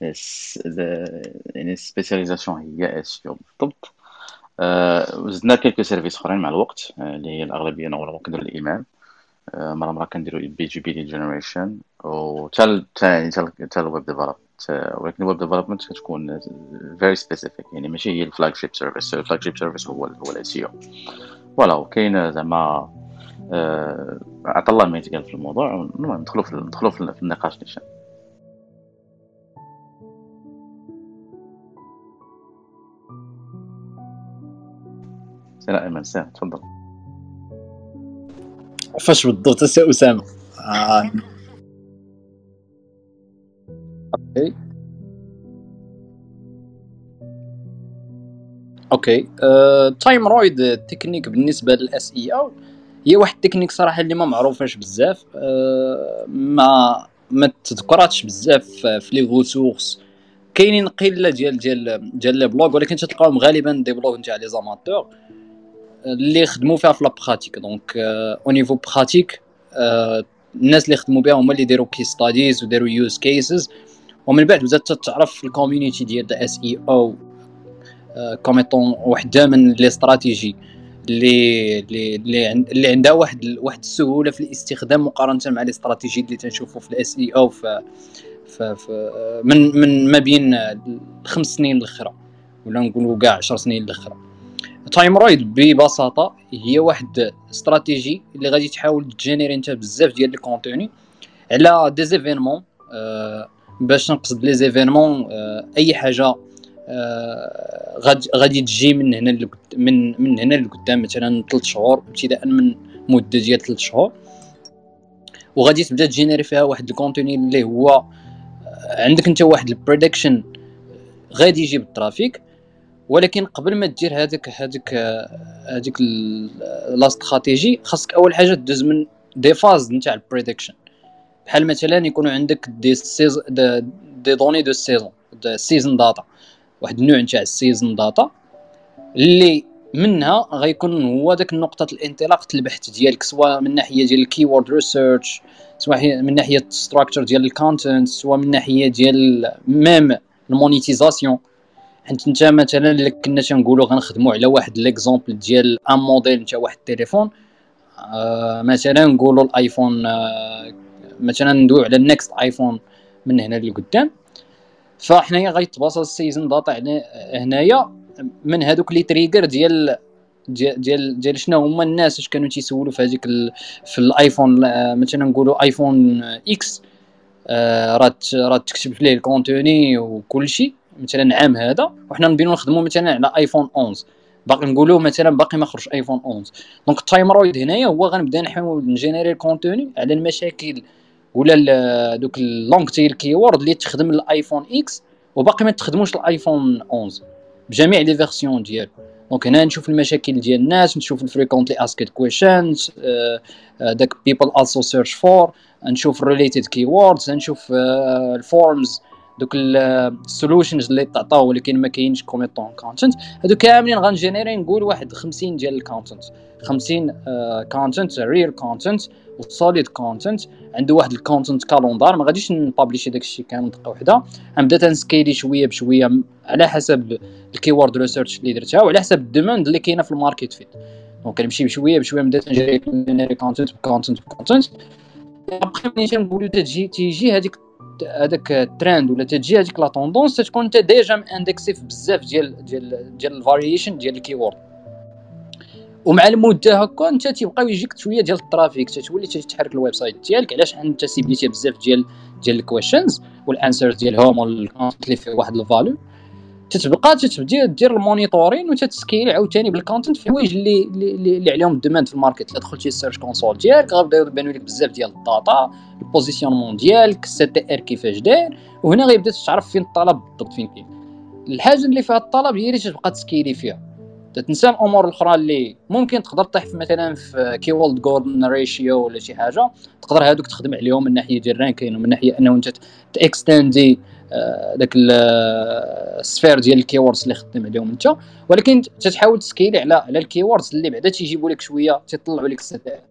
يعني spécialisation هي SEO بالضبط زدنا quelques services أخرين مع الوقت اللي هي الأغلبية normalement كنديرو الإيميل. مرة مرة كنديرو B2B lead generation و حتى حتى ال web development ولكن ال web development كتكون very specific يعني ماشي هي ال flagship service ال flagship service هو هو ال SEO voilà وكاين زعما عطى الله ما يتقال في الموضوع ندخلوا في ندخلوا في النقاش نيشان سير ايمن سير تفضل. فاش بالضبط سي أسامة. آه. أوكي. أوكي. Time ride technique بالنسبة لل SEO هي واحد التكنيك صراحة اللي ما معروفاش بزاف. أه ما ما تذكراتش بزاف في les ressources. كاينين قلة ديال ديال ديال les blogs ولكن تلقاهم غالبا des blogs نتاع les amateurs. اللي خدموا فيها في la pratique donc au niveau pratique الناس اللي خدموا بها هما اللي داروا case studies وداروا use cases ومن بعد بدات تعرف ال community ديال SEO comme étant وحده من les stratégies اللي اللي اللي عندها واحد واحد السهولة في الاستخدام مقارنة مع les stratégies اللي تنشوفوا في ال SEO في من من ما بين خمس سنين الاخرى ولا نقولوا كاع 10 سنين الاخرى time ride ببساطة هي واحد استراتيجي اللي غادي تحاول ت générer انت بزاف ديال ال contenu على des événements آه باش نقصد les événements آه أي حاجة آه غادي تجي من هنا من من هنا لقدام مثلا 3 شهور ابتداء من مدة ديال 3 شهور. وغادي تبدأ ت générer فيها واحد ال contenu اللي هو آه، عندك انت واحد ال prediction غادي يجي بال traffic. ولكن قبل ما دير هذاك هذاك هذيك la stratégie خاصك أول حاجة تدوز من des phases نتاع ال prediction بحال مثلا يكونوا عندك دي سيز دي, données de saison season data واحد النوع نتاع ال season data اللي منها غيكون هو داك نقطة الانطلاق البحث ديالك سواء من ناحية ديال ال keyword research سواء من ناحية structure ديال ال content سواء من ناحية ديال même ال monétisation. حيت انت مثلا الا كنا تنقولوا غنخدموا على واحد l'exemple ديال un modèle نتاع واحد التليفون آه مثلا نقولوا ال iPhone آه مثلا ندويو على ال next iPhone من هنا لقدام. فحنايا غيتباصى ال season data هنايا من هذوك les triggers ديال ديال ديال شنو هما الناس اش كانوا تيسولوا في هذيك في ال iPhone آه، مثلا نقولوا iPhone X آه راه راه تكتب فيه ال contenu وكل شيء مثلا عام هذا وحنا نبينو نخدموا مثلا على iPhone 11 باقي نقولوا مثلا باقي ما خرج iPhone 11 donc ال time ride هنايا هو غنبدا نحاول نجينيري ال contenu على المشاكل ولا دوك ال long tail keyword اللي تخدم ال iPhone X وباقي ما تخدموش ال iPhone 11 بجميع les versions ديالو donc هنا نشوف المشاكل ديال الناس نشوف ال frequently asked questions داك people also search for نشوف related keywords نشوف ال forums دوك ال solutions اللي تعطاو ولكن ما كاينش comme étant content هادو كاملين غنجينيري نقول واحد 50 ديال ال content 50 content real content و solid content عنده واحد ال content calendar ما غاديش نبابليشي داك الشيء كامل دقة وحدة. غنبدا تنسكيلي شوية بشوية على حسب ال keyword research اللي درتها وعلى حسب ال demand اللي كاينة في ال market fit donc كنمشي بشوية بشوية نبدا نجري content ب content ب content après ملي تنقولوا تجي تيجي هذيك هذاك الترند ولا تجي هذيك لا tendance تكون أنت déjà ماندكسي في بزاف ديال ديال ديال ال variation ديال ال keyword ومع المده هكا أنت تيبقاو يجيك شوية ديال ال traffic تتولي تتحرك ال website ديالك علاش؟ أنت سيبليتي بزاف ديال ديال ال questions وال answers ديالهم وال content اللي فيه واحد ال value تتبقى تتبدا دير ال monitoring وتتسكيل عاوتاني بال content في الحوايج اللي اللي, عليهم ال demand في ال market. إلا دخلتي ال Search Console ديالك غيبداو يبانوا لك بزاف ديال ال data ال positionnement ديالك ال CTR كيفاش داير وهنا غيبدأ تعرف فين الطلب بالضبط فين كاين. الحاجة اللي فيها الطلب هي اللي تبقى تسكيلي فيها. تنسى الأمور الأخرى اللي ممكن تقدر طيح مثلا في keyword golden ratio ولا شي حاجة تقدر هذوك تخدم عليهم من ناحية ديال ال ranking ومن ناحية أنه أنت تاكستندي داك ال sphère ديال ال keywords اللي خدم عليهم انت. ولكن تتحاول تسكيلي على على ال keywords اللي بعدا تيجيبوا لك شوية تيطلعوا لك الستات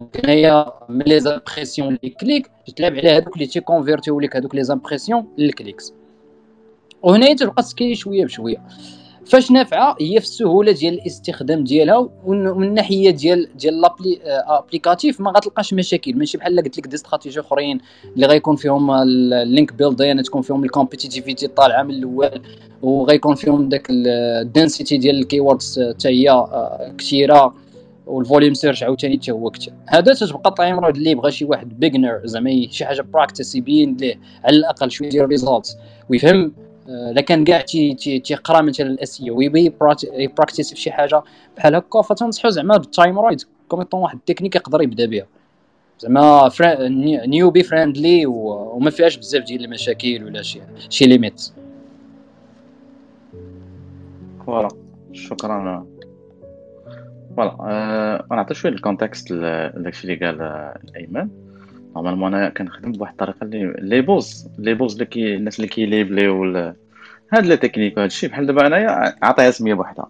donc هنايا من les impressions ال les clics تتلعب على هذوك اللي تيكونفيرتيو لك هذوك les impressions لل clicks وهنا تبقى تسكيلي شوية بشوية. فاش نافعة هي في السهولة ديال الاستخدام ديالها ومن الناحيه ديال ديال l'appli applicatif ما غتلقاش مشاكل. ماشي بحال قلت لك des stratégies أخرين اللي غيكون فيهم ال link building تكون فيهم ال compétitivité طالعة من الأول وغيكون فيهم داك ال densité ديال ال keywords حتى هي آه، كثيرة وال volume search عاوتاني حتى هو كثير هذا تتبقى time ride اللي بغى شي واحد beginner زعما شي حاجة practice يبين ليه على الأقل شوية ديال results ويفهم الا كان كاع تيقرا مثلا ال SEO best practice في شي حاجة بحال هكا فتنصحو زعما بال time ride comme étant واحد التكنيك يقدر يبدا بها زعما newbie friendly وما فيهاش بزاف ديال المشاكل ولا شي شي limite. voilà. شكرا. voilà. أه نعطي شوية ال contexte لداكشي اللي قال ايمن normalement أنا كنخدم بواحد الطريقة اللي لي بوز لي بوز اللي كي الناس اللي كيليبليو هاد les techniques وهاد الشيء. بحال دابا أنايا عطيها سمية بوحدها.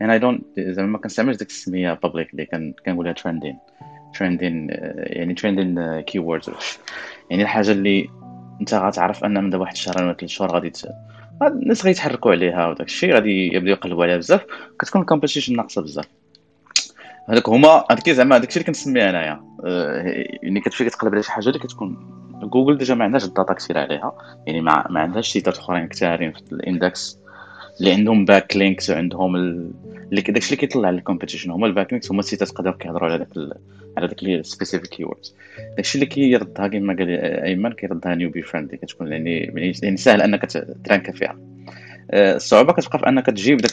يعني I don't زعما ما كنستعملش ديك السمية public اللي كنقولها trending trending يعني trending keywords يعني الحاجة اللي أنت غتعرف ان من دابا واحد الشهر ولا ثلاث شهور غادي الناس غيتحركوا عليها وداك الشيء. غادي يبداو يقلبوا عليها بزاف. كتكون ال competition ناقصة بزاف. هذوك هما هذاك زعما هذاك الشيء اللي كنسميه أنايا. آه، يعني كتمشي كتقلب على شي حاجة اللي كتكون Google déjà ما عندهاش ال data كثير عليها. يعني ما, ما عندهاش سيتات أخرين كثارين في ال index اللي عندهم backlinks وعندهم ال... اللي داكشي اللي كيطلع لل competition هما ال backlinks هما السيتات قدام كيهضروا على داك. على داك ال specific keywords داكشي اللي كيردها كما قال أيمن كيردها newbie friendly كتكون يعني يعني سهل أنك ت rank فيها. آه، الصعوبة كتبقى في أنك تجيب داك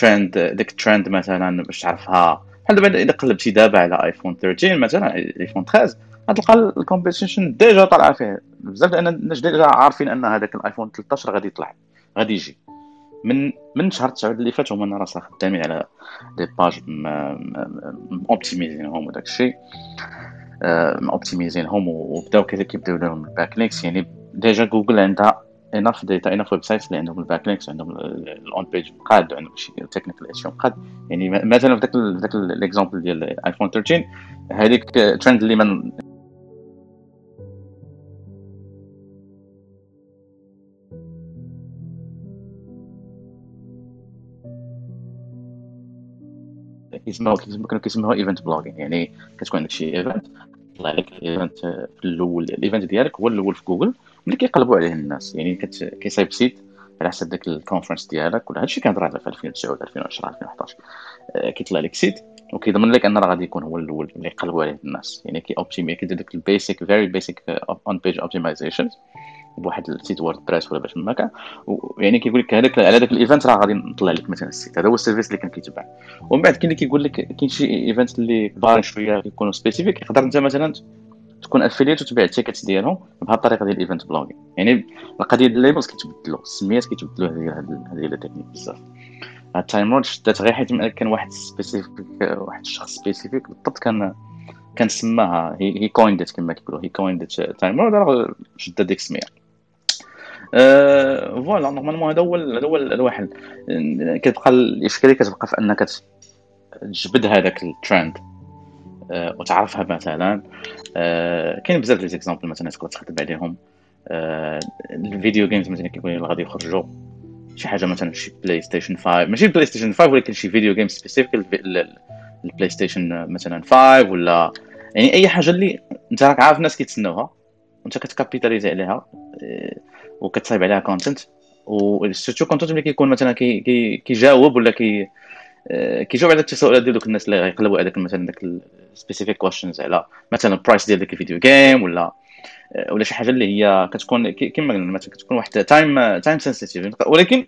ترند داك الترند مثلا باش تعرفها. بحال دابا اذا قلبتي دابا على iPhone 13 مثلا iPhone 13 غتلقى ال competition déjà طالعه فيه بزاف لأن الناس déjà عارفين أن هذاك ال iPhone 13 غادي يطلع غادي يجي. من من شهر 9 اللي فات هما راه خدامين على des pages اوبتيميزينهم وداك الشيء. اوبتيميزينهم وبداو كذا كيبداو لهم ال backlinks يعني déjà Google عندها enough data enough websites اللي عندهم ال backlinks عندهم ال on-page قاد عندهم شي technical issue قاد. يعني مثلا في ذاك ذاك ال exemple ديال iPhone 13 هذيك ترند اللي من كيسموها كانوا كيسموها event blogging يعني كتكون عندك شي event يطلع لك ال event في الأول ال event ديالك هو الأول في جوجل ملي كيقلبوا عليه الناس يعني كيصايب site على حسب داك ال conférence ديالك ولا هادشي كان راه في 2009 2010 2011 كيطلع لك site وكيضمن لك أن راه غادي يكون هو الأول اللي يقلبوا عليه الناس. يعني كي اوبتيمي كيدير داك ال basic very basic on-page optimization بواحد ال site WordPress ولا باش ما كان ويعني كيقول لك هذاك على هذاك ال event راه غادي نطلع لك مثلا ال site. هذا هو ال service اللي كان كيتبع. ومن بعد كاين اللي كيقول لك كاين شي ايفنت اللي كبار شوية كيكونوا سبيسيفيك يقدر أنت مثلا تكون افيليت وتبيع التيكتس ديالهم بهذه الطريقة ديال الايفنت بلوغين يعني القضية ديال الليبلز كيتبدلوا السميات كيتبدلوا هذه هذه التكنيك بزاف. التايم رود شدات غير حيت كان واحد سبيسيفيك واحد الشخص سبيسيفيك بالضبط كان كان سماها. هي كويندت كما كيقولوا. هي كويندت تايم رود شدات ديك السميه fr: voilà normalement هذا هو هذا هو هذا واحد. كتبقى الاشكاليه كتبقى في أنك تجبد هذاك الترند أه وتعرفها مثلا. كاين بزاف ديال exemples مثلا تقدر تخدم عليهم ال video games مثلا كيكونوا غادي يخرجوا شي حاجة مثلا شي PlayStation 5 ماشي PlayStation 5 ولكن شي video game spécifique ال PlayStation مثلا 5 ولا يعني أي حاجة اللي أنت راك عارف الناس كيتسناوها وأنت كت capitalisé عليها أه وكتصايب عليها content و surtout content ملي كيكون مثلا كيجاوب ولا كي آه، كيجاوب على التساؤلات ديال دوك الناس اللي غيقلبوا داك مثلا داك ال specific questions على مثلا ال price ديال داك ال video game ولا آه، ولا شي حاجة اللي هي كتكون كما قلنا مثلا كتكون واحد time time sensitive ولكن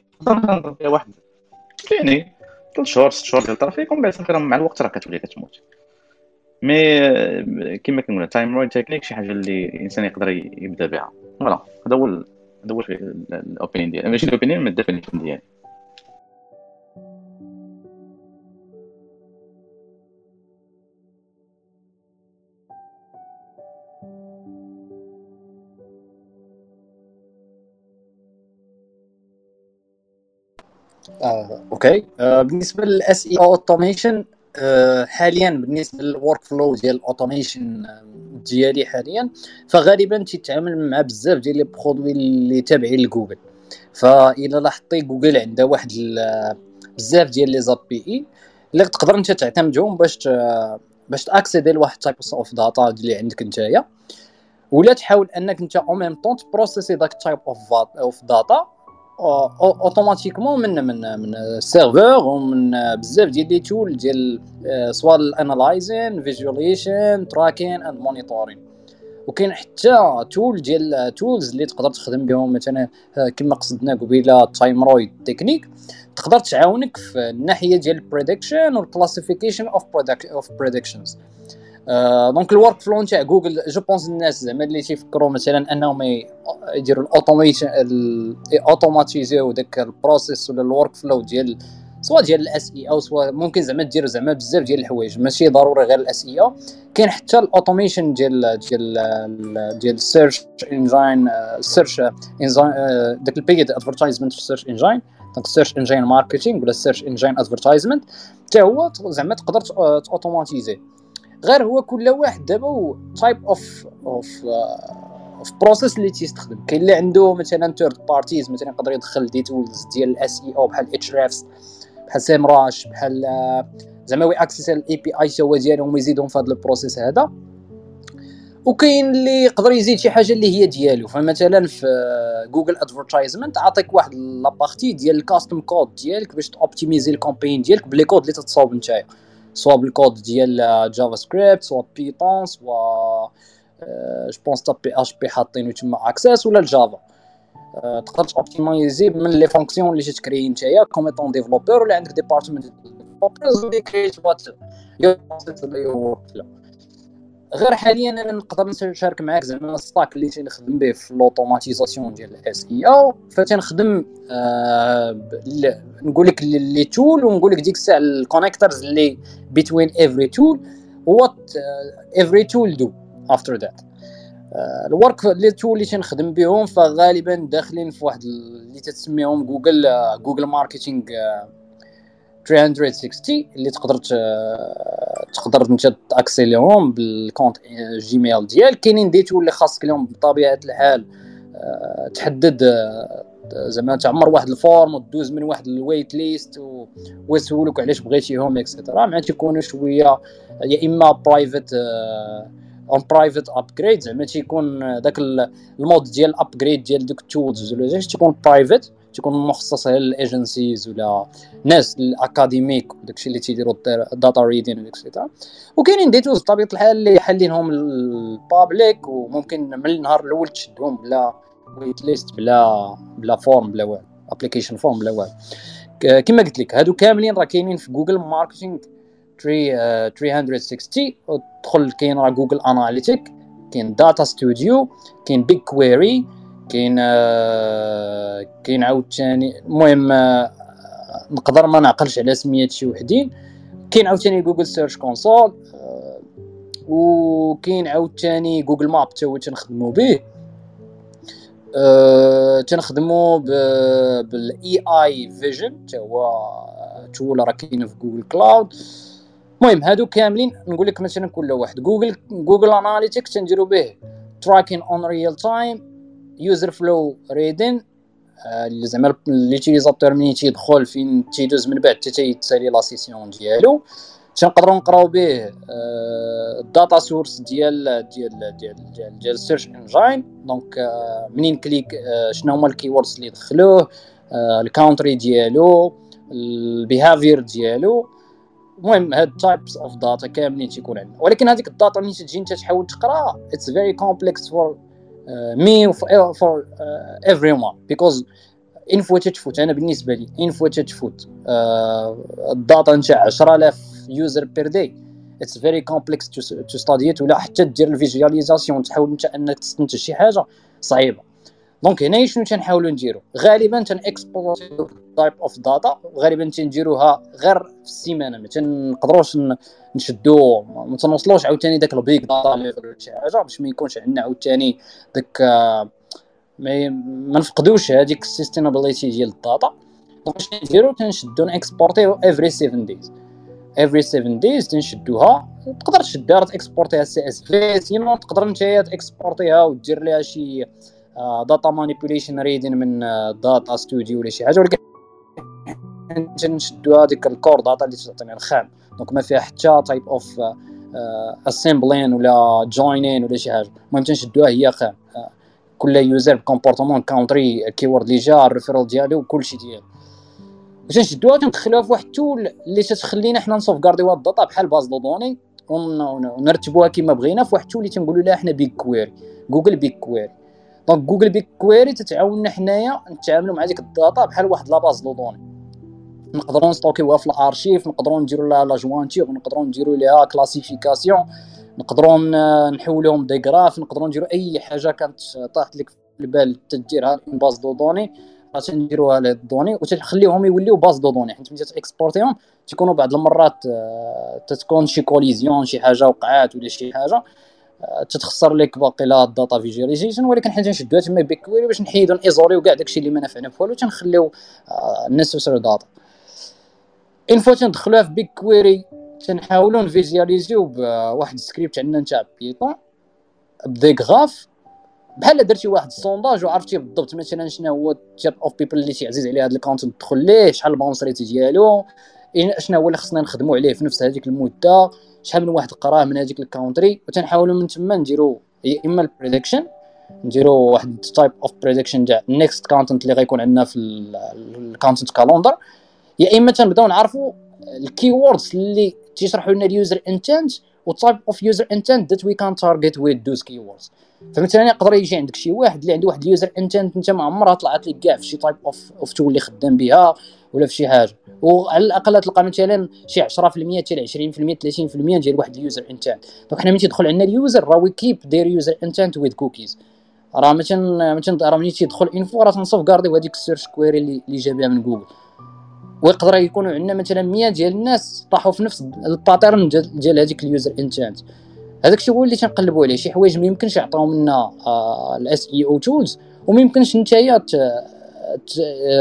واحد يعني ثلاث شهور ست شهور ديال ال traffic ومن بعد مع الوقت راه كتولي كتموت. mais آه، كما كنقول time rode technique شي حاجة اللي الإنسان يقدر يبدأ بها. voilà هذا هو هذا هو ال opinion ديالي. ماشي ال opinion ال definition ديالي. آه، okay. آه، بالنسبة إي automation آه، حاليا بالنسبة لل workflow ديال ال automation ديالي حاليا فغالبا تيتعامل مع بزاف ديال les produits اللي تابعين لجوجل فإلا لاحظتي جوجل عندها واحد بزاف ديال les API اللي تقدر أنت تعتمدهم باش باش ت accéder لواحد type of data اللي عندك نتايا. ولا تحاول أنك أنت en même temps ت processi داك type of data اوتوماتيكمون من من من السيرفور ومن بزاف ديال لي تول ديال سوا الانالايزين فيجواليزيشن تراكين اند مونيتورين وكاين حتى تول ديال تولز اللي تقدر تخدم بهم. مثلا كما قصدنا قبيلة تايم رويد تكنيك تقدر تعاونك في الناحية ديال البريدكشن والكلاسيفيكيشن اوف اوف بريدكشنز دونك الورك فلو نتاع جوجل جو بونس الناس زعما اللي تيفكروا مثلا أنهم يديروا ال automation automatisiو داك ال process ولا ال workflow ديال سواء ديال ال SEO سواء ممكن زعما دير زعما بزاف ديال الحوايج ماشي ضروري غير ال SEO كاين حتى ال automation ديال ديال ديال ال search engine search داك ال paid advertisement في ال search engine donc ال search engine marketing ولا ال search engine advertisement حتى هو زعما تقدر automatisé غير هو كل واحد دابا type of of of process اللي تيستخدم. كاين اللي عنده مثلا third parties مثلا يقدر يدخل des tools ديال ال SEO بحال Ahrefs بحال Semrush بحال زعما و access ال API هو ديالهم ويزيدهم في هذا ال process هذا. وكاين اللي يقدر يزيد شي حاجة اللي هي ديالو. فمثلا في Google advertisement عطيك واحد la partie ديال ال custom code ديالك باش ت optimisé ال campaign ديالك ب les codes اللي تتصاوب نتايا. سواء بالكود ديال جافا سكريبت سواء بيتون سواء جو بونس تا بي اش بي حاطينو تما اكسس ولا الجافا تقدر توبتيمايزي من لي فونكسيون اللي تكري نتايا كوم ايتون ديفلوبر ولا عندك ديبارتمنت ديفلوبرز اللي كريت وات غير حاليا أنا نقدر نشارك معاك زعما الستاك اللي تنخدم به في لوطوماتيزاسيون ديال الاس اي أو فتنخدم آه نقول لك لي تول ونقول لك ديك الساعة الكونيكتورز اللي بين افري تول وات افري تول دو افتر ذات الورك اللي تول اللي تنخدم بهم فغالبا داخلين في واحد اللي تسميهم جوجل جوجل ماركتينغ 360 اللي تقدر تقدر انت تاكسي لهم بالكونت جيميل ديالك كاينين دي تول اللي خاصك لهم بطبيعة الحال آه، تحدد آه، زعما تعمر واحد ال form ودوز من واحد ال waitlist ويسولوك علاش بغيتيهم et cetera مع تيكونوا شوية يا إما private en private upgrade زعما تيكون داك ال mode ديال ال upgrade ديال دوك ال tools ولا تيكون private تيكون مخصص لل agencies ولا ناس الأكاديميك وداكشي اللي تيديروا ال data reading et cetera وكاينين des tools بطبيعة الحال اللي حالينهم ال public وممكن من النهار الأول تشدهم بلا waitlist بلا بلا form بلا والو application form بلا والو. كما قلت لك هادو كاملين راه كاينين في Google Marketing 360 ودخل كاين راه Google Analytics كاين Data Studio كاين BigQuery كاين كاين عاوتاني المهم نقدر ما نعقلش على سميات شي وحدين. كاين عاوتاني Google Search Console وكاين عاوتاني Google Maps حتى هو تنخدمو به. أه تنخدمو بال AI Vision حتى هو tool راه كاين في Google Cloud المهم هادو كاملين نقول لك مثلا كل واحد Google Google Analytics تنديرو به. tracking en real time user flow reading اللي زعما l'utilisateur ملي تيدخل فين تيدوز من بعد حتى تيتسالي la session ديالو. تنقدروا نقراو به ال data آه، source ديال ديال ديال ديال, ديال ال search engine donc منين clique آه، شنو هما ال keywords اللي دخلوه ال country ديالو ال behavior ديالو. المهم هاد types of data كاملين تيكون عندنا. ولكن هذيك ال data ملي تجي انت تحاول تقراها it's very complex for me for everyone because une fois تفوت أنا بالنسبة لي une fois تفوت ال data نتاع 10000 user per day it's very complex to study ولا حتى دير ال visualisation تحاول انت انك تستنتج شي حاجة صعيبة. donc هنا شنو تنحاولوا نديرو؟ غالبا تن export type of data غالبا تنديروها غير في السيمانة ما تنقدروش نشدو ما تنوصلوش عاوتاني داك ال big data اللي شي حاجة باش ما يكونش عندنا عاوتاني داك ما ما نفقدوش هذيك ال sustainability ديال ال data. donc شنو نديرو تنشدو ن exporter يو every 7 days every 7 days تنشدوها. تقدر تشدها ت exporter يها CSV sinon تقدر نتايا ت exporter يها ودير ليها شي data manipulation reading من Data Studio ولا شي حاجة. ولكن تنشدو هذيك ال core data اللي تعطينا الخام donc ما فيها حتى type of assembling ولا joining ولا شي حاجة المهم تنشدوها هي خام كل user comportement country keyword اللي جا ال referral ديالو وكلشي ديالو تنشدوها تندخلوها في واحد ال tool اللي تتخلينا حنا ن sauvegarder يو ال data بحال base de données ونرتبوها كما بغينا في واحد ال tool اللي تنقولوا لها حنا BigQuery Google BigQuery donc Google BigQuery تتعاوننا حنايا نتعاملوا مع ديك ال data بحال واحد la base de données نقدروا ن stocker يوها في ال archive نقدروا نديروا لها la jointure نقدروا نديروا لها كلاسيفيكاسيون نقدروا نحولوهم des graphes نقدروا نديروا أي حاجة كانت طاحت لك في البال تديرها en base de données تنديروها لهاد ال données وتخليهم يوليو base de données حيت ملي ت exporter يهم تيكونوا بعض المرات آه، تتكون شي collision شي حاجة وقعات ولا شي حاجة آه، تتخسر لك باقي لا ال data visualization ولكن حنا تنشدوها تما BigQuery باش نحيدو ن isoler يو كاع داكشي اللي ما نفعنا بوالو تنخليو ال necessary data une fois تندخلوها في BigQuery تنحاولوا ن visualiser يو بواحد السكريبت عندنا نتاع Python ب des graphes بحال درتي واحد ال sondage وعرفتي بالضبط مثلا شنو هو ال type of people اللي تيعزيز عليه هذا ال content تدخل ليه شحال ال bounce rate ديالو. شنو هو اللي خصنا نخدموا عليه في نفس هذيك المدة. شحال من واحد قراه من هذيك ال country وتنحاولوا من تما نديروا يا إما ال prediction نديروا واحد type of prediction تاع ال next content اللي غيكون عندنا في ال content calendar يا إما تنبداو نعرفوا ال keywords اللي تيشرحوا لنا ال user intent و type of user intent that we can target with those keywords فمثلا يقدر يجي عندك شي واحد اللي عنده واحد ال user intent أنت ما عمرها طلعت لك كاع في شي type of of tool اللي خدام بها ولا في شي حاجة. وعلى الأقل تلقى مثلا شي 10% حتى 20% 30% ديال واحد ال user intent دونك حنا ملي تيدخل عندنا ال user راه we keep their user intent with cookies راه مثلا مثلا راه ملي تيدخل info راه تن sauvegarder هذيك ال search query اللي جابها من جوجل ويقدر يكونوا عندنا مثلا 100 ديال الناس طاحوا في نفس ال pattern ديال هذيك ال user intent هذاك الشيء هو اللي تنقلبوا عليه شي حوايج ما يمكنش يعطيو منا ال SEO tools وما يمكنش نتايا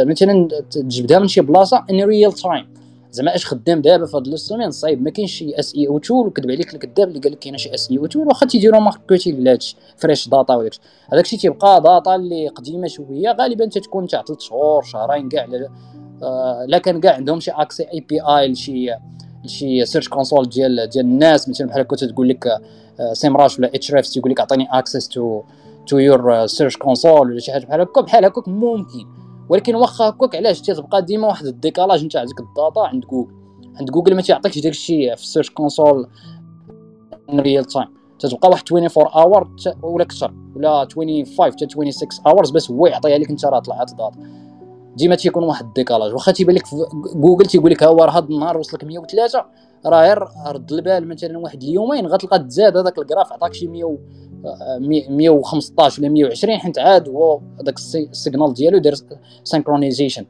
مثلا تجبدها من شي بلاصة en real time زعما اش خدام دابا في هذا السيمين صايب ما كاينش شي SEO tool وكذب عليك الكذاب اللي قال لك كاين شي SEO tool واخا تيديروا marketing لهادشي fresh data وداك هذاك الشيء تيبقى data اللي قديمة شوية غالبا تتكون تاع 3 شهور شهرين كاع آه لا كان كاع عندهم شي accès API لشي شي Search Console ديال ديال الناس مثلا بحال هكا تقول لك Semrush ولا Ahrefs يقول لك أعطيني access to to your Search Console ولا شي حاجة بحال هكا بحال هكاك ممكن. ولكن واخا هكاك علاش؟ تبقى ديما واحد ال décalage نتاع ديك ال data عند جوجل عند جوجل ما تيعطيكش داك الشيء في ال Search Console en real time تتبقى واحد 24 heures ولا أكثر ولا 25 حتى 26 hours باش هو يعطيها لك انت راه طلعت data. ديما تيكون واحد ال décalage واخا تيبان لك جوجل تيقول لك ها هو راه هذا النهار وصلك 103 راه غير رد البال مثلا واحد اليومين غتلقى تزاد هذاك ال graphe عطاك شي 100 115 ولا 120 حيت عاد هو هذاك ال signal ديالو داير synchronization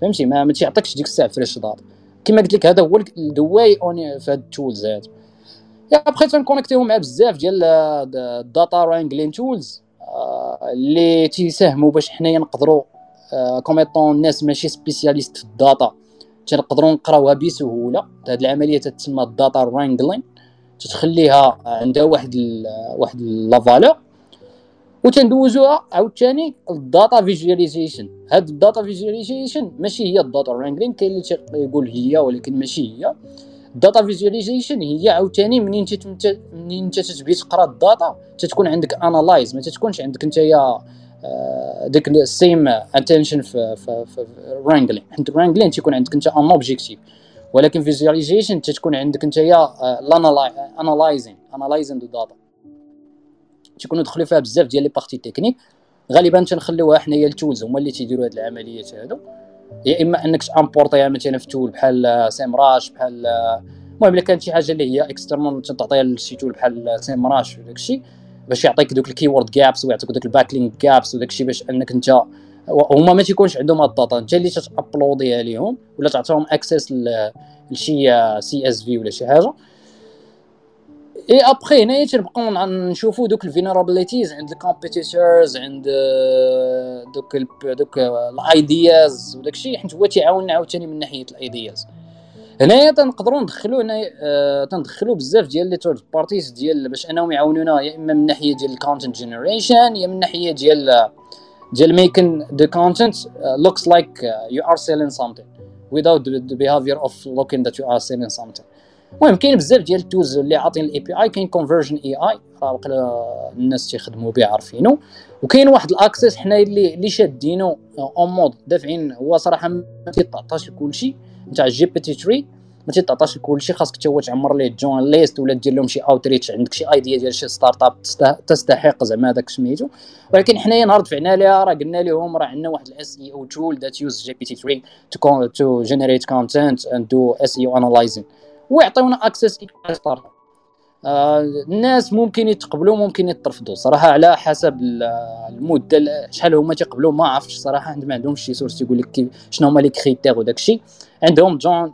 فهمتي؟ ما, ما تيعطيكش ديك الساعة fresh data كما قلت لك هذا هو ال downside في هاد ال tools هاد. يا بغيت ن connecter يو مع بزاف ديال ال data wrangling tools اللي تيساهموا باش حنايا نقدروا comme étant الناس ماشي spécialistes في ال data تنقدروا نقراوها بسهولة. هذه العملية تتسمى ال data wrangling تتخليها عندها واحد ال واحد la valeur وتندوزوها عاوتاني ال data visualization هاد ال data visualization ماشي هي ال data wrangling كاين اللي تيقول هي ولكن ماشي هي. ال data visualization هي عاوتاني منين انت منين تتبي تقرا ال data تتكون عندك analyze ما تتكونش عندك نتايا ديك ال same intention في في في wrangling حيت wrangling تيكون عندك انت un objectif ولكن visualization تتكون عندك انت يا analyzing analyzing the data تيكونوا دخلوا فيها بزاف ديال les parties techniques غالبا تنخليوها حنايا ال tools هما اللي تيديروا هاد العمليات هادو. يا إما أنك تأمبورطيها مثلا في tool بحال SEMrush بحال المهم إلا كانت شي حاجة اللي هي external تعطيها لشي tool بحال SEMrush وداك الشيء باش يعطيك دوك ال keyword gaps ويعطيك دوك ال backlink gaps وداك الشيء باش انك انت هما ما تيكونش عندهم هاد ال data انت اللي تابلوديها ليهم ولا تعطيهم access لشي CSV ولا شي حاجة. اي ابخي هنايا تنبقاو نشوفوا دوك ال vulnerabilities عند ال competitors عند دوك دوك ال ideas وداك الشيء. حيت هو تيعاوننا عاوتاني من ناحية ال ideas هنايا تنقدروا ندخلوا هنايا آه تندخلوا بزاف ديال les third parties ديال باش انهم يعاونونا يا إما من ناحية ديال ال content generation يا من ناحية ديال ديال making the content uh, looks like uh, you are selling something without the, behavior of looking that you are selling something. المهم كاين بزاف ديال ال tools اللي عاطين ال API كاين Conversion AI راه الناس تيخدموا به عارفينه وكاين واحد ال access حنا اللي اللي شادينه en mode دافعين هو صراحة ما تيتعطاش لكلشي. نتاع ال GPT 3 ما تيتعطاش لكلشي خاصك حتى هو تعمر ليه join list ولا دير لهم شي outreach عندك شي idea ديال شي startup تستحق زعما هذاك سميتو. ولكن حنايا نهار دفعنا ليها راه قلنا لهم راه عندنا واحد ال SEO tool that use GPT 3 to to generate content and do SEO analyzing ويعطيونا access startup آه الناس ممكن يتقبلوا ممكن يترفضوا صراحة على حسب المدة شحال هما تيقبلوا ما عرفتش صراحة عندهم ما عندهمش شي source تيقول لك شنو هما les critères وداك الشيء. عندهم join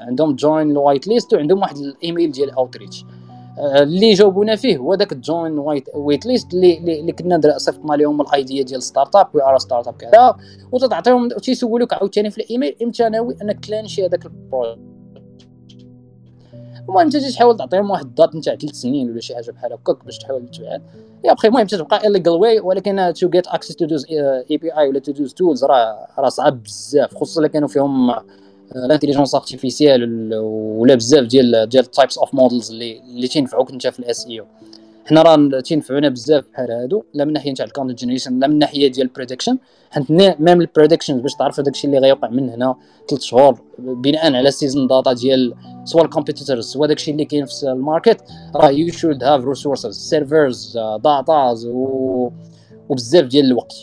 عندهم join ال waitlist وعندهم واحد الايميل ديال outreach آه اللي جاوبونا فيه هو داك ال join wait wait list اللي اللي كنا صيفطنا لهم ال idea ديال startup we are startup كذا. وتعطيهم تيسولوك عاوتاني في الايميل إمتى ناوي أنك تلانشي هذاك ال project المهم انت تجي تحاول تعطيهم واحد ال date نتاع ثلاث سنين ولا شي حاجة بحال هكاك باش تحاول تبعد. يا بخي المهم تتبقى illegal way ولكن to get access to those API ولا to those tools راه راه صعب بزاف خصوصا إلا كانوا فيهم ال intelligence artificielle ولا بزاف ديال ديال ال types of models اللي اللي تينفعوك انت في ال SEO حنا راه تينفعونا بزاف بحال هادو لا من ناحية نتاع ال content generation لا من ناحية ديال ال prediction حيت même ال prediction باش تعرف الشيء اللي غيوقع من هنا ثلاث شهور بناء على season data ديال سواء ال competitors سواء داك الشيء اللي كاين في ال market راه you should have resources servers datas و وبزاف ديال الوقت.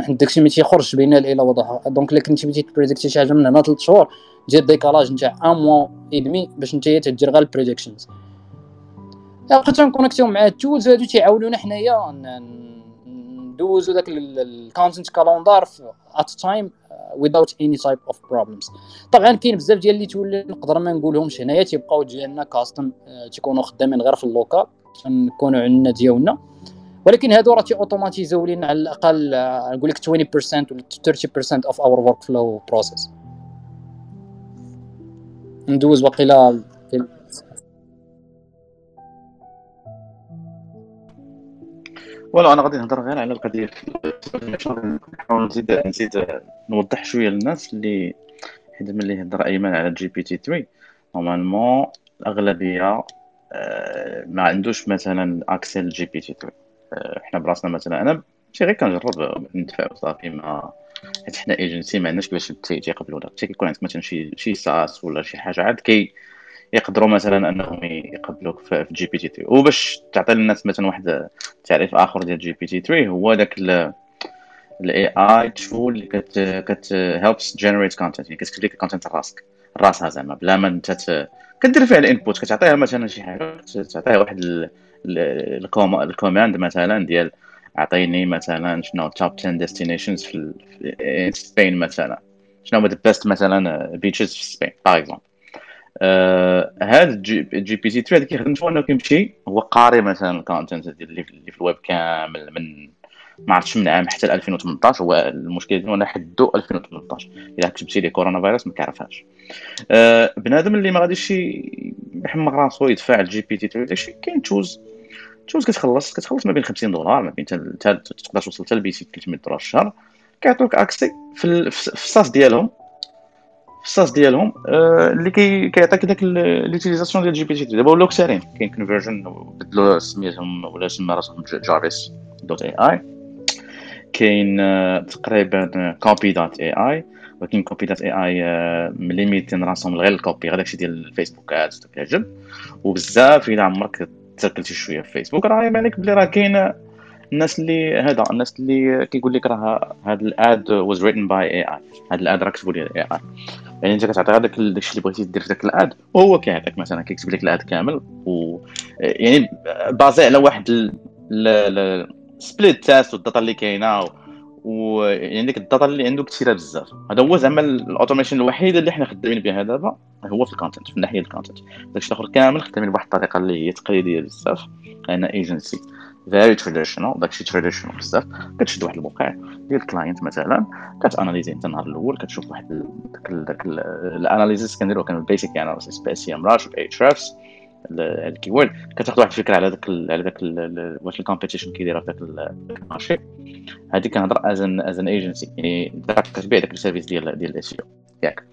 حيت داكشي ما تيخرجش بين ليلة وضحاها donc إلا كنتي بغيتي تبريدكتي شي حاجة من هنا ثلاث شهور دير décalage نتاع un mois et باش نتايا تدير غير ال predictions بقيت تنكونيكتيو مع ال tools هادو تيعاونونا حنايا ندوزو داك ال content calendar at time without any type of problems. طبعا كاين بزاف ديال les tools لي نقدر ما نقولهمش هنايا تيبقاو ديالنا custom تيكونوا خدامين غير في ال local تنكونوا عندنا ديالنا. ولكن هادو راه تي اوتوماتيزيو لينا على الأقل نقول لك 20% ولا 30% of our workflow process ندوز واقيلا ولو أنا غادي نهضر غير على القضية نحاول نزيد نزيد نوضح شوية للناس اللي حيت ملي هضر أيمن على GPT 3 normalement الأغلبية آه، ما عندوش مثلا access ل GPT 3 حنا براسنا مثلا أنا ماشي غير كنجرب ندفع صافي ما حيت حنا ايجنسي ما عندناش كيفاش تيقبلوا داك كيكون عندك مثلا شي شي SaaS ولا شي حاجة عاد كي يقدروا مثلا أنهم يقبلوك في GPT 3 وباش تعطي للناس مثلا واحد تعريف آخر ديال GPT 3 هو داك ال AI tool اللي كت كت helps generate content يعني كتكتب لك ال content راسك. راسها زعما بلا ما انت كدير فيها ال input كتعطيها مثلا شي حاجة تعطيها واحد ال command مثلا ديال أعطيني مثلا شنو top 10 destinations في Spain مثلا. شنو هما the best مثلا beaches في Spain par exemple هذا ال GPT 3 هذا كيخدم شنو إنه كيمشي؟ هو قاري مثلا ال content اللي في الويب كامل من ما عرفتش من عام حتى 2018 هو المشكل أنا حدو 2018 الا كتبتي لي كورونا فيروس ما كيعرفهاش. أه بنادم اللي ما غاديش يحمق راسو يدفع ال GPT 3 داكشي كاين تشوز تشوز كتخلص كتخلص ما بين 50 دولار ما بين تقدر توصل حتى ل 300 دولار الشهر. كيعطوك accès في ال SaaS ديالهم. ال SaaS ديالهم آه، اللي كي كيعطيك داك l'utilisation ديال GPT دابا ولاو كثارين كاين Conversion بدلوا سميتهم ولا سما راسهم Jarvis dot AI كاين آه، تقريبا Copy dot AI ولكن Copy dot AI مليميتين راسهم غير ال copy غير داكشي ديال ال Facebook ads كيعجب وبزاف إلى عمرك تسكروليتي شوية في فيسبوك راه لك بلي راه كاين الناس اللي هذا الناس اللي كيقول لك راه هذا ال ad was written by AI هذا ال ad راه كتبوا لي AI يعني انت كتعطي هذاك داكشي اللي بغيتي دير في ذاك ال ad وهو كيعطيك مثلا كيكتب لك ال ad كامل و يعني basé على واحد split test وال data اللي كاينة و يعني ديك ال data اللي عنده كثيره بزاف. هذا هو زعما ال automation الوحيد اللي حنا خدامين بها دابا هو في ال content في الناحية ال content داكشي الآخر كامل خدامين بواحد الطريقة اللي هي تقليدية بزاف an agency very traditional داكشي traditional بزاف. كتشد واحد الموقع ديال ال client مثلا كتاناليزي انت النهار الأول كتشوف واحد داك داك ال analysis كنديرو كان basic analysis ب SEMrush ب Ahrefs ال keyword كتاخذ واحد الفكرة على ذاك على ذاك واش ال competition كيدير في ذاك ال marché. هذه كنهضر as an as an agency يعني كتبيع داك ال service ديال ديال ال SEO ياك.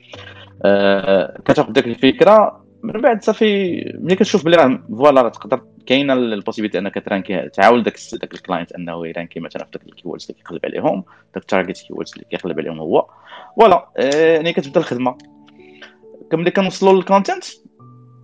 أه كتاخذ داك الفكرة من بعد صافي ملي كتشوف بلي راه voilà راه تقدر كاينة ال possibilité أنك ترانكي تعاود داك داك ال client أنه يرانكي مثلا في داك ال keywords اللي كيقلب عليهم داك ال target keywords اللي كيقلب عليهم هو. voilà يعني كتبدا الخدمة. ملي كنوصلوا لل content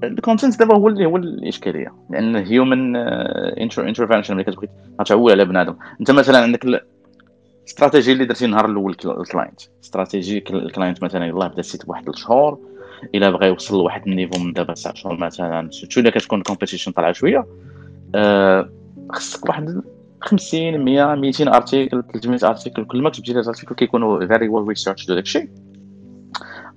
ال content دابا هو اللي هو الإشكالية. لأن human intervention ملي كتبغي تعول على بنادم. أنت مثلا عندك الاستراتيجي اللي درتي النهار الأول ال client strategy ال client مثلا يلاه بدا ال site بواحد الشهور إلا بغى يوصل لواحد ال niveau من دابا تسع شهور مثلا. شو إلا كتكون competition طالعة شوية؟ أه خصك واحد 50 100 200 article 300 article كل ما كتبتي لي article كيكونوا very well researched داك الشيء.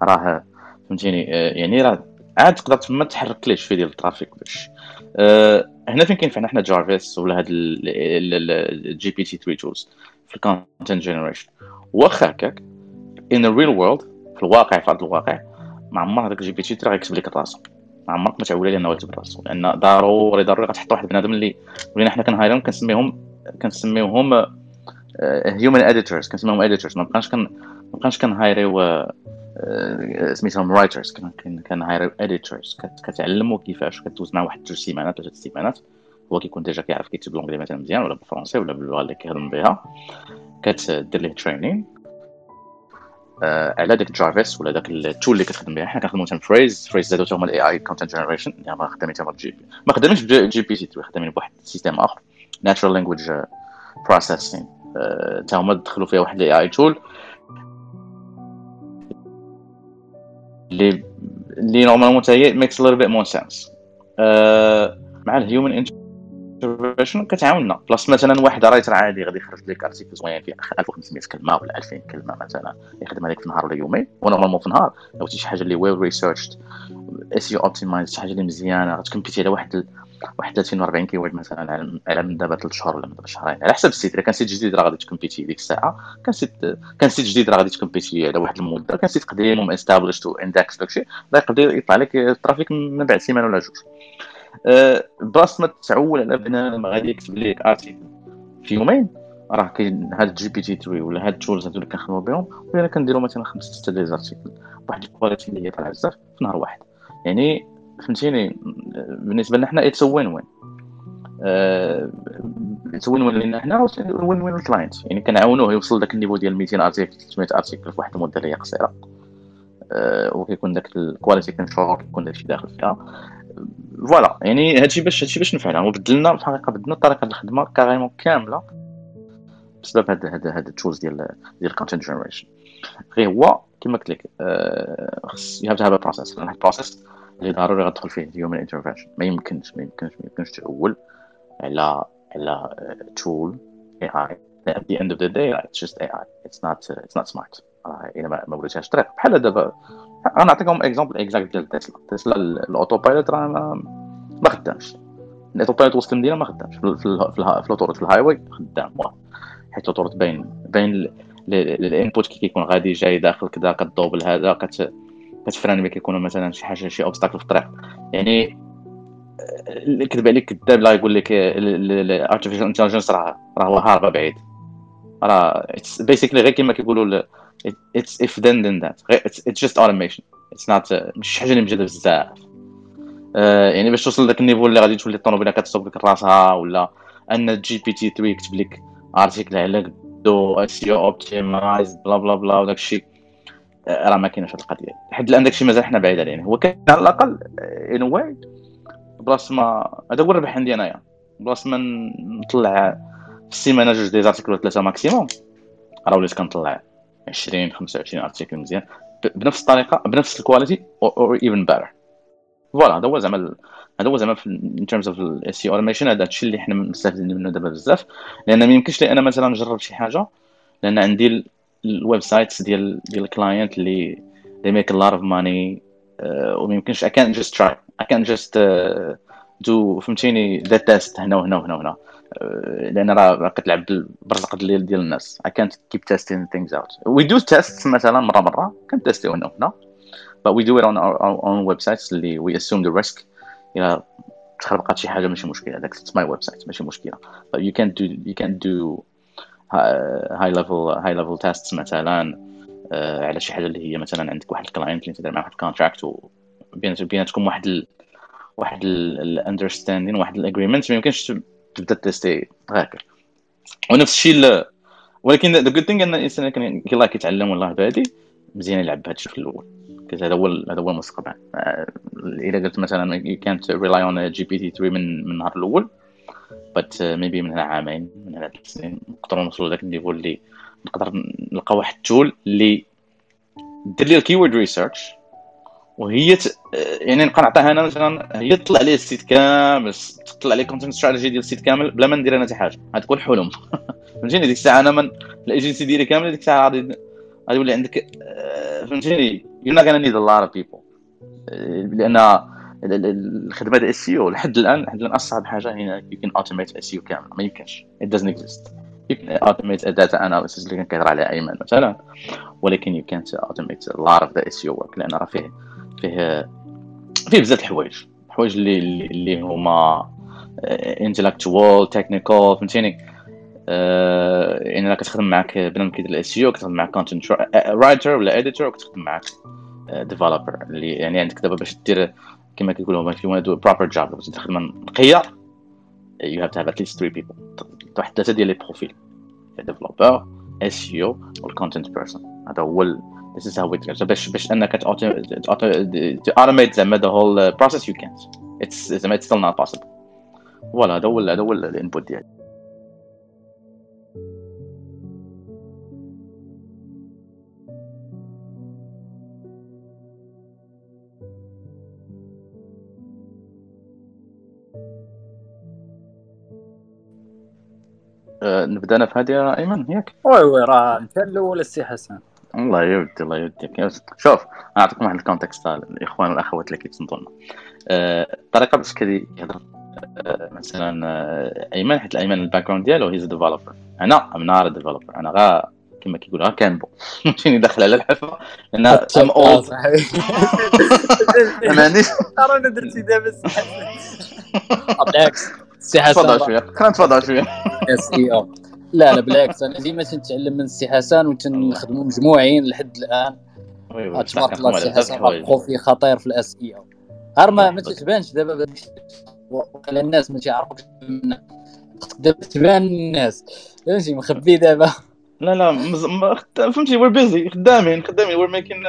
راه فهمتيني؟ آه، يعني راه عاد تقدر تما تحرك ليه شوية ديال ال traffic باش. أه هنا فين كاين حنا جارفيس ولا هاد ال GPT 3 tools في ال content generation واخا هكاك in the real world في الواقع في أرض الواقع ما عمر هذاك ال GPT راه يكتب لك راسو ما عمرك ما تعول عليه إنه يكتب راسو لأن ضروري ضروري غتحط واحد بنادم اللي ولينا حنا كنهايرهم كنسميهم كنسميوهم human editors كنسميهم editors ما بقاش كن ما بقاش كنهايريو آه، سميتهم writers كنهايريو editors كتعلموا كيفاش كدوز مع واحد جوج سيمانات ولا ثلاث سيمانات. هو كيكون déjà كيعرف كيكتب l'anglais مثلا مزيان ولا بالفرنسي ولا باللغة اللي كيهضم بها. كتدير ليه training آه، على داك جارفيس ولا داك ال tool اللي كتخدم بها. حنا كنخدموا مثلا Frase Frase زادوا هما ال AI content generation يعني ما خدامين تما GPT ما خدامينش ب GPT خدامين بواحد ال system آخر. natural language processing تا هما دخلوا فيها واحد ال AI tool اللي اللي normalement حتى هي makes little bit more sense مع ال human intervention كتعاوننا. بلاص مثلا واحد writer عادي غادي يخرج لك article زوين فيه 1500 كلمة ولا 2000 كلمة مثلا. يخدم هذيك في نهار ولا يومين. و normalement في نهار لو شي حاجة اللي well researched SEO optimized شي حاجة اللي مزيانة. غتكمبيتي على واحد واحد 30 40 keyword مثلا على من دابا ثلاث شهور ولا من دابا شهرين. على حسب ال site. إذا كان site جديد راه غادي تكمبيتي ديك الساعة. كان site كان site جديد راه غادي تكمبيتي على واحد المدة. كان site قديم و established و indexé داكشي راه يقدر يطلع لك ال traffic من بعد سيمانة ولا جوج. بلاص ما تعول على بنادم غادي يكتب لك article في يومين. راه كاين هاد GPT 3 ولا هاد ال tools هادو اللي كنخدموا بهم ولا كنديروا مثلا خمسة ستة des articles بواحد ال qualité اللي هي طالعة بزاف في نهار واحد. يعني فهمتيني؟ بالنسبة لنا حنا it's win win it's win win لنا حنا win win ال client يعني كنعاونوه يوصل داك ال niveau ديال 200 article 300 article في واحد المدة اللي هي قصيرة. أه وكيكون داك ال quality ensure كيكون داكشي داخل فيها. voilà يعني هادشي باش هادشي باش نفعلها وبدلنا في الحقيقة بدلنا طريقة الخدمة carrément كاملة بسبب هاد هاد هاد ال tools ديال ديال ال content generation غير هو كما قلت لك أه خص you have to have process ال process اللي ضروري غتدخل فيه ال human intervention ما يمكنش ما يمكنش ما يمكنش تعول على على tool AI at the end of the day it's just AI it's not uh, it's not smart. إلا ما وليتهاش طريق بحال دابا غنعطيكم exemple exact ديال Tesla. Tesla ال autopilot راه ما, خدامش. ال autopilot وسط المدينة ما خدامش. في ال autoroute في ال highway خدام حيت ال autoroute باين باين ال input كي كيكون غادي جاي داخل كذا كدوبل هذا كت كتفران ملي كيكونوا مثلا شي حاجة شي obstacle في الطريق. يعني كذب عليك كذاب لا يقول لك ال artificial intelligence راه راه هاربه بعيد. راه basically غير كما كيقولوا it's if then then that it's just automation it's not مش شي حاجة اللي مجهده بزاف آه، يعني باش توصل لذاك ال niveau اللي غادي تولي الطوموبيله كتصوب لك راسها ولا أن GPT 3 يكتب لك article على دو SEO optimized blah blah blah وداك الشيء. راه ما كاينش هاد القضية. لحد الآن داكشي مازال حنا بعيد عليه. هو كان على الأقل in a way بلاص ما هذا هو الربح عندي أنايا. بلاص ما نطلع في السيمانة جوج des articles ولا ثلاثة maximum راه وليت كنطلع. 20 25 article مزيان. بنفس الطريقة بنفس ال qualité أو even better voilà هذا هو زعما هذا هو زعما in terms of ال SEO automation هذا الشيء اللي حنا مستافدين منه دابا بزاف. لأن ما يمكنش لي أنا مثلا نجرب شي حاجة لأن عندي ال websites ديال ديال ال client اللي they make a lot of money uh, وما يمكنش I can't just try. I can't just uh, do فهمتيني the test هنا وهنا وهنا وهنا. لأن راه كتلعب بالرزق ديال ديال الناس. Can't keep testing things out. We do tests مثلا مره مرة. كنتستيو هنا وهنا but we do it on our, our own websites اللي we assume the risk. إلى تخربقات شي حاجة ماشي مشكلة. داك my website ماشي مشكلة. you can do you can do high level high level test مثلا آه، على شي حاجة اللي هي مثلا عندك واحد ال client اللي تدير معاه واحد ال contract بيناتكم واحد ال واحد ال understanding واحد ال agreement ما يمكنش تبدأ تيستي هكا ونفس الشيء ولكن the good thing إن الإنسان كان يلاه كيتعلم ولا بادي مزيان يلعب بهذا الشيء في الأول هذا هو هذا هو المستقبل آه، إذا قلت مثلا يو كانت ريلاي اون جي بي تي 3 من من النهار الأول but maybe من هنا عامين من هنا ثلاث سنين نقدروا نوصلوا لذاك ال niveau اللي نقدر نلقى واحد ال tool اللي دير لي ال keyword research وهي ت... يعني نبقى نعطيها أنا مثلا هي تطلع لي ال site كامل تطلع لي content strategy ديال ال site كامل بلا ما ندير أنا حتى حاجة. غتكون تكون حلم. فهمتيني؟ ديك الساعة أنا من الايجنسي ديالي كاملة ديك الساعة غادي غادي يولي عندك آه، فهمتيني؟ you not gonna need a lot of people لأن الخدمة ديال SEO لحد الآن لحد الآن أصعب حاجة هي you can automate SEO كامل. ما يمكنش. it doesn't exist you can automate data analysis اللي كان كيهضر عليها أيمن مثلا ولكن يو كانت اوتوميت لوت اوف ذا اس يو ورك لأن راه فيه فيه فيه بزاف الحوايج. الحوايج اللي اللي هما intellectual technical فهمتيني؟ آه، يعني كتخدم معك بنادم كيدير ال SEO كتخدم معك content writer ولا editor وكتخدم معك developer اللي يعني عندك دابا باش دير كما كيقولوا to do a proper job باش دير خدمة نقية have to have at least three people. واحد ثلاثة ديال les profils developer SEO وال content person هذا هو this is how it. Goes باش باش إنك automate زعما the whole process you can't. It's it's still not possible. voilà هذا هو هذا هو ال input ديالي. آه، نبدا أنا في هذه ايمن ياك oui oui راه انت الأول السي حسن. الله يودي الله يوديك شوف نعطيكم واحد ال context الإخوان والاخوات اللي كيتصنتوا لنا آه، الطريقة باش كيهضر آه، مثلا أيمن حيت الأيمن ال background ديالو he's developer أنا I'm not developer أنا غا كما كيقولوا كانبو فهمتيني؟ داخل على الحفره لأن I'm old ما عنديش أنا درتي دابا بالعكس سي حسن تفضل شوية. خلينا نتفضل شوية. S EO لا لا بالعكس. أنا ديما تنتعلم من السي حسن وتنخدموا مجموعين لحد الآن. تبارك الله السي حسن profil خطير في ال SEO غير ما ما تتبانش دابا وقال الناس ما تيعرفوش دابا تبان الناس. فهمتي؟ مخبي دابا. لا لا مز... فهمتي we're busy خدامين خدامين we're making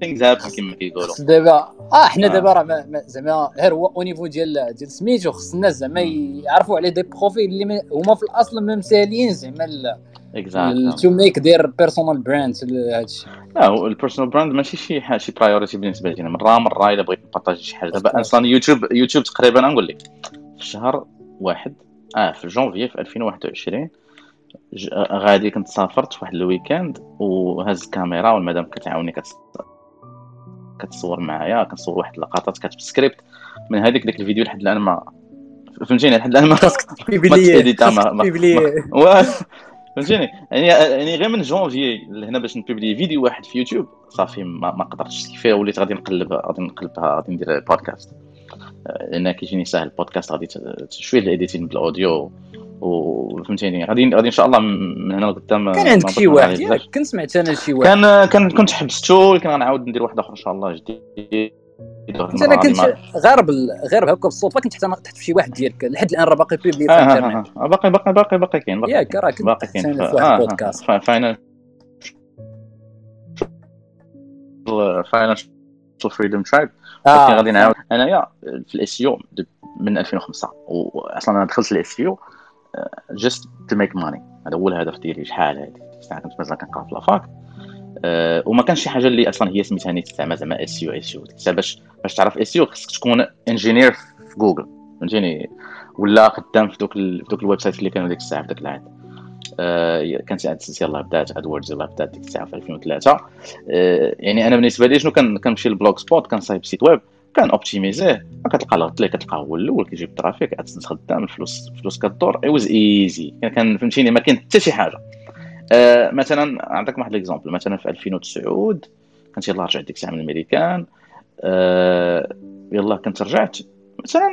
things happen كما كيقولوا. دابا آه حنا دابا راه زعما غير هو au niveau ديال ديال سميتو خص الناس زعما يعرفوا على des profils اللي هما في الأصل ما مساليين زعما to make their personal brand لهذا الشيء. لا ال personal brand ماشي شي حاجة شي priority بالنسبة لي مره مره إلا بغيت نبارطاجي شي حاجة. دابا أصلا يوتيوب يوتيوب تقريبا نقول لك في شهر واحد آه في جونفي في 2021 غادي كنت سافرت واحد ال weekend وهز الكاميرا والمدام كتعاوني كتصور معايا كنصور واحد اللقطات كاتب سكريبت من هذيك ديك الفيديو لحد الآن ما فهمتيني؟ لحد الآن ما ما فهمتيني؟ يعني يعني غير من جونفي لهنا باش نبيبلي فيديو واحد في يوتيوب صافي ما, ما قدرتش كيفاه وليت غادي نقلب غادي نقلبها غادي ندير بودكاست لأن كيجيني ساهل البودكاست غادي شوية ال editing بال audio وفهمتيني غادي غادي إن شاء الله من هنا لقدام كان عندك شي واحد ياك؟ كنت سمعت أنا شي واحد. كان كان كنت حبستو ولكن غنعاود ندير واحد آخر إن شاء الله جديد. أنا كنت غير. غير هكا بالصدفة كنت تحت تحت في شي واحد ديالك. لحد الآن راه باقي بيبلي في الانترنت. آه باقي باقي باقي باقي كاين ياك راه كنت باقي كاين. في واحد البودكاست. final financial freedom tribe غادي نعاود. أنايا في ال SEO من 2005 واصلا أنا دخلت ال SEO just to make money هذا هو الهدف ديالي شحال هادي ساعه كنت مازال كنقرأ في la fac. أه وما كانش شي حاجة اللي أصلا هي سميتها نيت زعما زعما SEO SEO باش باش تعرف SEO خصك تكون ingénieur في جوجل فهمتيني؟ ولا خدام في دوك. في دوك ال website اللي كانوا ديك الساعة في ذاك العهد. أه كانت عاد يلاه بدات AdWords يلاه بدات ديك الساعة في 2003 أه يعني أنا بالنسبة لي شنو كنمشي لل Blogspot كنصايب site web. كان اوبتيميزيه كتلقى الغلط اللي كتلقاه هو الأول كيجيب ال traffic عاد خدام الفلوس الفلوس كدور it was easy كان فهمتيني؟ ما كاين حتى شي حاجة. آه مثلا نعطيك واحد l'exemple مثلا في 2009 كنت يلاه رجعت ديك الساعة من الميريكان آه يلاه كنت رجعت. مثلا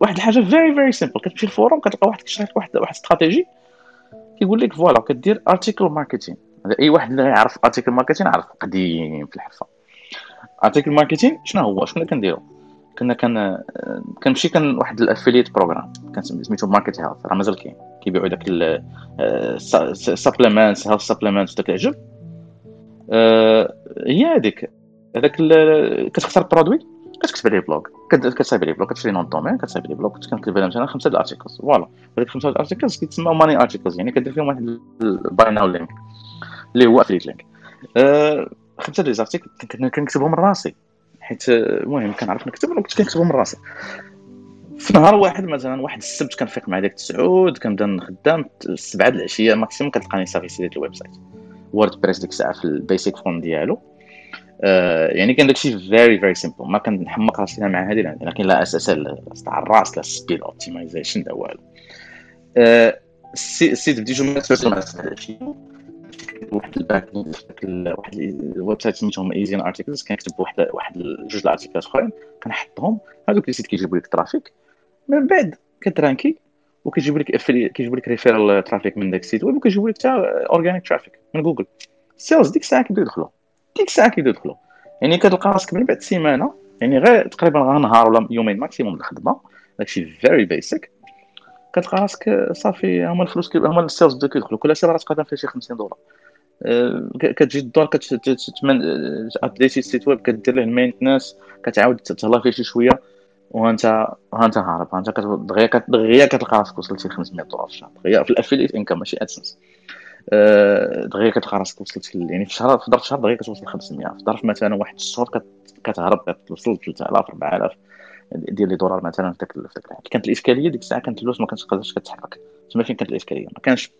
واحد الحاجة very very simple كتمشي لل forum كتلقى واحد كيشرح لك واحد واحد استراتيجي كيقول لك voilà كدير article marketing أي واحد اللي يعرف article marketing عارف قديم في الحرفة. article marketing شنو هو؟ شنو كنديرو؟ كنا كان كنمشي كان واحد ال affiliate program كان سميتو Market Health راه مازال كاين. كيبيعوا داك ال supplements health supplements داك العجب. آه، هي هذيك هذاك كتختار برودوي كتكتب عليه blog كتصايب عليه blog كتشري nom de domaine كتصايب عليه بلوغ كنكتب عليه مثلا خمسة ال articles voilà هذيك خمسة ال articles كيتسموا money articles يعني كدير فيهم واحد ال buy now link اللي هو affiliate link آه، خمسه ديال ال article كنكتبهم راسي. حيت المهم كنعرف نكتب وكنت كنكتبهم راسي. في نهار واحد مثلا واحد السبت كنفيق مع ديك التسعود كنبدا نخدم السبعة د العشية maximum كتلقاني صافي سيديت ال website. WordPress ديك الساعة في ال basic fond ديالو. آه يعني كان داكشي very very simple ما كنحمق راسي مع هذه لكن لا أساس تاع الراس لا speed optimization لا والو. آه ال site بديتو مع العشيه واحد ال pack واحد ال website سميتهم Ezine Articles كنكتب واحد واحد جوج الأرتيكلات أخرين كنحطهم هذوك les sites كيجيبوا لك traffic. من بعد كترانكي وكيجيبوا لك كيجيبوا لك referral traffic من داك ال site وكيجيبوا لك حتى organic traffic من Google ال sales ديك الساعة كيبداو يدخلوا ديك الساعة كيبداو يدخلوا يعني كتلقى راسك من بعد سيمانة يعني غير تقريبا غير نهار ولا يومين maximum الخدمة. داكشي very basic كتلقى راسك صافي هما الفلوس هما ال sales بداو كيدخلوا كل سيره تقدم فيها شي 50 دولار. كتجي الدور كت updati ال site web كدير له ال maintenance كتعاود تهلا فيه شي شوية وانت ها انت هارب انت دغيا دغيا كتلقى راسك وصلتي ل 500 دولار في الشهر. دغيا في ال affiliate income ماشي AdSense. آه، دغيا كتلقى راسك وصلت يعني في شهر في ظرف شهر دغيا كتوصل 500 في ظرف مثلا واحد الشهور كتهرب كتوصل 3000 4000 ديال les dollars مثلا في داك كانت الاشكاليه ديك الساعة كانت الفلوس ما كانتش كتحرك. تما فين كانت الاشكاليه ما كانش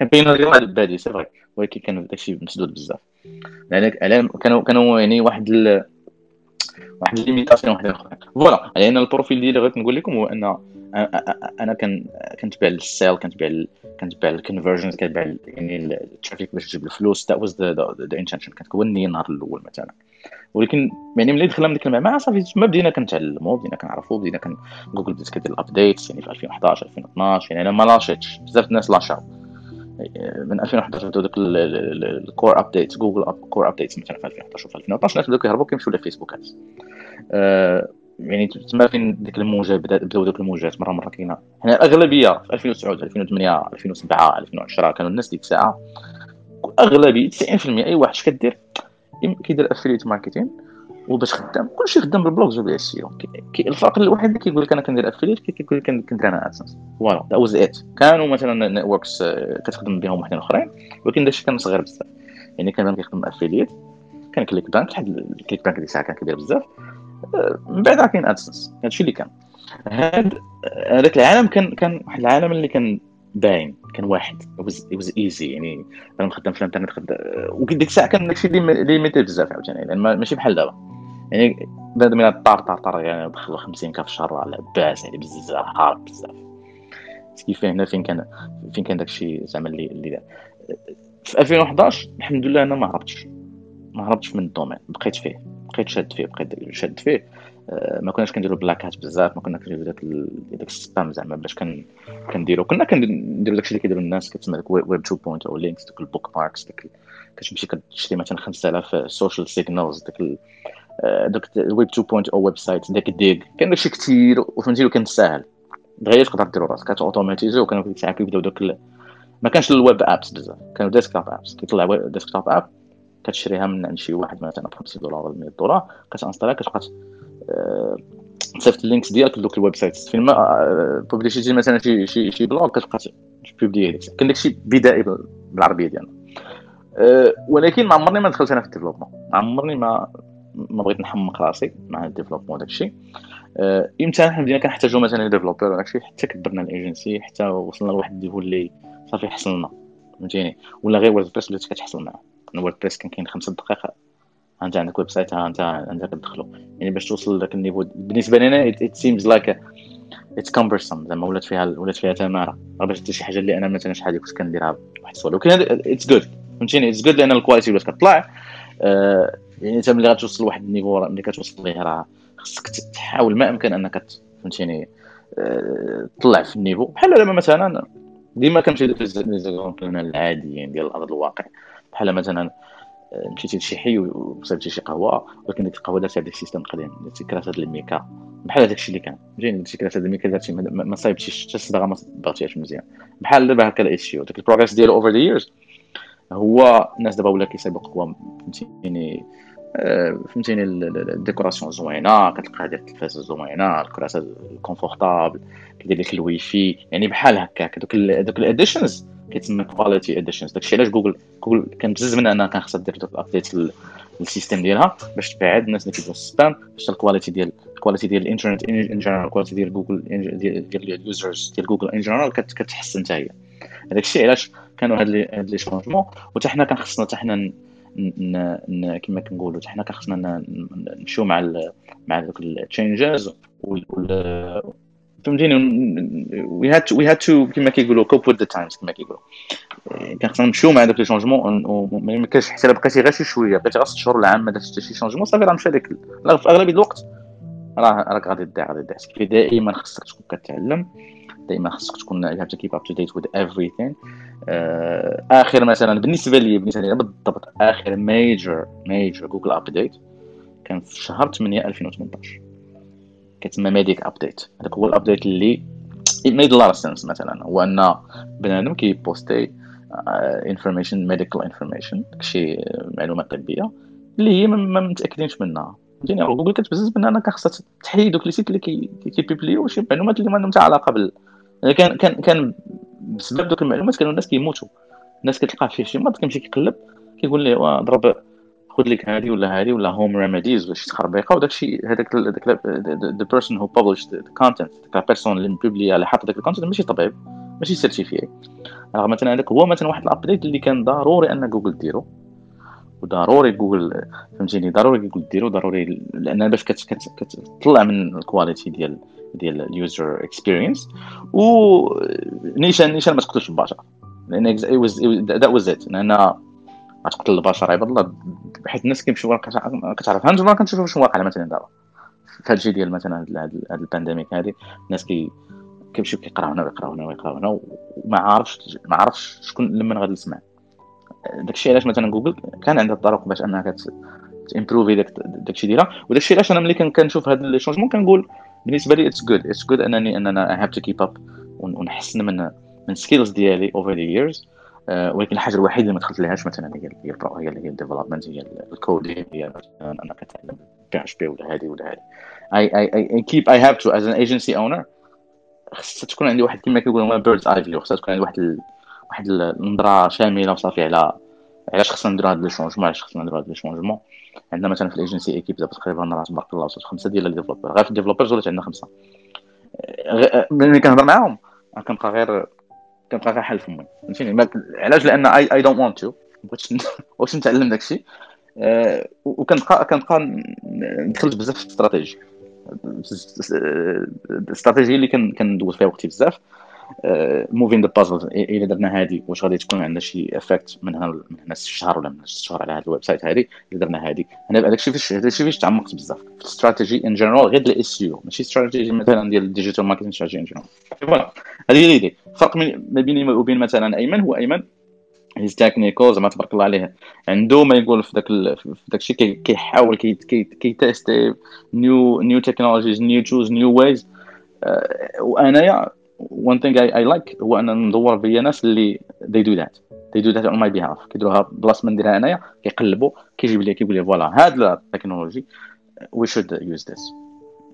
كان باين الرياضه بادي سي فري ولكن كان داكشي مسدود بزاف. يعني كانوا كانوا يعني واحد ال... واحد ال limitation واحد أخرى voilà يعني أنا ال profil ديالي بغيت نقول لكم هو أن أنا كان كنتبع ال sale كنتبع كنتبع ال conversions كنتبع يعني ال traffic باش تجيب الفلوس. that was the intention كانت هو النيه النهار الأول مثلا. ولكن يعني ملي دخلنا من ديك المعمعة صافي ما بدينا كنتعلموا بدينا كنعرفوا بدينا كن جوجل بدات كدير ال updates يعني في 2011 2012 يعني أنا ما لاشيتش. بزاف الناس لاشاو. من 2011 بداو دوك ال core update Google core updates مثلا في 2011 وفي 2012 الناس بداو كيهربوا كيمشيو للفيسبوكات يعني تما فين ديك الموجة بداو دوك الموجات مره مرة كاينة حنا الأغلبية في 2009 2008 2007 2010 كانوا الناس ديك الساعة. أغلبية 90% أي واحد اش كدير؟ كيدير affiliate marketing وباش خدام. كلشي خدام بال blogs وباع ال SEO الفرق الوحيد اللي كيقول لك أنا كندير affiliate كيقول لك كندير أنا AdSense voilà that was it كانوا مثلا networks آه، كتخدم بهم وحدين أخرين ولكن داكشي كان صغير بزاف. يعني كان كيخدم affiliate كان ClickBank واحد ClickBank ديك الساعة كان كبير بزاف. آه، من بعد كاين AdSense هادشي اللي كان. هاد هذاك العالم كان كان واحد العالم اللي كان باين كان واحد. was easy يعني أنا خدام في الإنترنت خدام وديك الساعة كان داكشي limité بزاف عاوتاني. لأن ماشي بحال دابا. يعني بنادم إلى طار طار طار يعني دخل 50 K الشهر لاباس يعني بزاف hard بزاف. كيف هنا فين كان فين كان داكشي زعما اللي اللي في 2011 الحمد لله أنا ما هربتش. ما هربتش من ال domaine. بقيت فيه. بقيت شاد فيه بقيت شاد فيه. آه، ما كناش كنديروا black hat بزاف ما كنا كنديروا داك داك ال spam زعما باش كان كنديروا كنا كنديروا داكشي اللي كيديروا الناس كتسمى داك ويب 2 point O links داك ال bookmarks داك كتمشي كتشري مثلا 5000 social signals داك دوك الويب 2.0 website داك الديك كان داكشي كثير وفهمتي وكان ساهل. دغيا تقدر ديرو راسك كت automatisé وكانوا ديك الساعة كيبداو دوك ما كانش ال web apps بزاف كانوا desktop apps كيطلع desktop app كتشريها من عند شي واحد مثلا ب 50 دولار ولا 100 دولار كت installها كتبقى تصيفط ال links ديالك لدوك ال websites فين ما publicité مثلا شي شي شي blog كتبقى ت publier هذيك كان داكشي بدائي بالعربية ديالنا. ولكن ما عمرني ما دخلت أنا في ال développement ما عمرني ما ما بغيت نحمق راسي مع ال développement وداك الشيء أه إمتى حنا بدينا كنحتاجو مثلا developer وداك الشيء حتى كبرنا الإيجنسي حتى وصلنا لواحد ال niveau اللي صافي حصلنا. فهمتيني؟ ولا غير WordPress بدات كتحصل معاه WordPress كان كاين خمسة دقائق أنت عندك website ها أنت انت كتدخلو. يعني باش توصل لذاك ال niveau. بالنسبة لي أنا it seems like it's comparison زعما ولات فيها ولات فيها تمارة. باش دير شي حاجة اللي أنا مثلا شحال كنت كنديرها بواحد الصورة ولكن it's good فهمتيني؟ it's good لأن ال quality ولات كطلع. أه يعني انت ملي غتوصل لواحد ال niveau ملي كتوصل ليه راه خصك تحاول ما امكن أنك فهمتيني آه، طلع في ال niveau. بحال دابا مثلا ديما كنمشي les exemples العاديين ديال ارض الواقع. بحال مثلا مشيتي لشي حي وصيبتي شي قهوة ولكن ديك القهوة درتها بداك ال système القديم درتي كراسة الميكا. بحال هذاك الشيء اللي كان فهمتيني درتي كراسة الميكا درتي ما صايبتيش حتى الصباغه ما صبغتيهاش مزيان. بحال دابا هكا الاس داك ال progress ديالو over the years هو الناس دابا ولا كيصايبوا قهوة فهمتيني آه، فهمتيني ال décoration زوينة كتلقى هذه التلفاز زوينة الكراسة confortable كيدير لك الواي فاي يعني بحال هكاك دوك دوك ال additions كيتسمى quality additions داكشي علاش Google Google كان بزز منها أنها كان خصها دير دوك ال update لل système ديالها باش تبعد الناس اللي كيديروا ال spam باش ال quality ديال ال quality ديال الانترنت en général ال quality ديال جوجل ديال ال users ديال Google en général كتحسن حتى هي. هذاك الشيء علاش كانوا هاد لي هاد les changements وحتى حنا كان خصنا حتى حنا كما كنقولوا حنا خصنا نمشيو مع ال مع دوك ال changes فهمتيني؟ we had we had to كما كيقولوا cope with the times كما كيقولوا. كان خصنا نمشيو مع دوك les changements وما كانش حتى بقيتي غير شي شوية بقيتي غير ست شهور العام ما درتش حتى شي changement صافي راه مشى داك في أغلبية الوقت راه راك غادي تضيع غادي تضيع دائما خصك تكون كتعلم. دائما خصك تكون have to keep up to date with everything. uh, آخر مثلا بالنسبة لي بالنسبة لي بالضبط آخر major major Google update كان في شهر 8 2018 كتسمى Medic update هذاك هو ال update اللي it made a lot of sense مثلا. هو أن بنادم كي poster information medical information داكشي معلومات طبية اللي هي ما متأكدينش منها. فهمتيني جوجل كتبزز من انك خاصها تحيد دوك les sites اللي كيبيبليو شي معلومات اللي ما عندهم حتى علاقة بال يعني كان كان كان بسبب دوك المعلومات كانوا الناس كيموتوا. الناس كتلقى فيه شي مرض كيمشي كيقلب كيقول ليه ضرب خذ لك هذه ولا هذه ولا هوم ريميديز ولا شي تخربيقة. وداك الشيء هذاك ذا بيرسون هو ببلش ذا كونتنت ديك البيرسون اللي مبوبلي على حط داك الكونتنت ماشي طبيب ماشي سيرتيفي رغم مثلا هذاك هو مثلا واحد الابديت اللي كان ضروري أن جوجل ديرو. وضروري جوجل فهمتيني ضروري جوجل ديرو ضروري لأن باش كتطلع من ال quality ديال ديال ال user experience و نيشان ما تقتلش البشر. لأن that was it لأن غتقتل البشر عباد الله حيت الناس كيمشيو كتعرف. هانت ما كنشوفوا شنو واقع مثلا دابا. في هادشي ديال مثلا هاد ال pandemic هادي الناس كي كيمشيو كيقراو هنا ويقراو هنا ويقراو هنا وما عارفش ما عارفش شكون لمن غادي يسمع. داكشي علاش مثلا جوجل كان عندها الطرق باش أنها تمبروفي داك داكشي ديالها. وداكشي علاش أنا ملي كنشوف هاد لي شونجمون كنقول؟ بالنسبة لي اتس جود اتس جود انني أننا اي هاف تو كيب اب ونحسن من من سكيلز ديالي اوفر ذا ييرز ولكن الحاجة الوحيدة اللي ما دخلت لهاش مثلا هي هي هي هي الديفلوبمنت هي الكودين هي مثلا أنا كنتعلم بي اتش بي ولا هذه ولا هذه. اي اي اي كيب اي هاف تو از ان ايجنسي اونر خصها تكون عندي واحد كما كيقولوا بيردز اي فيو خصها تكون عندي واحد. واحد النظره شاملة وصافي على علاش خصنا نديرو هاد les changements علاش خصنا نديرو هاد les changements عندنا مثلا في ال agency équipe دابا تقريبا راه تبارك الله وصلت خمسة ديال ال developers. غير في ال developers ولات عندنا خمسة. ملي كنهضر معاهم كنبقى غير كنبقى غير حل فمي فهمتيني؟ علاش؟ لأن I I don't want to بغيتش نتعلم داكشي. أه وكنبقى كنبقى دخلت بزاف في الاستراتيجي. الاستراتيجي اللي كندوز فيها وقتي بزاف. moving the puzzle الا درنا هذه واش غادي تكون عندنا شي effect من هنا من هنا الشهر ولا من الشهر على هذا ال website هذه؟ الا درنا هذه. أنا هذاك الشيء فاش هذاك الشيء فاش تعمقت بزاف. في ال strategy in general غير ال SEO ماشي استراتيجي مثلا ديال ال digital marketing strategy in general voilà هذه هي الفرق ما بيني وبين مثلا أيمن. هو أيمن he's technical زعما تبارك الله عليه. عنده ما يقول في داك في داك الشيء كيحاول كي tester new new technologies new tools new ways وأنايا thing I, I like هو ان ندور بيا ناس اللي they do that. They do that on my behalf. كيديروها بلاصة ما نديرها انايا كيقلبوا كيجيب لي كيقول لي voilà هاد ال technology we should use this.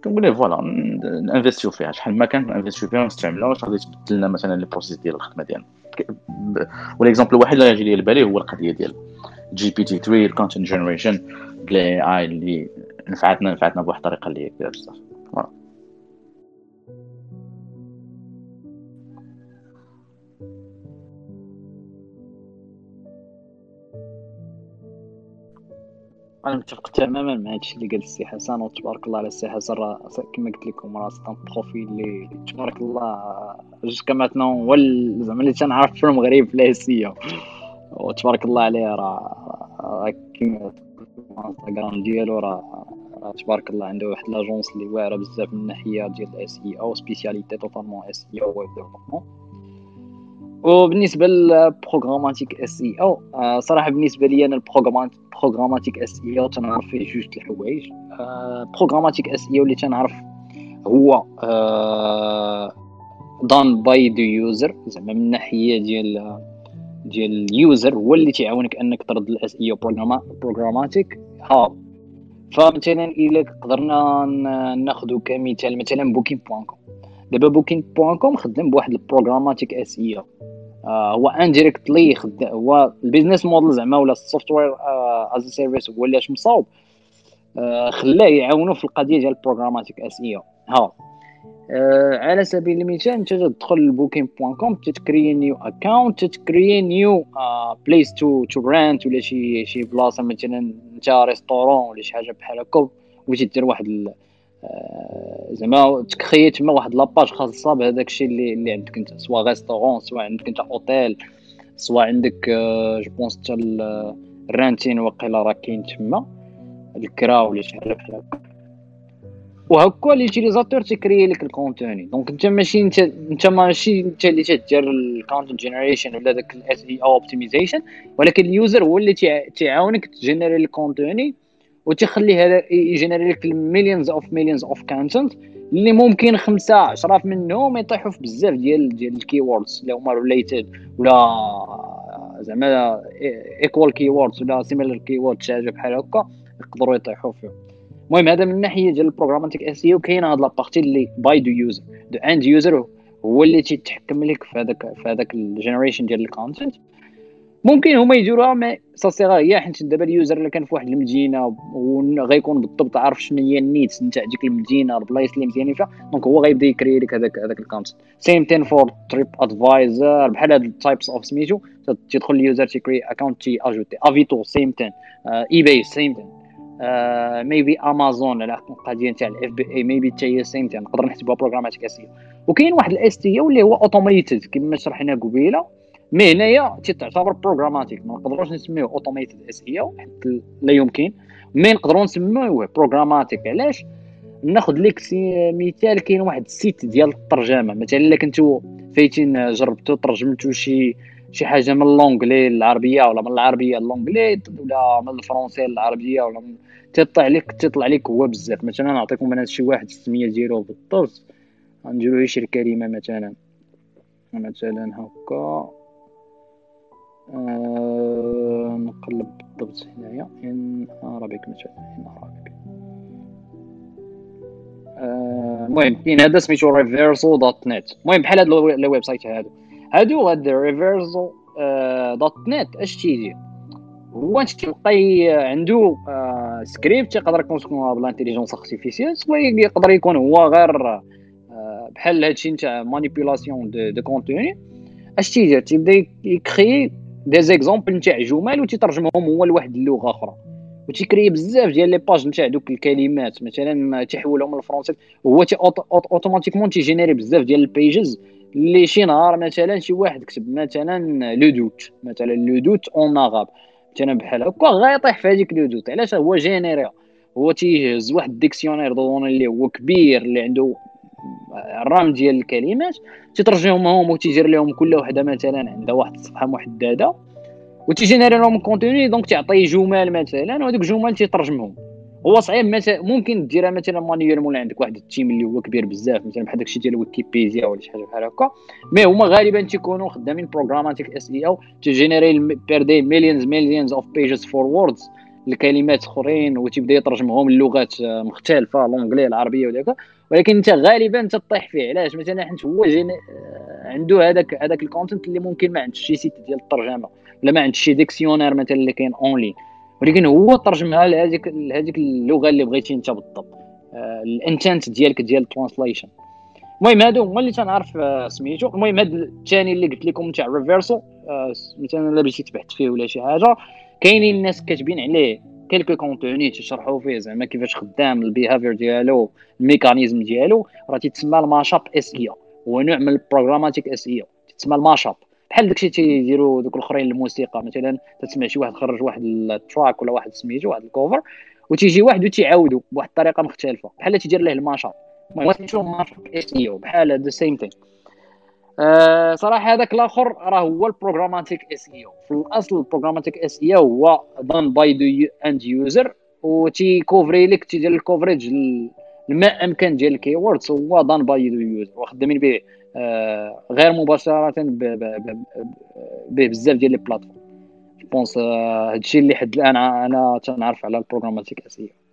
كنقول ليه voilà n'investir و فيها. شحال ما كان n'investir و فيها ونستعملها واش غادي تبدل لنا مثلا les process ديال الخدمة ديالنا. وال exemple الوحيد اللي غيجي لي لبالي هو القضية ديال GPT 3 ال content generation ال AI اللي نفعتنا نفعتنا بواحد الطريقة اللي كبيرة بزاف. أنا متفق تماما مع هادشي اللي قال السي حسن وتبارك الله على السي حسن. راه كما قلت لكم راه ces profils اللي تبارك الله jusqu'à maintenant هو زعما اللي تنعرف في المغرب في ال SEO وتبارك الله عليه راه كيما الانستغرام ديالو راه تبارك الله عنده واحد l'agence اللي واعرة بزاف من الناحية ديال ال SEO spécialité totalement SEO web développement وبالنسبة لل programmatic SEO صراحة بالنسبة لي أنا ال programmatic SEO تنعرف فيه جوج الحوايج. programmatic SEO اللي تنعرف هو done by the user زعما من الناحيه ديال ديال ال user هو اللي تيعاونك أنك ترد ال SEO programmatic. ها فمثلا إلا قدرنا ناخذ كمثال مثلا Booking point com دابا Booking point com خدام بواحد ال programmatic SEO هو indirectly هو ال business model زعما ولا ال software as service هو اللي مصاوب. آه، خلاه يعاونو في القضية ديال ال programmatic SEO ها. آه على سبيل المثال أنت تدخل ل Booking point com تت créer new account تت créer new place to to rent ولا شي شي بلاصة مثلا أنت restaurant ولا شي حاجة بحال هكا بغيتي دير واحد آه زعما ت créer تما واحد la page خاصة بهذاك الشيء اللي, اللي عندك انت سواء restaurant سواء عندك انت اوتيل سواء عندك آه je pense حتى الرونتينغ وقيلا راه كاين تما الكرا ولا شي حاجة بحال هكا. وهكا l'utilisateur تيكري لك ال contenu donc انت ماشي انت انت ماشي انت اللي تدير ال content generation ولا داك ال SEO optimization ولكن ال user هو اللي تيعاونك t générer ال contenu وتخلي هذا ي générer لك ال millions of millions of content اللي ممكن خمسة عشرة منهم يطيحوا في بزاف ديال ديال ال keywords اللي هما related ولا زعما equal keywords ولا similar keywords شي حاجة بحال هكا يقدروا يطيحوا فيهم. المهم هذا من الناحيه ديال ال programmatic SEO كاينة هاد la partie اللي by the user the end user هو اللي تيتحكم لك في هذاك في هذاك ال generation ديال ال content ممكن هما يديروها mais ça c'est هي حيت دابا ال user اللي كان في واحد المدينة وغيكون بالضبط عارف شنو هي النيتس نتاع ديك المدينة البلايص اللي مزيانين فيها donc هو غيبدا يكري لك هذاك هذاك ال content same thing for TripAdvisor بحال هاد ال types of سميتو تيدخل ال user تيكري account تي ajouter افيتو same thing eBay same thing maybe Amazon على القضية نتاع ال FBA maybe حتى هي same نقدر نحسبها programmatic SEO وكاين واحد الاس تي اللي هو automated كما شرحنا قبيلة. mais هنايا تيتعتبر programmatic ما نقدروش نسميوه automated SEO لا يمكن. mais نقدروا نسميوه programmatic علاش؟ ناخذ لك مثال كاين واحد ال site ديال الترجمة. مثلا إلا كنتو فايتين جربتو ترجمتو شي شي حاجة من l'anglais للعربية ولا من العربية ل l'anglais ولا من الفرنسي للعربية ولا من تطلع لك تطلع لك هو بزاف. مثلا نعطيكم أنا شي واحد السمية ديالو بالضبط غنديرو شي كلمه مثلا. مثلا هكا. آه نقلب بالضبط هنايا. en arabic مثلا en arabic آه، المهم آه كاين هذا سميتو Reverso dot net المهم بحال هاد ال website هادو. هادو هاد Reverso dot net اش تيدير؟ هو انت تلقاي عنده سكريبت يقدر يكون بال intelligence artificielle soit يقدر يكون هو غير آه، بحال هادشي نتاع manipulation de contenu اش تيدير؟ تيبدا يكري des exemples نتاع جمل وتيترجمهم هو لواحد اللغة أخرى. وتيكري بزاف ديال les pages نتاع دوك الكلمات مثلا تيحولهم للفرنسي هو تي automatiquement تي générer بزاف ديال ال pages اللي شي نهار مثلا شي واحد كتب مثلا le doute مثلا le doute en arabe مثلا بحال هكا غيطيح في هذيك le doute علاش؟ هو générer هو تيهز واحد ال dictionnaire donné اللي هو كبير اللي عنده الرام ديال الكلمات تيترجمهم هما وتي gérer لهم كل وحدة مثلا عندها واحد الصفحة محددة وتي générer لهم contenu donc تعطي جمل مثلا وهذوك الجمل تيترجمهم. هو صعيب مثلا ممكن ديرها مثلا manual ولا عندك واحد ال team اللي هو كبير بزاف مثلا بحال داكشي ديال ويكيبيديا ولا شي حاجة بحال هكا. mais هما غالبا تيكونوا خدامين programmatic SEO ت générer بير des millions millions of pages for words الكلمات أخرين وتيبدأ يترجمهم للغات مختلفة l'anglais العربية ولا هكا. ولكن انت غالبا تطيح فيه. علاش؟ مثلا حيت هو جين... عنده هذاك هذاك ال content اللي ممكن ما عندش شي site ديال الترجمة ولا ما عندش شي dictionnaire مثلا اللي كاين اونلاين ولكن هو ترجمها لهذيك لهذيك اللغة اللي بغيتي انت بالضبط. آه، ال intent ديالك ديال ال translation المهم هادو هما اللي تنعرف آه، سميتو. المهم هاد الثاني اللي قلت لكم تاع Reverso آه، مثلا إلا بغيتي تبحث فيه ولا شي حاجة كاينين الناس كاتبين عليه quelques contenus تشرحوا فيه زعما كيفاش خدام ال behavior ديالو ال mécanisme ديالو. راه تيتسمى ال mashup SEO هو نوع من ال programmatic SEO تسمى ال mashup. بحال داكشي تيديروا دوك الأخرين الموسيقى مثلا تسمع شي واحد خرج واحد ال track ولا واحد سميتو واحد ال cover وتيجي واحد وتيعاودو بواحد الطريقة مختلفة. بحال تيدير ليه ال mashup المهم تنشوف mashup SEO بحال ذا same thing صراحة هذاك الآخر راه هو ال programmatic SEO. في الأصل ال programmatic SEO هو done by the end user وتي couvrir لك تيدير ال coverage ما أمكن ديال ال keywords هو done by the user وخدامين به آه، غير مباشرة به بزاف ديال les plateformes بونس هادشي اللي حد الآن أنا تنعرف على ال programmatic SEO.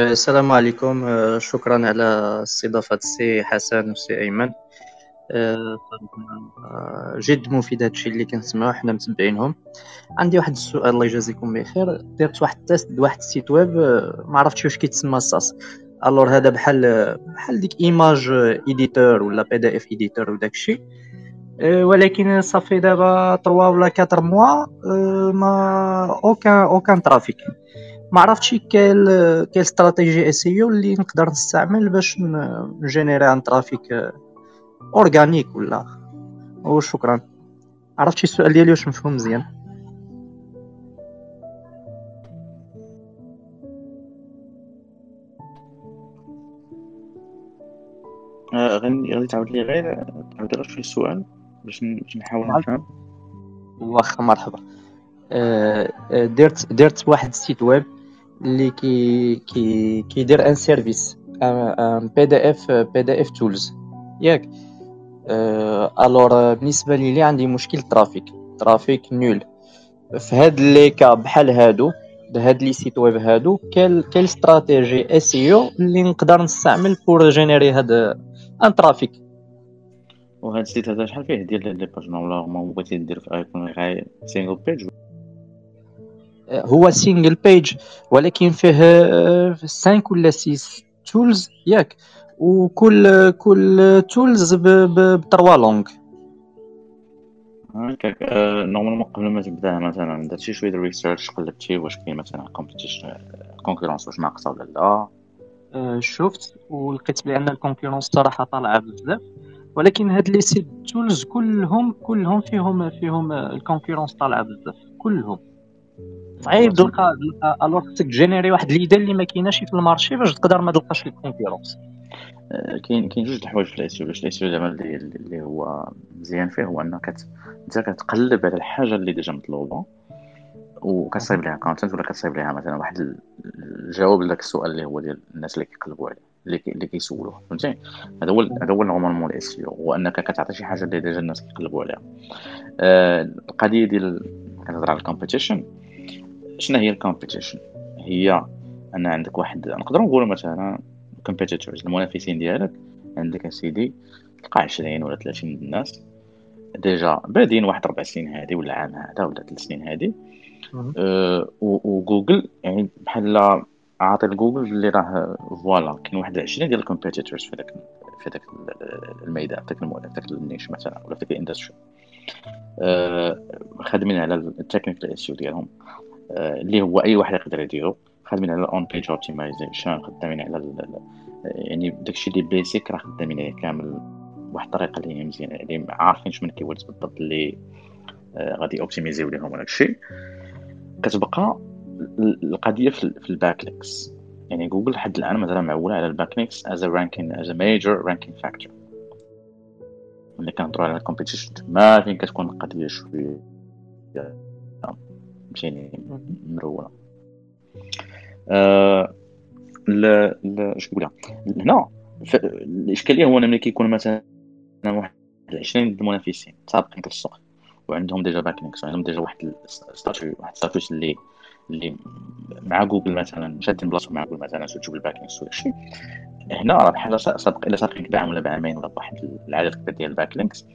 السلام عليكم. آه، شكرا على استضافة السي حسن والسي أيمن. آه، جد مفيد هادشي اللي كنسمعو حنا متبعينهم. عندي واحد السؤال الله يجازيكم بخير. درت واحد ال test بواحد ال site web ما عرفتش واش كيتسمى ال SaaS. alors هذا بحال بحال ديك image editor ولا PDF editor وداكشي ولكن صافي دابا 3 ولا 4 mois ما aucun aucun trafic. ما عرفتش كاين كاين stratégie SEO اللي نقدر نستعمل باش ن générer un trafic organique ولا. وشكرا عرفتي السؤال ديالي واش مفهوم مزيان. آه، غادي غادي تعاود لي غير تعاود لي شوية السؤال باش نحاول نفهم. واخا مرحبا. آه، آه، درت درت واحد ال site web اللي كي كي كيدير ان سيرفيس بي دي اف بي دي اف تولز ياك alors بالنسبة لي عندي مشكل trafic. trafic nul. في هاد les cas بحال هادو هاد les sites web هادو كاين كاين stratégie SEO اللي نقدر نستعمل pour générer هاد un trafic. وهاد ال site هذا شحال فيه ديال لي page normalement؟ بغيتي دير في ايكون غير single page هو single page ولكن فيه 5 ولا 6 tools ياك. وكل كل tools ب 3 langues هكاك normalement قبل ما تبدأ مثلا درتي شوية research قلبتي واش كاين مثلا competition concurrence واش ناقصة ولا لا. شفت. ولقيت بأن ال concurrence صراحة طالعة بزاف. ولكن هاد les sites tools كلهم كلهم فيهم فيهم ال concurrence طالعة بزاف. كلهم. صعيب تلقى alors خصك générer واحد l'idée اللي ما كايناش في ال marché باش تقدر ما تلقاش ال concurrence آه، كاين كاين جوج الحوايج في ال SEO باش ال SEO زعما اللي هو مزيان فيه هو انك أنت كتقلب على الحاجة اللي déjà مطلوبة وكتصايب ليها content ولا كتصايب ليها مثلا واحد الجواب لذاك السؤال اللي هو ديال الناس اللي كيقلبوا عليه اللي اللي كيسولوه فهمتي؟ هذا هو هذا هو normalement ال SEO هو إنك كتعطي شي حاجة اللي déjà الناس كيقلبوا عليها. آه القضية ديال كنهضر على ال competition شنو هي ال competition؟ هي أن عندك واحد نقدروا نقولوا مثلا competitors المنافسين ديالك. عندك اسيدي تلقى 20 ولا 30 الناس. déjà بادين واحد ربع سنين هادي ولا عام هذا ولا ثلاث سنين هادي. أه وجوجل يعني بحال عاطي لجوجل اللي راه voilà كاين واحد 20 ديال ال competitors في داك في داك الميدان في داك في داك ال niche مثلا ولا في داك ال industry أه خادمين على ال technical SEO ديالهم. اللي هو أي واحد يقدر يديرو. خدامين على on page optimization خدامين على يعني داكشي اللي basic راه خدامين عليه كامل. بواحد الطريقة اللي هي مزيانه يعني عارفين شمن keywords بالضبط اللي آه، غادي optimis يو ليهم ولا شيء كتبقى القضية في ال backlinks يعني جوجل لحد الآن مثلا معولة على ال backlinks as ranking as major ranking factor ملي كنهضروا على ال competition ما فين كتكون القضية شوية. فهمتيني؟ مرونه. آه لا لا اش نقولها هنا الإشكالية هو ملي كيكون مثلا واحد 20 المنافسين سابقين في السوق وعندهم déjà backlinks وعندهم déjà واحد ال statut واحد ال status اللي اللي مع جوجل مثلا شادين بلاصتهم مع جوجل مثلا تشوف ال backlinks ولا شي. هنا راه بحال سابق إلا سابقينك بعام ولا بعامين ولا بواحد العدد كبير ديال ال backlinks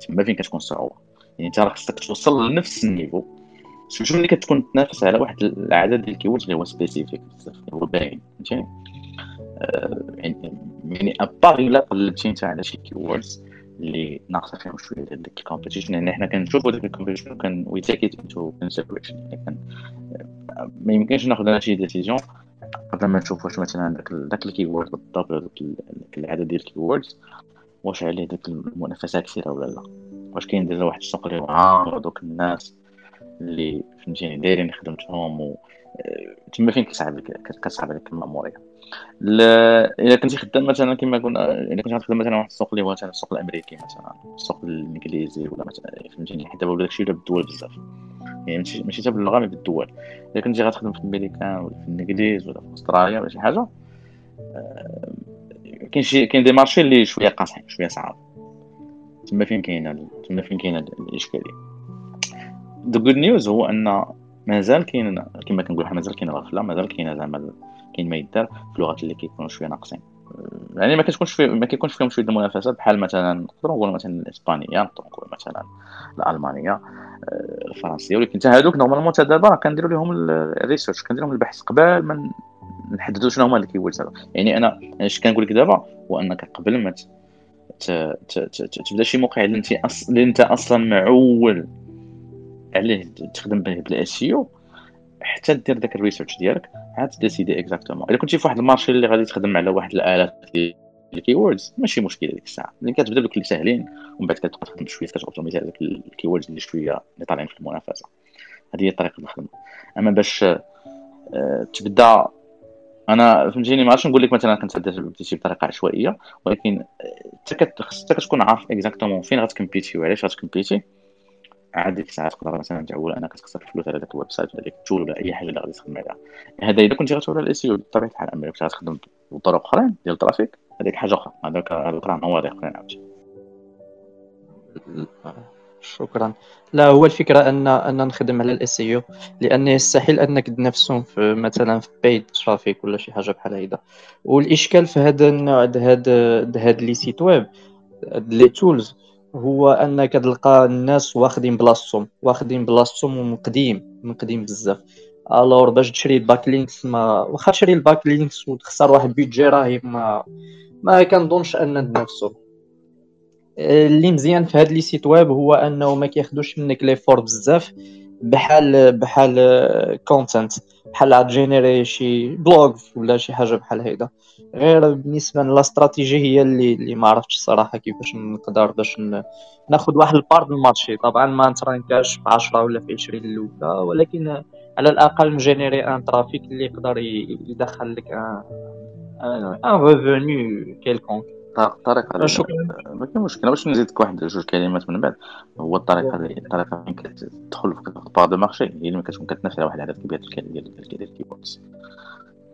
تما فين كتكون الصعوبه يعني أنت راه خصك توصل لنفس ال niveau. surtout ملي كتكون تنافس على واحد العدد ديال ال keywords اللي هو spécifique بزاف هو باين فهمتيني؟ آه، يعني يعني à part إلا قلبتي أنت على شي keywords اللي ناقصة فيهم شوية ديال ديك ال competition يعني حنا كنشوفوا ديك ال competition وكان we take it into consideration يعني كان ما يمكنش ناخذ أنا شي decision قبل ما نشوف واش مثلا داك داك ال keyword بالضبط داك العدد ديال ال keywords واش عليه ديك المنافسة كثيرة ولا لا؟ واش كاين déjà واحد السوق اللي عامر دوك الناس اللي فهمتيني دايرين خدمتهم و آه، تما فين كتصعب كتصعب عليك المأمورية؟ إلا كنتي خدام مثلا كما قلنا إلا كنت غتخدم مثلا واحد السوق اللي هو مثلا السوق الأمريكي مثلا السوق الإنجليزي ولا مثلا فهمتيني حيت دابا ولا داكشي ولا بالدول بزاف. يعني ماشي ماشي حتى باللغة بالدول. إلا كنتي غتخدم في الامريكان ولا في الإنجليز ولا في أستراليا ولا شي حاجة آه، كاين شي كاين دي مارشي اللي شوية قاصحين شوية صعاب. تما فين كاينة تما فين كاينة الإشكالية؟ the good news هو أن مازال كاين كما كنقول مازال كاين الغفلة مازال كاين زعما كاين ما يدار في اللغات اللي كيكونوا شوية ناقصين. يعني ما كتكونش في ما كيكونش فيهم شوية المنافسات بحال مثلا نقدروا نقولوا مثلا الإسبانية نقدروا نقولوا مثلا الألمانية آه، الفرنسية ولكن حتى هذوك normalement حتى دابا كنديروا لهم ال research كنديروا لهم البحث قبل ما نحددوا شنو هما ال keywords هذا يعني أنا اش كنقول لك دابا؟ هو أنك قبل ما تبدا شي موقع اللي اللي أنت أصلا معول. عليه تخدم به ب ال SEO حتى دير داك ال research ديالك عاد décider exactement. إلا كنتي في واحد marché اللي غادي تخدم على واحد الالاف ديال ال keywords ماشي مشكلة ديك الساعة. ملي كتبدا بدوك اللي ساهلين ومن بعد كتبقى تخدم شوية كت optimiser على ال keywords اللي شوية اللي طالعين في المنافسة. هذه هي الطريقة الخدمه أما باش آه، تبدا أنا فهمتيني ما عرفتش نقول لك مثلا كنت بديتي بطريقة عشوائية ولكن حتى كتكون عارف exactement فين غت compete ي وعلاش غت compete ي. ديك الساعة تقدر مثلا تعول انك تخسر فلوس على ذاك ال website ولا ديك ال tool ولا اي حاجة اللي غادي تخدم عليها هذا إذا كنتي غتولى ال SEO بطبيعه الحال اما كنت غتخدم بطرق اخرين ديال ال traffic هذيك حاجة أخرى. هذاك هذوك راه مواضيع اخرين عاوتاني شكرا. لا هو الفكرة ان أن نخدم على ال SEO لأن يستحيل أنك تنافسهم في مثلا في paid traffic ولا شي حاجة بحال هيدا. والإشكال في هذا النوع هاد هاد les sites web les tools هو أنك تلقى الناس واخدين بلاصتهم واخدين بلاصتهم ومن قديم من قديم بزاف. alors باش تشري ال backlinks ما واخا تشري ال backlinks وتخسر واحد budget راهي ما ما كنظنش أن نتنافسوا اللي مزيان في هاد les sites web هو أنه ما كياخذوش منك l'effort بزاف بحال بحال content بحال générer شي blog ولا شي حاجة بحال هيدا غير بالنسبة la stratégie هي اللي اللي ما عرفتش الصراحه كيفاش نقدر باش ناخذ واحد ال part من ال marché طبعا ما نت rank اش في 10 ولا في 20 الاولى ولكن على الاقل م générer un trafic اللي يقدر يدخل لك un un revenu quelconque الطريقة شكرا ما كاين مشكل باش نزيدك واحد جوج كلمات من بعد. هو الطريقة اللي الطريقة فين كتدخل في part de marché؟ هي اللي كتكون كتنافس على واحد العدد كبير ديال ديال ال keywords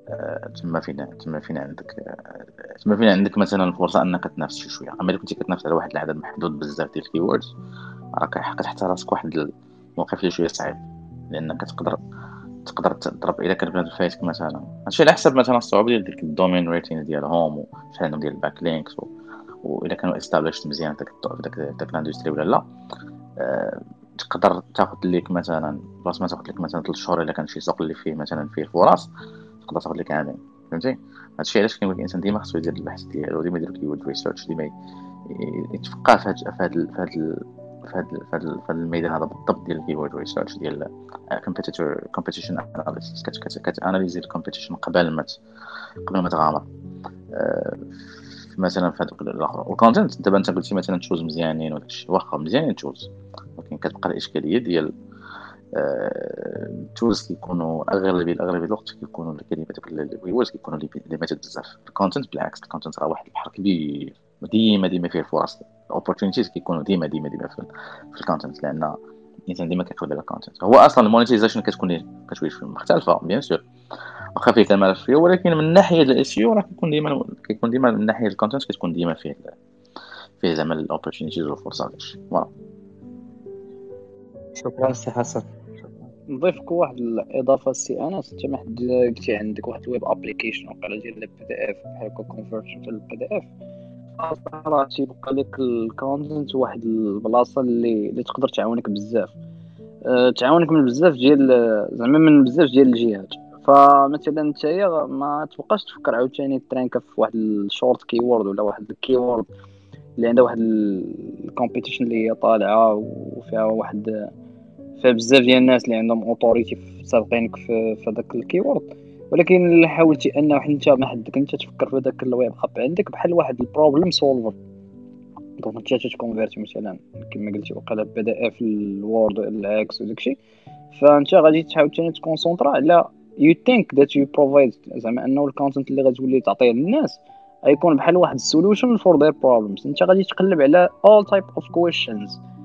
آه، تما فين تما فين عندك آه، تما فين عندك مثلا الفرصة أنك تنافس شي شوية. أما إلا كنتي كتنافس على واحد العدد محدود بزاف ديال ال keywords راك كتحط راسك واحد الموقف اللي شوية صعيب لأنك تقدر تقدر تضرب إذا كان بنادم فايتك مثلا. هادشي على حسب مثلا الصعوبة ديال ديك ال domain rating ديالهم وشحال عندهم ديال ال backlinks واذا كانوا established مزيان داك داك داك ال industry ولا لا. أه تقدر تاخذ ليك مثلا بلاص ما تاخذ لك مثلا 3 شهور إلا كان شي سوق اللي فيه مثلا فيه فرص تقدر تاخذ لك عامين. فهمتي؟ هادشي علاش كنقول الإنسان ديما خصو يدير البحث ديالو ديما يدير keyword research ديما يتفقه في هاد في هاد في الميدان هذا بالضبط ديال ال keyword research ديال competitor competition analysis كت analyser ال competition قبل ما قبل ما تغامر. آه، مثلا في هذوك الآخر وال content دابا أنت قلتي مثلا tools مزيانين وداكشي واخا مزيانين tools ولكن كتبقى الإشكالية ديال ال tools آه، كيكونوا اغلبيه اغلبيه الوقت كيكونوا الكلمات ال keywords كيكونوا limited بزاف. ال content بالعكس ال content راه واحد البحر كبير. ديما ديما فيه الفرص. ال opportunities كيكونوا ديما ديما ديما في, في ال content لأن الإنسان ديما كياخذ على ال content هو أصلا ال monetization كتكون كتولي مختلفة bien sûr واخا فيه كمال فيه ولكن من ناحية ال SEO راه كيكون ديما كيكون ديما من ناحية ال content كتكون ديما فيه فيه زعما ال opportunities والفرص هادشي voilà شكرا سي حسن. نضيفك واحد الإضافة سي انس انت ما حد قلتي عندك واحد ال web application وقال ديال ال PDF بحال هكا convert في ال PDF راه تيبقى لك ال content واحد البلاصة اللي اللي تقدر تعاونك بزاف. أه تعاونك من بزاف ديال زعما من بزاف ديال الجهات. فمثلا نتايا ما تبقاش تفكر عاوتاني ت rank ا في واحد ال short keyword ولا واحد ال keyword اللي عندها واحد ال competition اللي هي طالعة وفيها واحد فيها بزاف ديال الناس اللي عندهم authority سابقينك في هذاك ال keyword ولكن اللي حاولتي انه أنت ما حدك أنت تفكر في هذاك ال web app عندك بحال واحد ال problem solver donc أنت ت convertir مثلا كما قلتي وقال PDF ال Word ال Excel وداكشي فأنت غادي تحاول ثاني ت concentrer على the thing that you provide زعما أنه ال content اللي غتولي تعطيه للناس غيكون بحال واحد ال solution for their problems أنت غادي تقلب على all type of questions.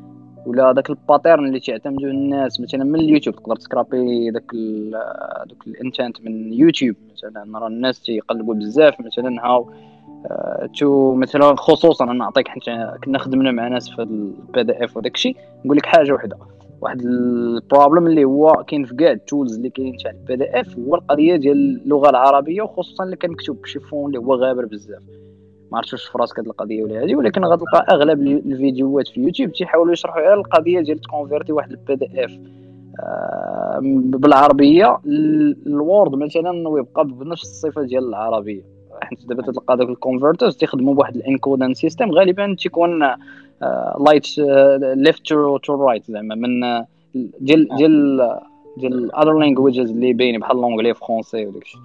ولا داك ال pattern اللي تعتمدوا الناس. مثلا من اليوتيوب تقدر ت scraper داك دوك ال intent من يوتيوب. مثلا راه الناس تيقلبوا بزاف مثلا how to مثلا خصوصا أنا نعطيك حيت كنا خدمنا مع ناس في ال PDF وداك الشيء نقول لك حاجة وحدة. واحد ال problem اللي هو كاين في كاع ال tools اللي كاين تاع ال PDF هو القضية ديال اللغة العربية وخصوصا اللي كان مكتوب بشي font اللي هو غابر بزاف. ما عرفتش واش في راسك هاد القضية ولا هادي ولكن غتلقى أغلب الفيديوهات في يوتيوب تيحاولوا يشرحوا على القضية ديال ت convertir واحد ال PDF آه، بالعربيه ال Word مثلا ويبقى بنفس الصفة ديال العربية. حيت دابا تلقى داك ال converters تيخدموا بواحد ال encoding system غالبا تيكون like left to right زعما من آه، ديال ديال ديال other languages اللي باين بحال l'anglais français وداكشي.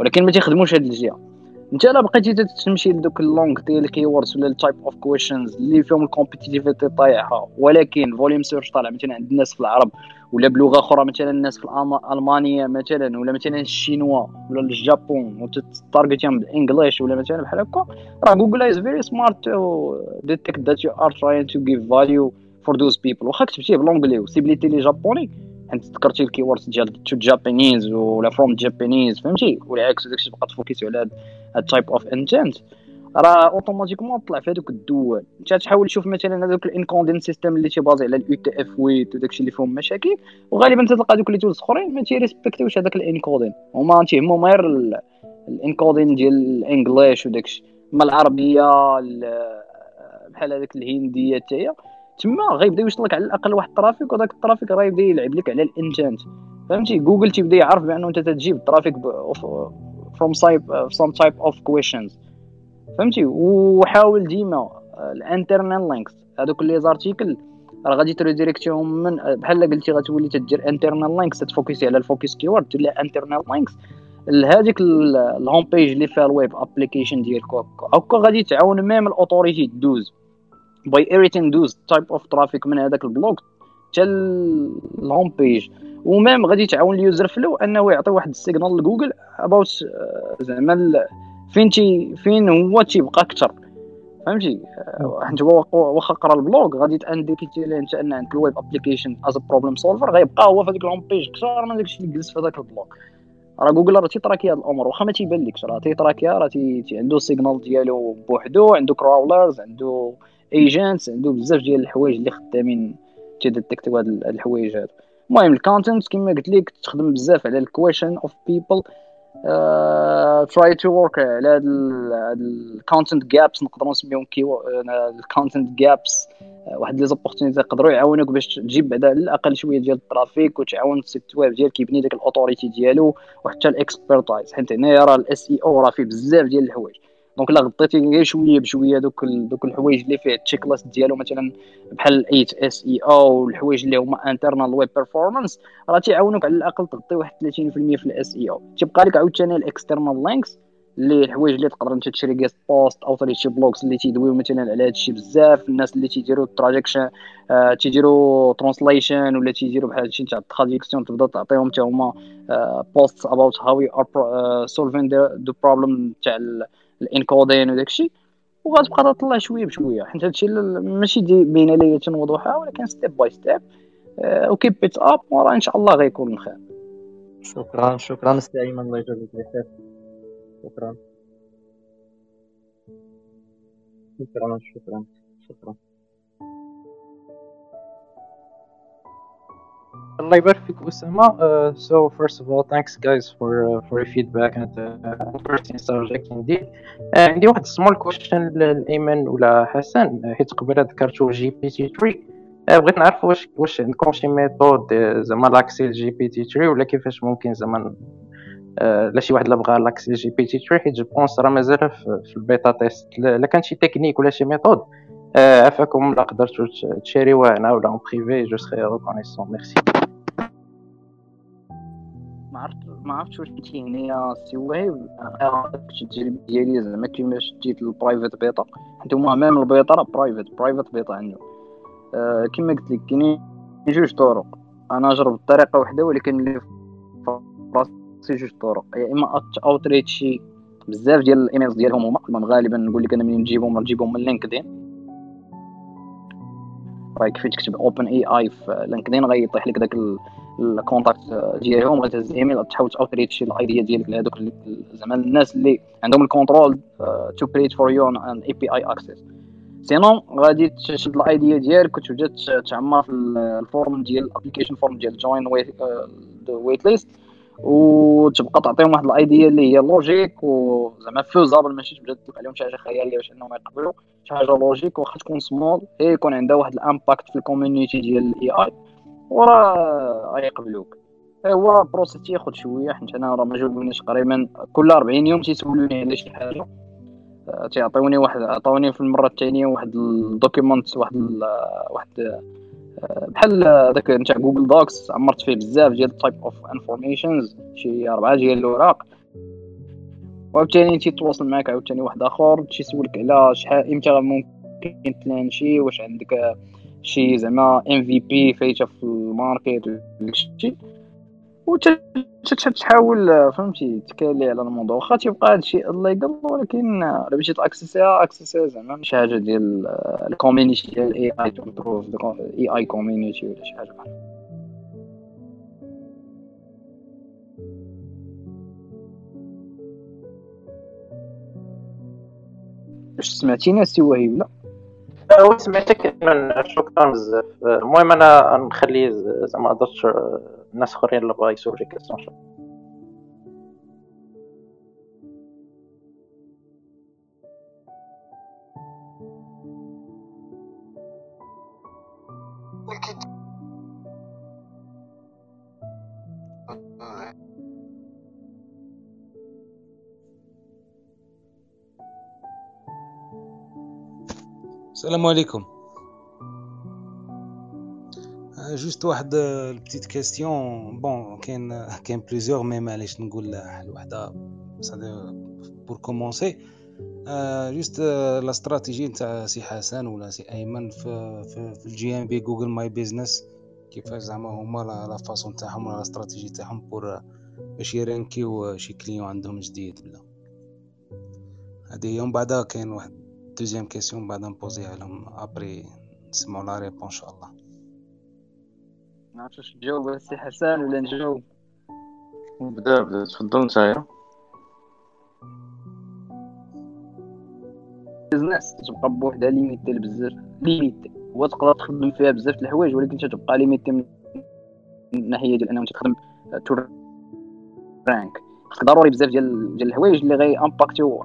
ولكن ما تيخدموش هاد الجهة. انت الا بقيتي تمشي لدوك ال long ديال ال keywords ولا ال type of questions اللي فيهم ال compétitivité طايحة. ولكن volume search طالع مثلا عند الناس في العرب ولا بلغة أخرى مثلا الناس في المانيا مثلا ولا مثلا الشينوا ولا الجابون وت target يهم بال English ولا مثلا بحال هكا راه Google is very smart to detect that you are trying to give value for those people واخا كتبتيه ب l'anglais و ciblé تي les japonais حيت ذكرتي ال keywords ديال to Japanese ولا from Japanese فهمتي؟ والعكس داكشي تبقى ت focus على هاد type of intent راه automatiquement طلع في هذوك الدول. أنت تحاول تشوف مثلا هذوك ال encoding system اللي تي baser على ال UTF-8 وداكشي اللي فيهم مشاكل وغالبا تلقى دوك les tools أخرين ما تي respect يوش هذاك ال encoding. هما تيهمهم غير ال encoding ديال ال English وداكشي. أما العربية بحال هذاك الهندية حتى تما غيبدا يوصل لك على الأقل واحد ال traffic وذاك ال traffic راه يبدا يلعب لك على ال intent فهمتي؟ جوجل تيبدا يعرف بأنه أنت تجيب ال traffic from same same type of questions فهمتي؟ وحاول ديما ال internal links هذوك les articles راه غادي ت redirect يهم من بحال قلتي غتولي تدير internal links ت focus ي على ال focus keyword تولي internal links لهذيك ال home page اللي فيها ال web application ديالك هكا غادي تعاون ميم الاوتوريتي دوز باي ايريتين دوز تايب اوف ترافيك من هذاك البلوك حتى الهوم بيج وميم غادي تعاون اليوزر فلو أنه يعطي واحد السيجنال لجوجل اباوت آه، زعما فين تي فين هو تيبقى أكثر فهمتي؟ حيت هو واخا قرا البلوغ غادي تانديكيتي ليه أنت أن عندك الويب ابليكيشن از بروبليم سولفر غيبقى هو في هذيك الهوم بيج أكثر من داكشي اللي جلس في هذاك البلوغ راه جوجل راه تي tracker هاد الأمور واخا ما راه تي tracker ها راه تي, تي عنده ال signal ديالو بوحدو عنده crawlers عنده agents عنده بزاف ديال الحوايج اللي خدامين تي detect يو هاد الحوايج هادو. المهم ال content كما قلت لك تخدم بزاف على ال question of people try to work على هاد ال content gaps نقدروا نسميهم كي ال content gaps واحد les opportunités يقدروا يعاونوك باش تجيب بعدا على الأقل شوية ديال ال traffic وتعاون ال site web ديالك يبني داك ال authority ديالو وحتى ال expertise حيت هنايا راه ال SEO راه فيه بزاف ديال الحوايج. donc الا غطيتي غير شوية بشوية دوك دوك الحوايج اللي فيه ال checklist ديالو مثلا بحال 8 SEO والحوايج اللي هما internal web performance راه تيعاونوك على الأقل تغطي واحد 30% في ال SEO تيبقى لك عاوتاني ال external links اللي الحوايج اللي تقدر أنت تشري guest post أو تري شي blogs اللي تيدويو مثلا على هذا الشيء بزاف الناس اللي تيديروا traduction آه تيديروا translation ولا تيديروا بحال هادشي تاع ال traduction تبدأ تعطيهم حتى هما post about how we are solving the problem تاع ال encoding وداك الشيء وغتبقى تطلع شوية بشوية. حيت هادشي ماشي بين ليله وضحى ولكن step by step و keep it up وراه إن شاء الله غيكون خير شكرا شكرا سي أيمن الله يجازيك بخير شكرا. شكرا شكرا شكرا. الله يبارك فيك أسامة uh, so first of all thanks guys for uh, for your feedback and uh, interesting subject indeed. Uh, عندي واحد small question لأيمن ولا حسن. حيت قبيلة ذكرتو GPT 3 آه، بغيت نعرف واش واش عندكم شي method آه، زعما l'accès ال GPT 3 ولا كيفاش ممكن زعما آه، لا شي واحد لا بغى l'accès ال GPT 3 حيت je pense راه مازال في ال beta test. لا كان شي تكنيك ولا شي method عفاكم لا قدرتو ت share يوها هنا ولا en privé je serai reconnaissant merci ما عرفت ما عرفتش واش قلتي هنايا سي وهيب التجربه ديالي زعما كيما شديت ال private beta حيت هما même ال beta راه private private beta عندهم كما قلت لك كاينين جوج طرق أنا جربت طريقه واحدة ولكن اللي راسي جوج طرق يا اما outreach ي بزاف ديال ال emails ديالهم هما غالبا نقول لك أنا منين نجيبهم نجيبهم من لينكدين راه كيف تكتب OpenAI في لينكدين؟ غيطيح لك داك ال contact ديالهم غتهز ايميل تحاول ت outreach ي ال idea ديالك لهذوك زعما الناس اللي عندهم ال control to create for you an API access sinon غادي تشد ال idea ديالك وتبدأ تعمر في ال form ديال ال application form ديال join waitlist وتبقى تعطيهم واحد ال idea اللي هي logique وزعما faisable ماشي تبدا تطلق عليهم شي حاجة خيالية باش إنهم يقبلوا. شي حاجة logique واخا تكون سمول هي يكون عندها واحد ال impact في ال community ديال ال AI وراه غيقبلوك هو process تياخذ شوية حيت أنا راه ما جاوبونيش تقريبا. كل 40 يوم تيسولوني على شي حاجة. آه، تيعطيوني واحد عطاوني في المرة الثانية واحد ال document واحد واحد بحال داك نتاع Google Docs عمرت فيه بزاف ديال type of informations شي أربعة ديال الأوراق. وعاوتاني تيتواصل معاك عاوتاني واحد آخر تيسولك على شحال إمتى ممكن ت lancer واش عندك شي زعما MVP فايتة في ال market وداكشي. وتحاول فهمتي تكالي على الموضوع. واخا تيبقى هادشي يقل ولكن الا بغيتي ت access يها access يها زعما مش حاجة ديال ال community ديال ال AI to improve AI community ولا شي حاجة بحال. واش سمعتيني سي وهيب لا سمعتك؟ شكرا بزاف. المهم أنا نخلي زعما درت الناس اخرين اللي بغا يسول شي question السلام عليكم. juste واحد ال petite question bon كاين كاين plusieurs mais معليش نقول حل وحده pour commencer juste la stratégie نتاع سي حسن ولا سي ايمن في في, في ال GMB Google My Business كيفاش زعما هما la façon تاعهم ولا la stratégie تاعهم pour باش ي rank يو شي client عندهم جديد ولا هادي يوم بعدا كاين واحد دوزيام كيسيون بعدا نبوزيها لهم ابري نسمعوا لا ريبون ان شاء الله نعرفش واش تجاوب السي حسن ولا نجاوب بدا بدا تفضل نتايا بزنس تبقى بوحدها ليميتي بزاف ليميتي هو تقدر تخدم فيها بزاف د الحوايج ولكن تتبقى ليميتي من الناحية ديال انه تخدم تو rank ضروري بزاف ديال ديال الحوايج اللي غي impact يو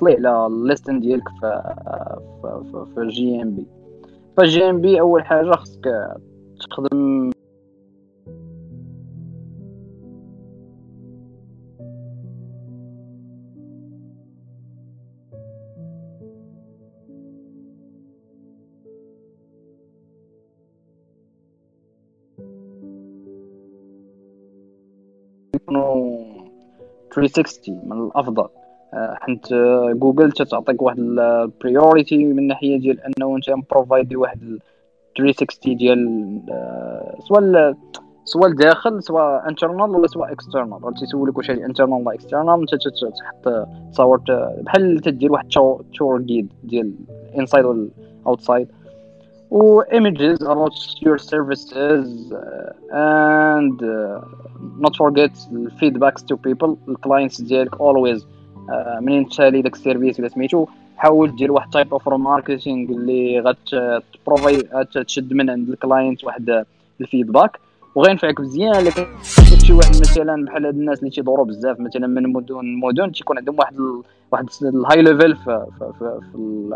طلع على ال listing ديالك في في, في ال GMB فال GMB أول حاجة خصك تخدم يكونوا 360 من الأفضل. آه، حيت جوجل تعطيك واحد ال priority من الناحيه ديال أنه أنت provide ي واحد 360 ديال آه، سواء سواء الداخل سواء internal ولا سواء external تيسولك واش internal ولا external أنت تحط تصور بحال تدير واحد tour جيد ديال inside وال outside و images about your services uh, and uh, not forget feedbacks to people ال clients ديالك always uh, منين تشالي داك ال service ولا سميتو حاول دير واحد type of marketing اللي غت provide تشد من عند ال client واحد ال feedback وغينفعك مزيان كان شي واحد مثلا بحال هاد الناس اللي تيدوروا بزاف مثلا من مدن مدن تيكون عندهم واحد. واحد ال high level في في في, في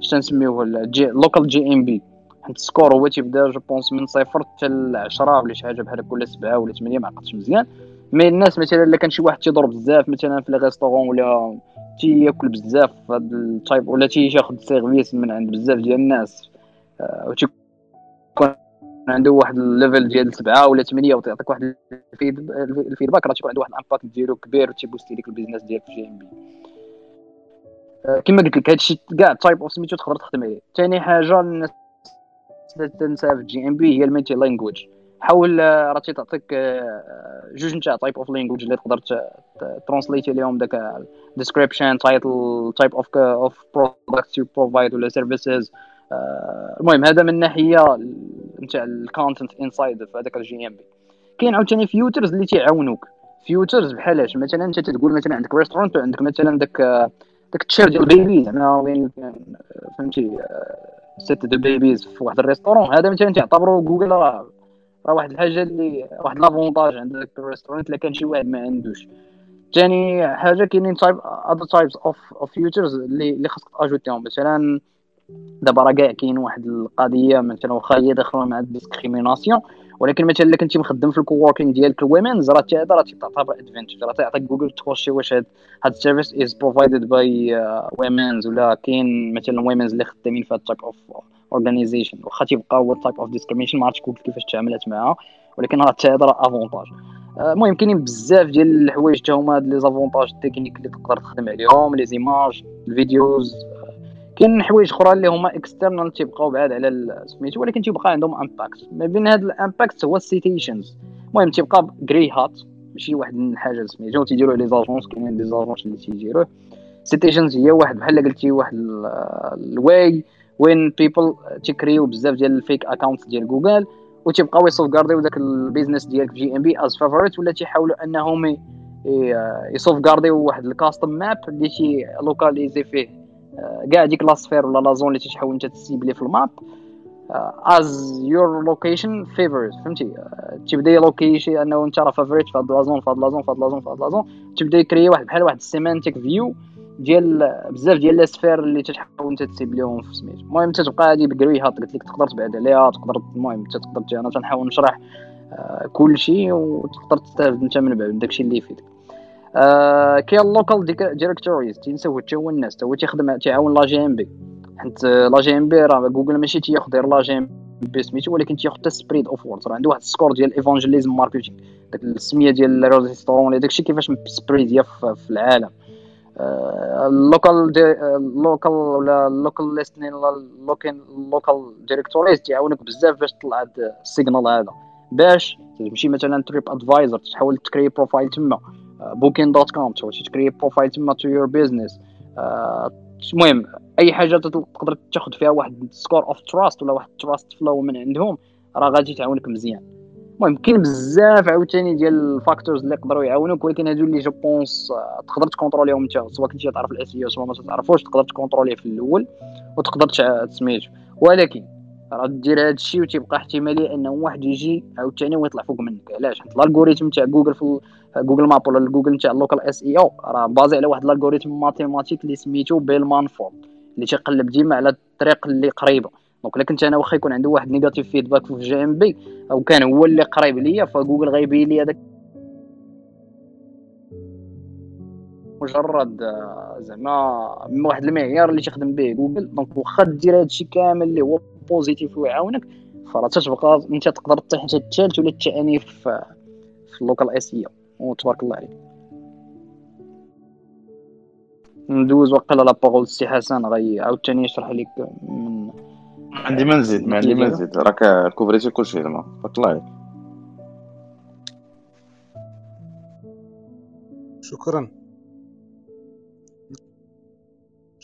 اش تنسميوه local GMB حيت ال score هو تيبدا je pense من صفر حتى ل 10 ولا شي حاجة بحال هكا ولا 7 ولا 8 ما عقلتش مزيان. mais الناس مثلا إلا كان شي واحد تيضر بزاف مثلا في les restaurants ولا تياكل بزاف هاد ال type ولا تياخذ service من عند بزاف ديال الناس آه، و تيكون عنده واحد ال level ديال سبعة ولا ثمانية وتعطيك واحد ال feedback راه تيكون عنده واحد ال impact ديالو كبير وتيبوستي ليك ال business ديالك في GMB. كما قلت لك هادشي كاع type of سميتو تقدر تخدم عليه. ثاني حاجة الناس تنساها في GMB هي ال multi-language حاول آه، راه تيعطيك آه، جوج نتاع type of language اللي تقدر ترانسليتي ليهم داك description title type of of products you provide ولا services آه، المهم هذا من ناحية نتاع ال content inside في هذاك ال GMB. كاين عاوتاني features اللي تيعاونوك. features بحالاش مثلا انت تقول مثلا عندك restaurant وعندك مثلا داك داك ال chair ديال ال baby زعما وين فهمتي؟ seat de babies في واحد ال restaurant هذا مثلا تعتبروا جوجل راه راه واحد الحاجة اللي واحد l'avantage عند داك ال restaurant إلا كان شي واحد ما عندوش. ثاني حاجة كاينين type other types of of features اللي اللي خاصك تاجوتيهم مثلا دابا راه كاع كاين واحد القضية مثلا واخا هي داخلة مع ال discrimination ولكن مثلا إلا كنتي مخدم في ال coworking ديالك ال womens راه هذا راه تعتبر advantage راه تعطيك جوجل تخشي واش هاد هاد ال service is provided by womens ولا كاين مثلا womens اللي خدامين في هاد ال type of organization واخا تيبقى هو ال type of discrimination ما عرفتش جوجل كيفاش تعاملات معاها ولكن راه حتى هذا راه avantage المهم كاينين بزاف ديال الحوايج حتى هما هاد les avantages techniques اللي تقدر تخدم عليهم les images ال videos كاين حوايج أخرى اللي هما external تيبقاو بعاد على سميتو ولكن تيبقى عندهم impact ما بين هاد ال impact هو ال citations المهم تيبقى grey hat ماشي واحد الحاجة سميتو تيديروا les agences كاينين les agences اللي تيديروه. citations هي واحد بحال قلتي واحد ال way when people تيكريو بزاف ديال ال fake account ديال جوجل وتيبقاو يسوفغارديو داك ال business ديالك في GMB as favorite ولا تيحاولوا انهم يسوفغارديو واحد ال custom map اللي تي لوكاليزي فيه كاع ديك la sphère ولا la zone اللي تحاول انت تسيبلي في ال map. as your location favorite فهمتي؟ تبدأ يلوكي أنه أنت راه favorite في هاد la zone في هاد la zone في هاد la zone في هاد la zone. تبدأ يكري واحد بحال واحد ال semantic view ديال بزاف ديال les sphères اللي تحاول انت تسيبليهم في سميتو المهم تتبقى هادي ب grey hat قلت لك تقدر تبعد عليها تقدر المهم تقدر أنا تنحاول نشرح كل شيء وتقدر تستافد أنت من بعد داكشي اللي يفيدك. آه كاين ال local directories تنساو حتى هو الناس هو تيخدم تيعاون la GMB. حيت la GMB راه جوجل ماشي تياخذ غير la GMB سميتو ولكن تياخذ حتى spread of words راه عنده واحد ال score ديال evangelism marketing داك السمية ديال ال restaurant ولا داكشي كيفاش spread في العالم. ال local ال local ولا ال local listing ولا اللوكين ال local directories تيعاونك بزاف باش تطلع هاد ال signal هذا. باش تمشي مثلا TripAdvisor تحاول تكري profile تما. Booking.com تحاول تكري profile تما to your business المهم أي حاجة تقدر تاخذ فيها واحد score of trust ولا واحد trust flow من عندهم راه غادي تعاونك مزيان. المهم كاين بزاف عاوتاني ديال ال factors اللي يقدروا يعاونوك ولكن هادو اللي je pense تقدر تكونتروليهم انت سواء كنتي تعرف ال SEO سواء ما تعرفوش تقدر تكونتروليه في الأول وتقدر تسميتو ولكن راه دير هذا الشيء وتيبقى احتمالية انه واحد يجي عاوتاني ويطلع فوق منك. علاش؟ حيت ال algorithm تاع جوجل في Google Map ولا جوجل تاع ال local SEO راه basé على واحد ال algorithme mathématique اللي سميتو Bellman-Ford اللي تيقلب ديما على الطريق اللي قريبة. donc إلا كنت أنا واخا يكون عنده واحد negative feedback في GMB أو كان هو اللي قريب ليا فجوجل غيبين لي هذاك مجرد آه، زعما واحد المعيار اللي تخدم به جوجل. donc واخا دير هادشي كامل اللي هو positive ويعاونك فراه تتبقى أنت تقدر تطيح حتى الثالث ولا الثاني في في ال local SEO. وتبارك الله عليك. ندوز وقيلا la parole سي حسن غي عاوتاني يشرح لك من عندي ما نزيد ما عندي ما نزيد راك كوفريتي كلشي زعما. بارك الله عليك. شكرا.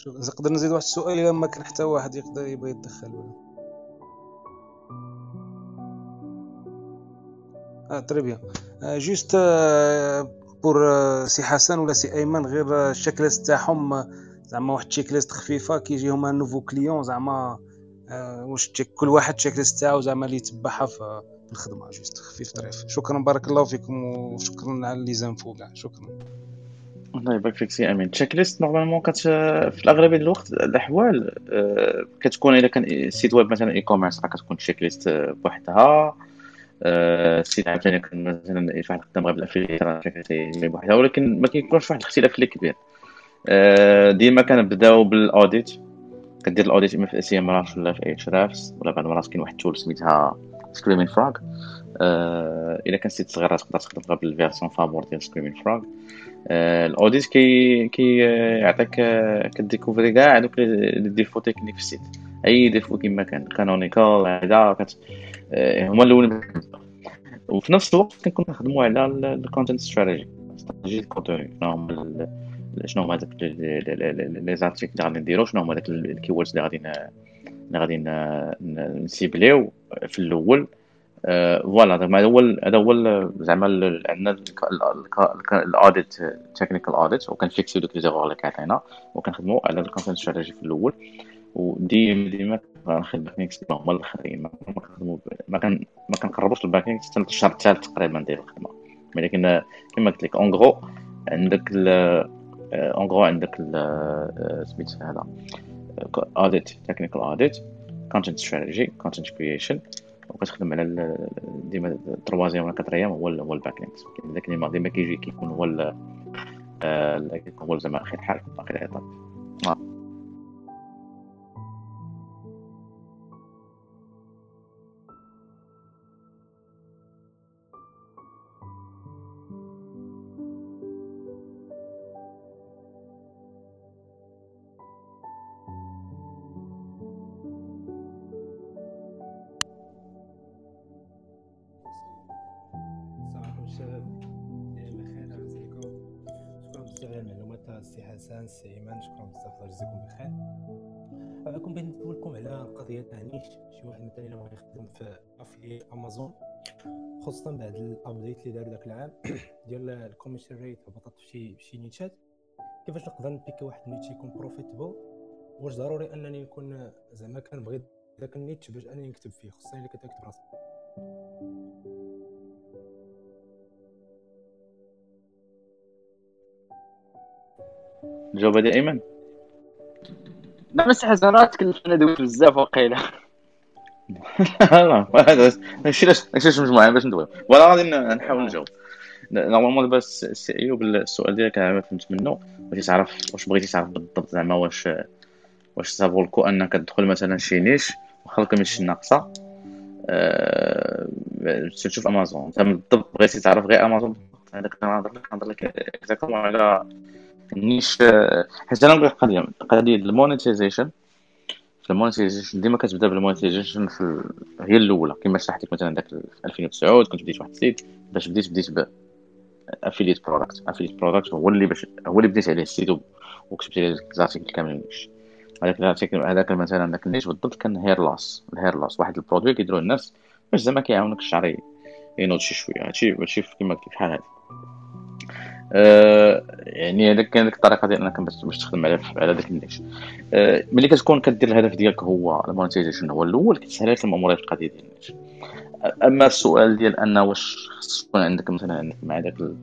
نقدر نزيد واحد السؤال إلا ما كان حتى واحد يقدر يبغي يتدخل. آه تري بيان جوست pour سي حسن ولا سي أيمن غير ال check-list تاعهم زعما واحد ال check-list خفيفه كيجيهم un nouveau client زعما آه، واش كل واحد ال check-list تاعو زعما اللي يتبعها في الخدمة. juste خفيف طريف. شكرا بارك الله فيكم وشكرا على les infos كاع. شكرا. الله يبارك فيك سي أمين. check-list normalement كت في الاغلبيه الوقت الأحوال آه، كتكون اذا كان site web مثلا e-commerce راه كتكون check-list بوحدها. ال site عاوتاني كان مثلا فواحد خدام غير بال affiliate راه بوحدها ولكن ما كيكونش واحد الاختلاف اللي كبير. آه، ديما كنبداو بال audit. كدير ال audit إما في SEM ولا في Ahrefs ولا بعض المرات كاين واحد ال tool سميتها Screaming Frog إلا كان site صغير تقدر تخدم غير بال version فابور ديال Screaming Frog ال audit كي كي يعطيك كديكوفري كاع دوك les défauts techniques في ال site. hreflang défaut كيما كان canonical هذا آه، هما الاولين وفي نفس الوقت كنكون نخدموا على ال content strategy استراتيجي ال contenu شنو هما شنو هما داك les articles اللي غادي نديرو شنو هما داك ال keywords اللي غادي اللي غادي ن cibler يو في الأول voilà هذا هو هذا هو زعما عندنا ال audit technical audit وكن fixer يو دوك les erreurs اللي كعطينا وكنخدموا على ال content strategy في الأول وديما ديما كنخدم ال backlink هما الآخرين. ما كنخدموا ما كنقربوش ال backlink حتى الشهر الثالث تقريبا ندير الخدمة. ولكن كما قلت لك en gros عندك en gros عندك سميت هذا audit technical audit content strategy content creation وكتخدم على ديما troisième ولا quatrième هو هو ال backlinks داك اللي ديما كيجي كيكون هو هو زعما اخر حال باقي العطاء حسن سي ايمن شكرا بزاف الله يجزيكم بخير. كون بغيت ندوي لكم على قضية تاع niche شي واحد مثلا إلا يخدم في affiliate أمازون خصوصا بعد ال update اللي داروا داك العام ديال ال commission rate هبطت في شي niche ات كيفاش نقدر ن pick ي واحد ال niche يكون profitable واش ضروري أنني نكون زعما كنبغي داك ال niche باش أنني نكتب فيه خصني اللي كتكتب راسك. الجواب ديال ايمن لا بس حسنات كلفنا دويت بزاف وقيلة. لا هذا ماشي علاش مجموعه باش ندوي. ولا غادي نحاول نجاوب. نورمالمون دابا السي ايوب السؤال ديالك أنا فهمت منه. بغيتي تعرف واش بغيتي تعرف بالضبط زعما واش واش الكو أنك تدخل مثلا شي نيش واخا الكوميشن ناقصة. أه... تشوف امازون انت بالضبط بغيتي تعرف غير امازون هذاك نهضر لك نهضر لك exactement على niche حيت أنا نقول قضيه قضيه ال monetization ال monetization ديما كتبدا بال monetization في هي الأولى. كما شرحت لك مثلا داك 2009 كنت بديت واحد ال site باش بديت بديت ب affiliate product affiliate product هو اللي باش هو اللي بديت عليه ال site وكتبت عليه ال article كامل niche هذاك ال article هذاك مثلا داك ال niche بالضبط كان hair loss ال hair loss واحد ال produit كيديروا الناس باش زعما كيعاونك الشعر ينوض شي شوية. هادشي ماشي كيما بحال هادي آه، يعني هذاك كان ديك الطريقة ديال انك باش تخدم على على داك ال niche آه، ملي كتكون كدير الهدف ديالك هو ال monetization هو الأول كتسهل لك المامورات في القضية ديال ال niche أما السؤال ديال أن واش خص تكون عندك مثلا عندك مع داك ال...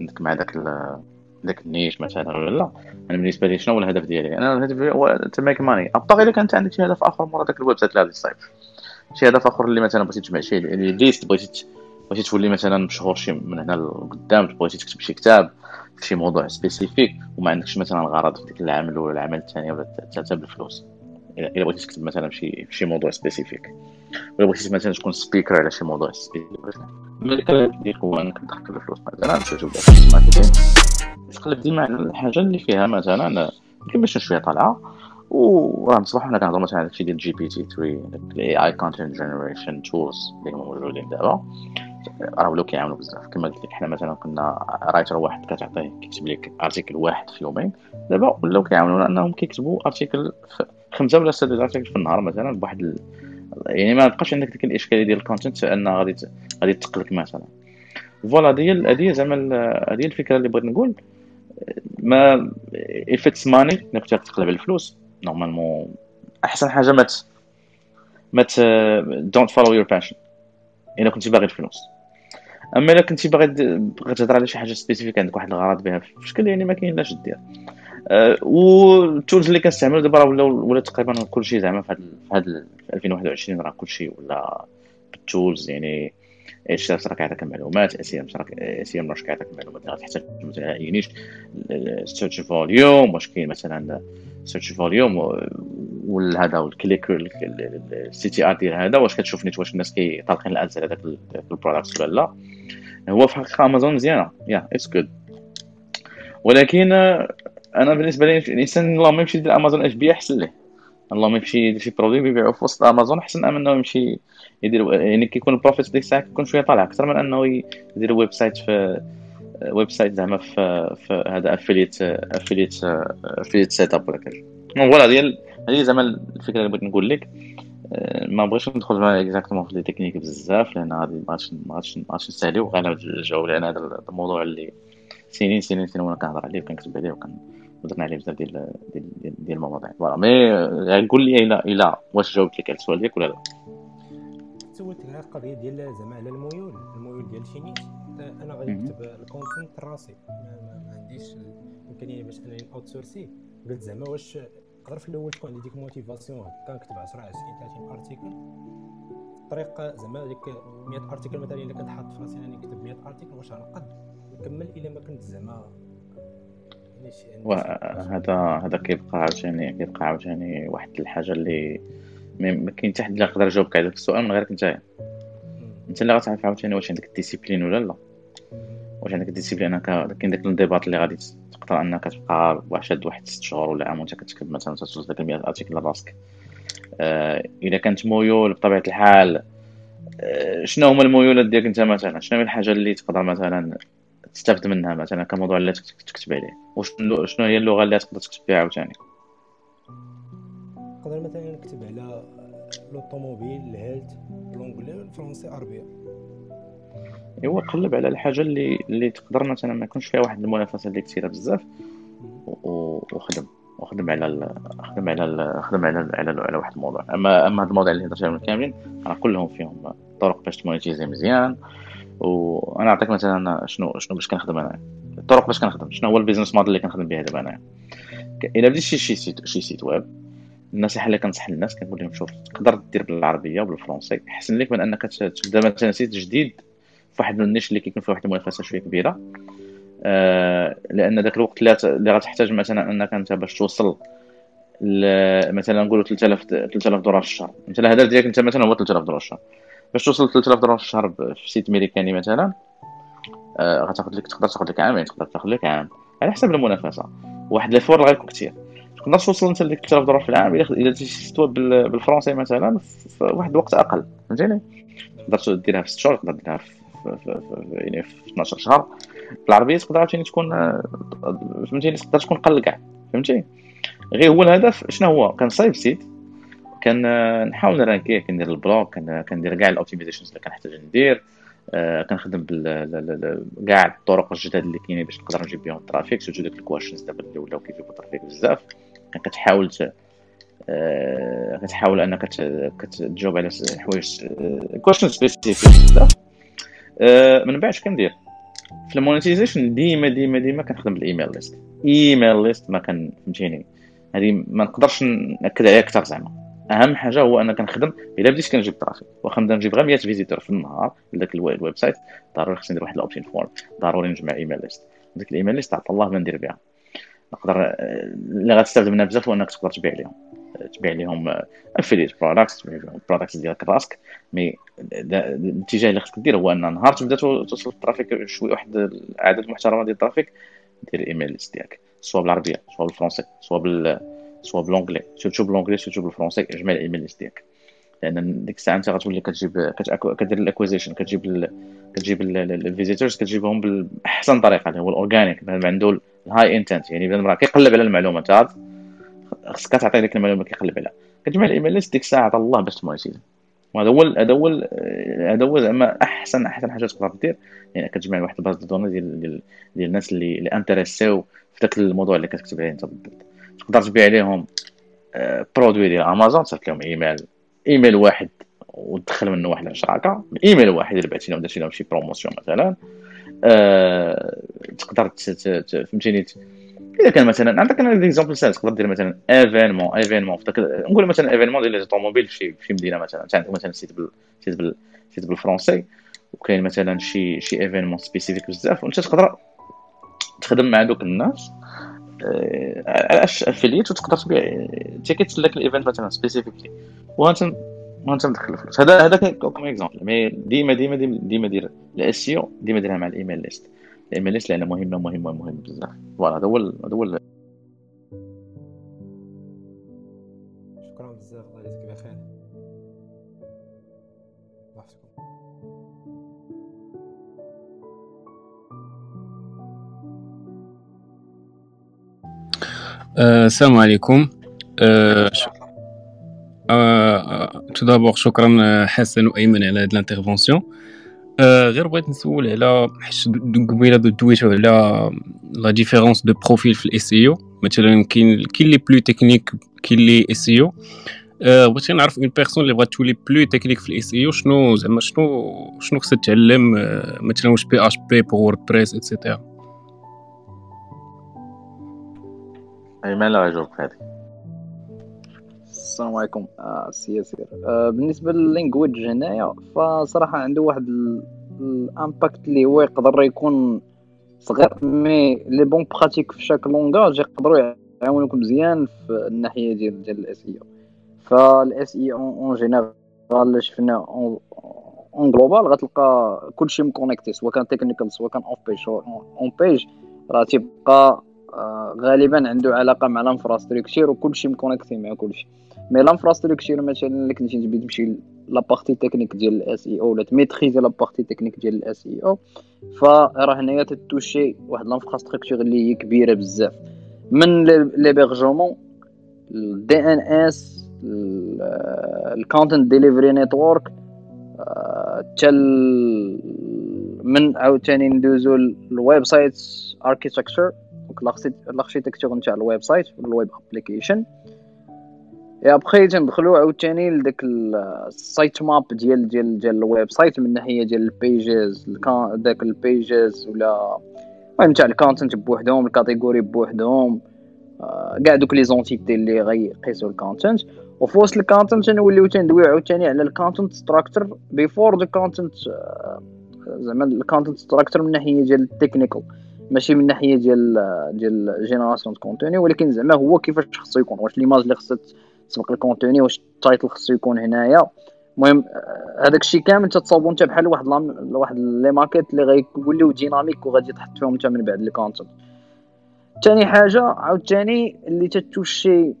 عندك مع داك ال... داك ال niche مثلا ولا لا. أنا بالنسبة لي شنو هو الهدف ديالي؟ أنا الهدف ديالي هو to make money ابطا إذا كانت عندك شي هدف آخر مورا داك ال website اللي غادي تصايب شي هدف آخر اللي مثلا بغيتي تجمع شي list بغيتي بغيتي تولي مثلا مشهور شي من هنا لقدام بغيتي تكتب شي كتاب في شي موضوع spécifique وما عندكش مثلا غرض في ديك العام الأول العام الثاني ولا الثالثه بالفلوس الا بغيتي تكتب مثلا في شي موضوع spécifique. ولا بغيتي مثلا تكون speaker على شي موضوع spécifique. الملكه ديالك هو انك الفلوس مثلا تشوف ال marketing تقلب ديما على الحاجة اللي فيها مثلا كيفاش شوية طالعه وراه نصبحوا حنا كنهضروا مثلا على داكشي ديال GPT 3 ال AI content generation tools اللي هما موجودين دابا. راه ولاو كيعاونوا بزاف. كما قلت لك حنا مثلا كنا writer واحد كتعطيه كيكتب لك article واحد في يومين. دابا ولاو كيعاونونا انهم كيكتبوا article خمسة ولا ستة article في النهار مثلا بواحد ال... يعني ما بقاش عندك ديك الإشكالية ديال ال content ان غادي غادي تقلك مثلا. voilà هذه هذه زعما هذه الفكرة اللي بغيت نقول. ما it's money إنك تقلب الفلوس. normalement أحسن حاجة ما ما don't follow your passion إلا كنتي باغي الفلوس. أما الا كنتي باغي باغي تهضر على شي حاجة spécifique عندك واحد الغرض بها في الشكل يعني ما كاين لاش دير أه وال tools اللي كنستعملوا دابا راه ولا ولا تقريبا كلشي زعما في هذا 2021 راه كلشي ولا بال tools يعني إيش راك كيعطيك المعلومات SEM اس ام راك كيعطيك المعلومات اللي غتحتاج مثلا يعنيش السيرش فوليوم واش كاين مثلا سيرش فوليوم وهذا والكليك السي تي ار ديال هذا واش كتشوف نيت واش الناس كيطلقين الادز على داك البرودكت ولا لا. هو في حقيقه امازون مزيانة. يا اتس جود ولكن أنا بالنسبة لي الإنسان اللهم يمشي يدير امازون اش بي أحسن ليه اللهم يمشي يدير شي برودوي بيبيعو في وسط امازون أحسن من إنه يمشي يدير يعني كيكون ال profit ديك الساعة كيكون شوية طالع أكثر من إنه يدير website في website زعما في, في هذا affiliate affiliate affiliate set up ولا كذا. voilà ديال هذه زعما الفكرة اللي بغيت نقول لك. ما بغيتش ندخل زعما exactement في les techniques بزاف لأن غادي ما غاديش ما غاديش نساليو غير نجاوب لأن هذا الموضوع اللي سنين سنين سنين وأنا كنهضر عليه وكنكتب عليه ودرنا عليه بزاف ديال ديال ديال المواضيع. voilà mais قول لي الا الا واش جاوبت لك على السؤال ديالك ولا لا؟ سولتك على القضية ديال زعما على الميول الميول ديال شي niche أنا غادي نكتب ال content راسي ما, ما عنديش الإمكانية باش أنني outsource ي قلت زعما واش تقدر في الأول تكون عندي ديك motivation كنكتب 10 20 30 article الطريقة زعما ديك 100 article مثلا إلا كنت حاط في راسي أنني نكتب 100 article واش غنقد نكمل إلا ما كنت زعما هذا هذا كيبقى عاوتاني كيبقى عاوتاني واحد الحاجة اللي ما كاين حتى حد اللي يقدر يجاوبك على السؤال من غيرك نتايا انت اللي غتعرف عاوتاني واش عندك ال discipline ولا لا. واش عندك ال discipline؟ انك كاين داك الانضباط اللي غادي تقدر أنك تبقى واحد واحد ست شهور ولا عام وأنت كتكتب مثلا توصل داك 100 article لراسك. آه إذا كانت ميول بطبيعة الحال آه شنو هما الميولات ديالك أنت مثلا؟ شنو هي الحاجة اللي تقدر مثلا تستافد منها مثلا كموضوع اللي تكتب عليه؟ وشنو هي اللغة اللي تقدر تكتب بها عاوتاني؟ نقدر مثلا نكتب على l'automobile ال health l'anglais ال français عربيه إيوا قلب على الحاجة اللي اللي تقدر مثلا ما يكونش فيها واحد المنافسة اللي كثيرة بزاف. وخدم وخدم على خدم على خدم على على, على واحد الموضوع. اما أما هاد المواضيع اللي هضرت عليهم كاملين راه كلهم فيهم طرق باش تـ monétiser مزيان. وأنا نعطيك مثلا شنو شنو باش كنخدم أنا. الطرق باش كنخدم. شنو هو ال business model اللي كنخدم به دابا انايا إلا بديت شي شي site شي site web النصيحه اللي كنصح الناس كنقول لهم شوف تقدر دير بالعربية وبالفرنسي احسن لك من أنك تبدا مثلا site جديد في واحد ال niche اللي كيكون فيه واحد المنافسة شوية كبيرة. آه لأن ذاك الوقت اللي غتحتاج مثلا أنك أنت باش توصل مثلا نقولوا 3000 3000 دولار في الشهر. مثلا الهدف ديالك أنت مثلا هو 3000 دولار في الشهر. باش توصل 3000 دولار في الشهر في site أمريكاني مثلا آه غتاخذ لك تقدر تاخذ لك عامين تقدر تاخذ لك عام. على حسب المنافسة. واحد لي فور غيكون كثير تقدر توصل انت لديك 3000 دولار في العام إلا إلا تستوى بالفرنسي مثلا في واحد الوقت أقل. فهمتيني تقدر ديرها في 6 شهور تقدر ديرها في يعني في 12 شهر. بالعربيه تقدر عاوتاني تكون آه، فهمتيني تقدر تكون قل كاع فهمتي غير هو الهدف شنو هو؟ كنصايب سيت كنحاول نرانكيه كندير البلوك كندير كاع ال optimizations اللي كنحتاج ندير. آه، كنخدم بال كاع الطرق الجداد اللي كاينين باش نقدر نجيب بهم ال traffic surtout ديك ال questions دابا اللي ولاو كيجيبوا ال traffic بزاف. كتحاول آه، كتحاول أنك كتجاوب على حوايج question spécifique بزاف من بعد كندير؟ في ال monetization ديما ديما ديما كنخدم بال email list email list ما كان فهمتيني هذه ما نقدرش نأكد عليها أكثر زعما. أهم حاجة هو أنا كنخدم إلا بديت كنجيب traffic. واخا نبدا نجيب غير 100 visiteurs في النهار لذاك ال website ضروري خصني ندير واحد ال opt-in form ضروري نجمع email list ديك ال email list عطا الله ما ندير بها. نقدر اللي غتستافد منها بزاف هو انك تقدر تبيع لهم تبيع لهم affiliate products تبيع لهم products ديالك راسك mais الاتجاه اللي خصك دير هو أن نهار تبدأ توصل ال traffic شوية واحد عدد محترمة ديال ال traffic دير ال email list ديالك سواء بالعربية سواء بالفرنسي سواء بال سوا ب l'anglais surtout ب l'anglais surtout بال français اجمع ال email list ديالك. لأن ديك الساعة أنت غتولي كتجيب كدير ال acquisition كتجيب. كتجيب ال visitors كتجيبهم بأحسن طريقة اللي هو ال organic بنادم عنده ال high intent يعني بنادم راه كيقلب على المعلومات خصك تعطي ديك المعلومه كيقلب عليها كتجمع ال email list ديك الساعة الله باش تـ monetize وهذا هو هذا هو هذا هو زعما أحسن أحسن حاجة تقدر دير يعني كتجمع واحد ال base de données ديال ديال الناس اللي اللي intéressés في ذاك الموضوع اللي كتكتب عليه أنت بالضبط. تقدر تبيع عليهم produits ديال امازون تصيفط لهم email email واحد وتدخل منه واحد الشراكه الايميل واحد اللي بعتي لهم درتي لهم شي promotion مثلا. تقدر فهمتيني؟ إذا كان مثلا نعطيك أنا l'exemple سهل تقدر دير مثلا événement événement نقول مثلا événement ديال طوموبيل في شي مدينة مثلا انت عندك مثلا site بال site بال site بال français وكاين مثلا شي شي événement spécifique بزاف وأنت تقدر تخدم مع دوك الناس على affiliate وتقدر تبيع ticket لك ال event مثلا specifically وانت وانت مدخل الفلوس. هذا هذا comme exemple mais ديما ديما ديما ديما دير ال SEO ديما ديرها مع ال email list ال email list لأنه مهمه مهمه مهمه بزاف. voilà هذا هو هذا هو شكرا بزاف الله يجزيك بخير. السلام عليكم. tout d'abord شكرا حسن وأيمن على هاد l'intervention غير بغيت نسول على حيت قبيلة دويتوا على la différence de profils في ال SEO. مثلا كاين كاين les plus techniques كاين لي إس إي أو. بغيت نعرف اون بيرسون اللي بغات تولي بلو تكنيك في الإس إي أو شنو زعما شنو شنو خصها تعلم مثلا واش بي اش بي بور ووردبريس اتسيتيرا ايمن لا يجاوب هذه السلام عليكم. آه سي ياسير آه بالنسبة لللينجويج هنايا فصراحة عنده واحد الامباكت اللي هو يقدر يكون صغير مي لي بون براتيك في شاك لونغاج يقدروا يعاونوك مزيان في الناحية ديال ديال الاس اي فالاس اي اون جينيرال شفنا اون جلوبال غتلقى كلشي مكونيكتي سواء كان تكنيكال سواء كان اوف بيج اون بيج راه تيبقى آه، غالبا عنده علاقة مع الانفراستركتور وكلشي مكونيكتي مع كلشي. مي لانفراستركتور مثلا اللي كنتي تبي تمشي لا بارتي تكنيك ديال الاس اي أو ولا تميتريزي لا بارتي تكنيك ديال الاس اي أو فراه هنايا تتوشي واحد لانفراستركتور اللي هي كبيرة بزاف. من l'hébergement ال DNS ال content delivery network حتى من عاوتاني ندوزو ال website architecture ال architecture نتاع ال website وال web application et après تندخلو عاوتاني لداك ال sitemap ديال ديال ديال ال website من ناحية ديال ال pages داك ال pages ولا المهم تاع ال content بوحدهم ال category بوحدهم آه، كاع دوك les entités اللي غيقيسوا ال content وفي وسط الكونتنت نوليو تندويو عاوتاني على ال content structure before the content زعما ال content structure من ناحية ديال ال technical ماشي من ناحية ديال ديال génération contenu ولكن زعما هو كيفاش خصو يكون واش l'image اللي خصها تسبق ال contenu واش ال title خصو يكون هنايا. المهم هذاك الشيء كامل تتصاوبوا انت بحال واحد واحد les maquettes اللي غيوليو dynamiques وغادي تحط فيهم انت من بعد ال content ثاني حاجة عاوتاني اللي تتوشي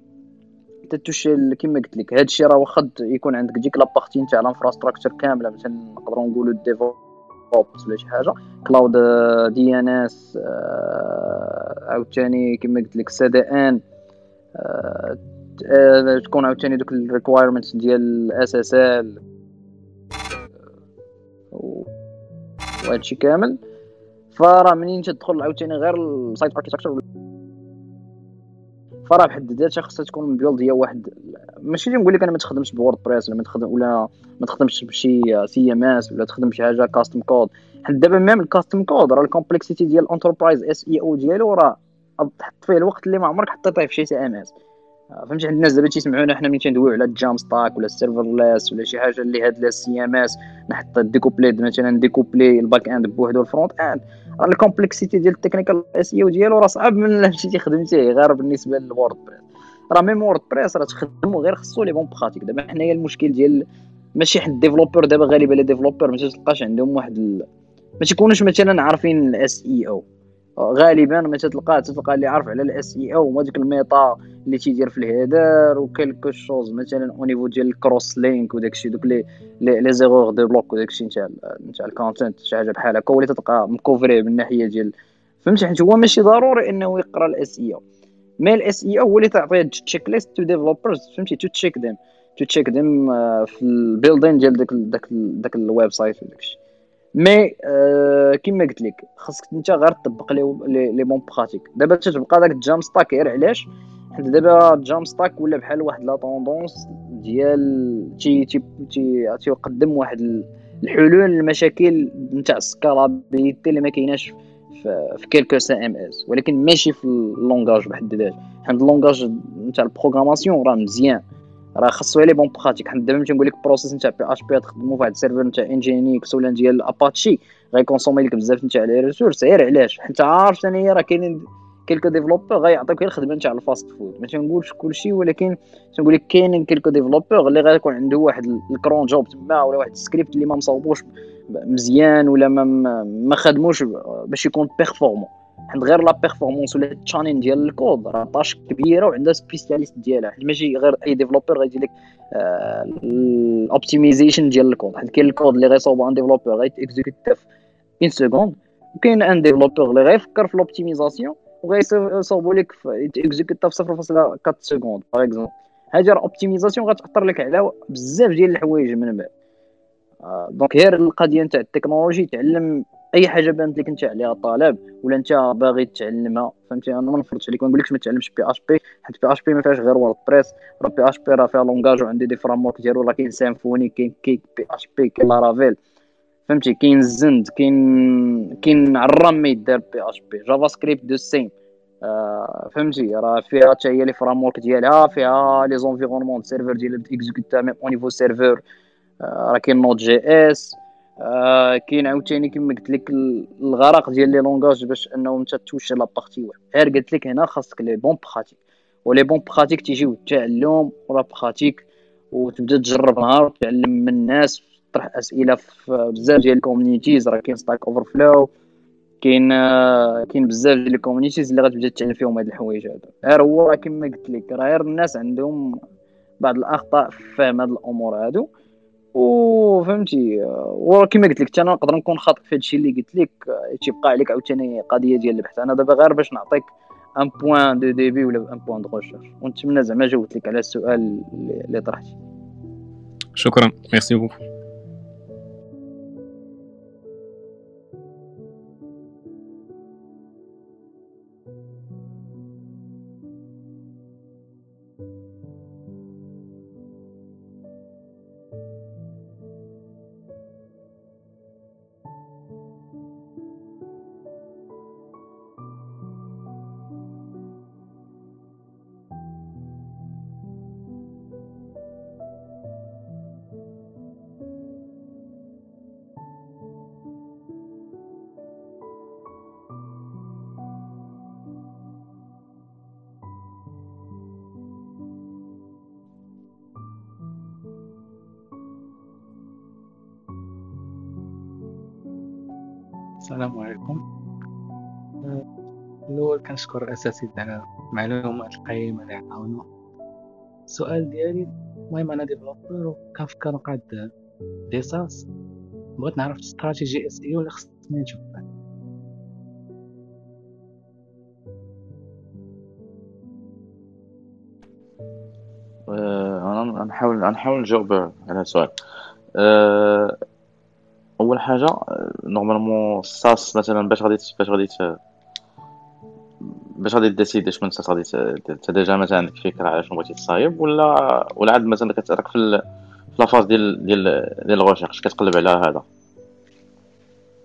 تتوشي كما قلت لك هذا الشيء راه واخا يكون عندك ديك la partie نتاع ال infrastructure كاملة مثلا نقدروا نقولوا ال DevOps ولا شي حاجة. cloud DNS عاوتاني كما قلت لك CDN تكون عاوتاني دوك ال requirements ديال ال SSL وهادشي كامل. فراه منين تدخل عاوتاني غير ال site architecture فراه بحد ذاتها خصها تكون مبيلد هي واحد ماشي اللي نقول لك أنا ما تخدمش ب WordPress ولا ما تخدم ولا ما تخدمش بشي CMS ولا تخدم شي حاجة custom code حيت دابا même ال custom code راه ال complexité ديال ال enterprise SEO ديالو راه تحط فيه الوقت اللي ما عمرك حطيته في شي CMS فهمتي؟ عند الناس دابا تيسمعونا حنا ملي تندويو على ال Jamstack ولا ال serverless ولا شي حاجة اللي هاد ال CMS نحط découplé مثلا découplé ال back-end بوحدو ال front-end. راه ال complexité ديال ال technical SEO ديالو راه صعب من الا مشيتي خدمتيه غير بالنسبة لل WordPress راه même WordPress راه تخدمو غير خصو les bonnes pratiques. دابا حنايا المشكل ديال ماشي حد développeur دابا غالبا les développeurs ما تلقاش عندهم واحد ال... ما تيكونوش مثلا عارفين ال SEO غالبا ما تلقاه تلقى اللي عارف على ال SEO ديك ال meta اللي تيدير في ال header و quelques choses مثلا au niveau ديال ال cross link وداكشي دوك لي les erreurs de bloc وداكشي نتاع نتاع ال content شي حاجة بحال هكا ولي تلقى مكوفري من الناحيه ديال فهمتي؟ حيت هو ماشي ضروري إنه يقرأ ال SEO mais ال SEO هو اللي تعطيه checklist to developers فهمتي؟ to check them to check them في ال building ديال داك داك داك ال website وداكشي mais آه كما قلت لك خاصك انت غير تطبق les bonnes pratiques. دابا تتبقى داك ال Jamstack غير علاش؟ حيت دابا ال Jamstack ولا بحال واحد la tendance ديال تي تي تي تيقدم واحد الحلول للمشاكل نتاع ال scalability اللي ما كايناش في quelques CMS. ولكن ماشي في ال langage بحد ذاته. حنا ال langage نتاع ال programmation راه مزيان. راه خاصو les bonnes pratiques. حنا دابا نقول لك process نتاع PHP تخدمو فواحد ال serveur نتاع Nginx ولا ديال اباتشي غيكونسومي لك بزاف نتاع les ressources غير علاش؟ حيت عارف ثاني راه كاينين quelques développeurs غيعطيوك غير الخدمة نتاع ال fast food ما تنقولش كلشي ولكن تنقول لك كاينين quelques développeurs اللي غيكون عنده واحد ال cron job تما ولا واحد السكريبت اللي ما مصوبوش مزيان ولا ما ما خدموش باش يكون performant عند غير la performance ولا ال tuning ديال الكود راه tâche كبيرة وعندها spécialistes ديالها. حيت ماشي غير أي développeur غيدير لك ال optimization ديال الكود. حيت كاين الكود اللي غيصاوب un développeur غيتيكزيكوت في une seconde وكاين un développeur اللي غيفكر في ال optimisation وغيصاوبوا لك يتيكزيكوتا في 0.4 seconde par exemple هذه راه optimisation غتأثر لك على بزاف ديال الحوايج من بعد. donc غير القضية نتاع التكنولوجي تعلم أي حاجة بانت لك انت عليها طالب ولا أنت باغي تعلمها فهمتي؟ أنا ما نفرضش عليك ما نقولكش ما تعلمش بي اش بي حيت بي اش بي ما فيهاش غير WordPress راه PHP راه فيها langage وعندي des frameworks ديالو راه كاين Symfony كاين CakePHP كاين Laravel فهمتي؟ كاين Zend كاين كاين عرام ما يدار PHP JavaScript the same فهمتي؟ راه فيها حتى هي les frameworks ديالها فيها les environnements serveur ديال exécuter même au niveau serveur راه كاين Node.js آه كاين عاوتاني كما قلت لك الغرق ديال les langages باش انه انت توشي la partie web غير قلت لك هنا خاصك les bonnes pratiques. و les bonnes pratiques تيجيو التعلم و la pratique وتبدا تجرب نهار وتعلم من الناس تطرح أسئلة في بزاف ديال ال communities راه كاين Stack Overflow كاين آه كاين بزاف ديال ال communities اللي غتبدا تعلم فيهم هاد الحوايج هادو. غير هو كما قلت لك راه غير الناس عندهم بعض الأخطاء في فهم هاد الأمور هادو. وفهمتي وكما قلت لك أنا نقدر نكون خاطئ في هادشي اللي قلت لك. تيبقى عليك عاوتاني قضية ديال البحث. أنا دابا غير باش نعطيك un point de début ولا un point de recherche ونتمنى زعما جاوبت لك على السؤال اللي طرحتي. شكرا. merci beaucoup كنشكر الأساتذة على المعلومات القيمة اللي عطاونا السؤال ديالي المهم أنا développeur وكنفكر نقاد des SaaS بغيت نعرف stratégie SEO ولا خصني نشوف أنا نحاول نحاول نجاوب على السؤال. أه أول حاجة normalement ال SaaS مثلا باش غادي باش غادي باش غادي décider شكون ال SaaS غادي انت déjà مثلا عندك فكرة على شنو بغيتي تصايب ولا ولا عاد مثلا كتراك في la phase ديال ديال ديال ال recherche كتقلب على هذا؟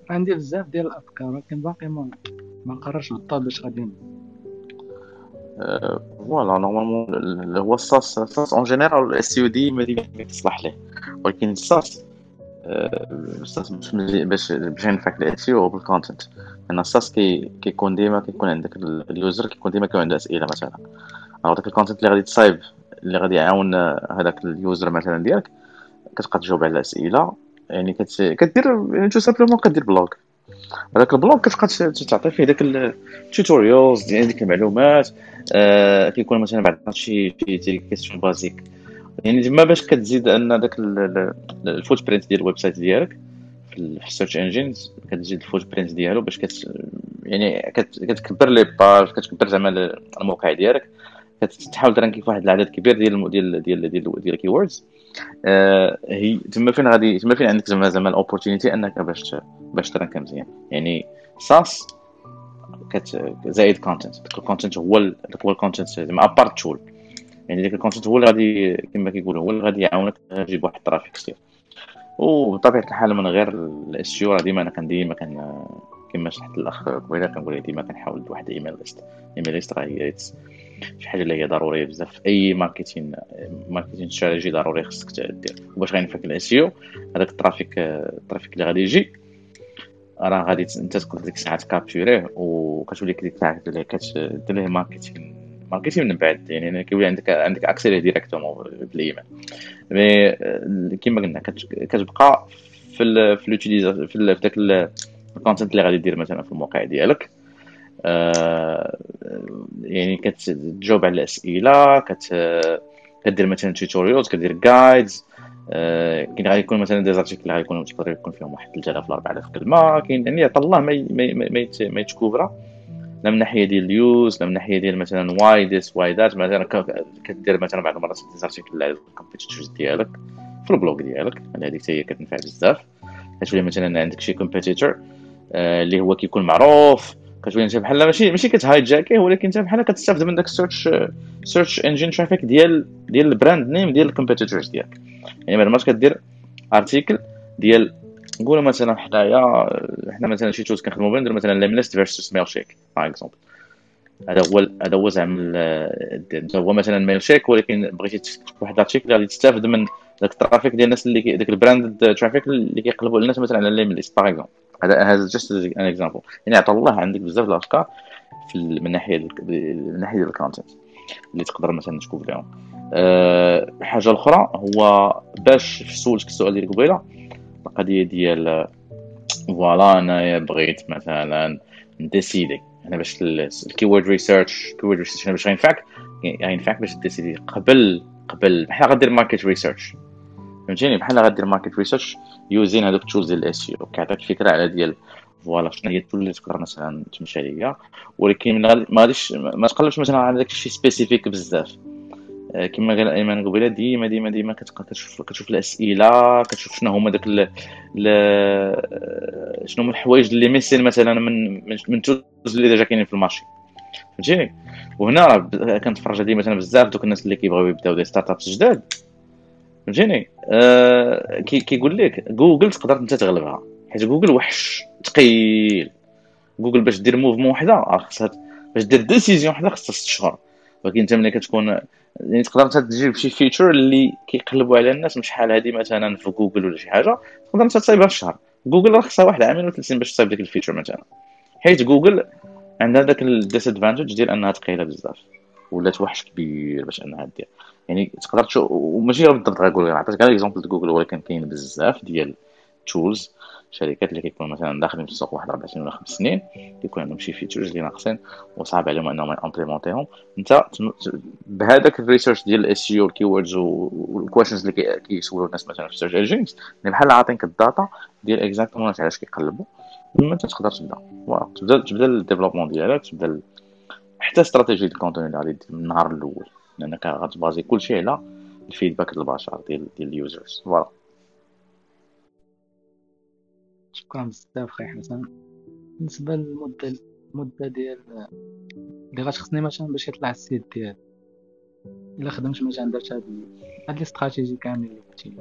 عندي بزاف ديال الأفكار ولكن باقي ما ما قررش بالضبط باش غادي voilà normalement هو ال SaaS ال SaaS en général SEO ديما تصلح ليه. ولكن ال SaaS ال SaaS باش باش ينفعك الاتي هو بال content ال SaaS كي كيكون ديما كيكون عندك ال user كيكون ديما كيكون عنده اسئله مثلا أو داك ال content اللي غادي تصايب اللي غادي يعاون هذاك ال user مثلا ديالك كتبقى تجاوب على الاسئله يعني كت... كدير يعني tout simplement كدير blog هذاك ال blog كتبقى تعطي فيه داك ال tutorials ديال ديك المعلومات آه كيكون مثلا بعد شي شي question basique يعني تما باش كتزيد ان داك ال footprint ديال ال website ديالك في ال search engines كتزيد ال footprint ديالو باش كت يعني كتكبر les pages كتكبر زعما الموقع ديالك. كتحاول ت ranker في واحد العدد كبير ديال ديال ديال ديال ديال ال keywords آه هي تما فين غادي تما فين عندك زعما زعما ال opportunité أنك باش باش ت ranker مزيان. يعني SaaS كت زائد content ال content هو هو ال content زعما ابارت تول يعني ديك ال content هو اللي غادي كما كيقولوا هو اللي غادي يعاونك تجيب واحد ال traffic كثير وبطبيعة الحال من غير راه ديما أنا كان ديما كان كما شرحت الاخ قبيلة كنقول ديما كنحاول واحد email list email list راه شي حاجة اللي هي ضرورية بزاف. في أي marketing marketing strategy ضروري خصك دير. وباش غينفعك الاس هذاك ال traffic ال traffic اللي غادي يجي راه غادي أنت تقدر ديك الساعة تكابتوريه وكتولي ديك الساعة كدير ليه marketing marketing من بعد؟ يعني كيولي عندك عندك accès ليه directement بال email. mais كيما قلنا كتبقى في في l'utilisa في ذاك ال content اللي غادي دير مثلا في الموقع ديالك. آه يعني كتجاوب على الأسئلة كت كدير مثلا tutorials كدير guides آه كاين غادي يكون مثلا des articles غادي يكونوا تقدر يكون فيهم واحد 3000 ولا 4000 كلمة. كاين يعني الله ما ما ما, ما يتكوفرا. لا من ناحيه ديال ال use لا من ناحيه ديال مثلا why this why that مثلا كدير مثلا بعض المرات des articles على ال competitors ديالك في ال blog ديالك. هذيك هي كتنفع بزاف. كتولي مثلا عندك شي competitor آه اللي هو كيكون معروف. كتولي أنت بحال ماشي ماشي كتهايجاكيه ولكن أنت بحال كتستافد من داك ال search search engine traffic ديال ديال ال brand name ديال ال competitors ديالك. يعني بعد ما كدير article ديال نقولوا مثلا حنايا حنا مثلا شي tools كنخدموا بندير مثلا Lemlist versus Mailchimp par exemple هذا هو هذا هو زعما هو مثلا Mailchimp ولكن بغيتي واحد ال article غادي تستافد من داك ال traffic ديال الناس اللي داك ال brand traffic اللي كيقلبوا الناس مثلا على Lemlist par exemple هذا هذا just an example يعني عطا الله عندك بزاف الافكار في من ناحية من ناحية ال content اللي تقدر مثلا تكون فيهم أه حاجة أخرى هو باش سولتك السؤال ديال قبيلة القضية ديال voilà انايا بغيت مثلا ن décider. أنا باش ال keyword research ال keyword research باش غينفعك غينفعك باش décider قبل قبل بحال غدير market research فهمتيني؟ بحال غدير market research using هذوك ال tools ديال ال SEO كيعطيك فكرة على ديال voilà شنو هي ال tool اللي تقدر مثلا تمشي عليا ولكن ما غاديش ما تقلبش مثلا على داك الشيء spécifique بزاف. كما قال ايمن قبيله ديما ديما ديما كتشوف كتشوف الأسئلة كتشوف شنو هما داك. ل... شنو هما الحوايج اللي missing مثلا من من tools اللي déjà كاينين في ال marché. فهمتيني؟ وهنا راه كنتفرج ديما مثلا بزاف دوك الناس اللي كيبغيو يبداو des startups جداد. فهمتيني؟ آه كيقول لك جوجل تقدر أنت تغلبها حيت جوجل وحش ثقيل جوجل باش دير mouvement وحدة خاصها باش دير décision وحدة خاصها ست شهور. ولكن انت ملي كتكون يعني تقدر انت تجيب شي feature اللي كيقلبوا على الناس مش شحال هذه مثلا في جوجل ولا شي حاجة تقدر انت تصايبها في الشهر. جوجل راه خصها واحد عامين ولا ثلاث سنين باش تصايب ديك ال feature مثلا. حيت جوجل عندها داك ال disadvantage ديال أنها ثقيله بزاف ولات وحش كبير باش أنها دير. يعني تقدر تشوف وماشي غير بالضبط غنقول عطيتك غير exemple جوجل ولكن كاين بزاف ديال tools شركات اللي كيكونوا مثلا داخلين في السوق واحد أربع سنين ولا خمس سنين كيكون عندهم شي features اللي ناقصين وصعب عليهم إنهم امبليمونتيهم أنت بهذاك ال research ديال ال SEO وال keywords وال questions اللي كيسولوا الناس مثلا في ال search engines اللي بحال عاطينك ال data ديال exactement علاش كيقلبوا ما انت تقدر تبدأ؟ تبدا تبدأ ال développement ديالك تبدأ حتى stratégie ال contenu اللي غادي من النهار الأول لأنك غت baser كلشي على ال feedback ديال البشر ديال ال users voilà شكرا بزاف خي حسن. بالنسبة للمدة المدة ديال اللي غتخصني مثلا باش يطلع ال site ديال إلا خدمت مثلا درت هاد هاد الاستراتيجي كامل اللي قلتي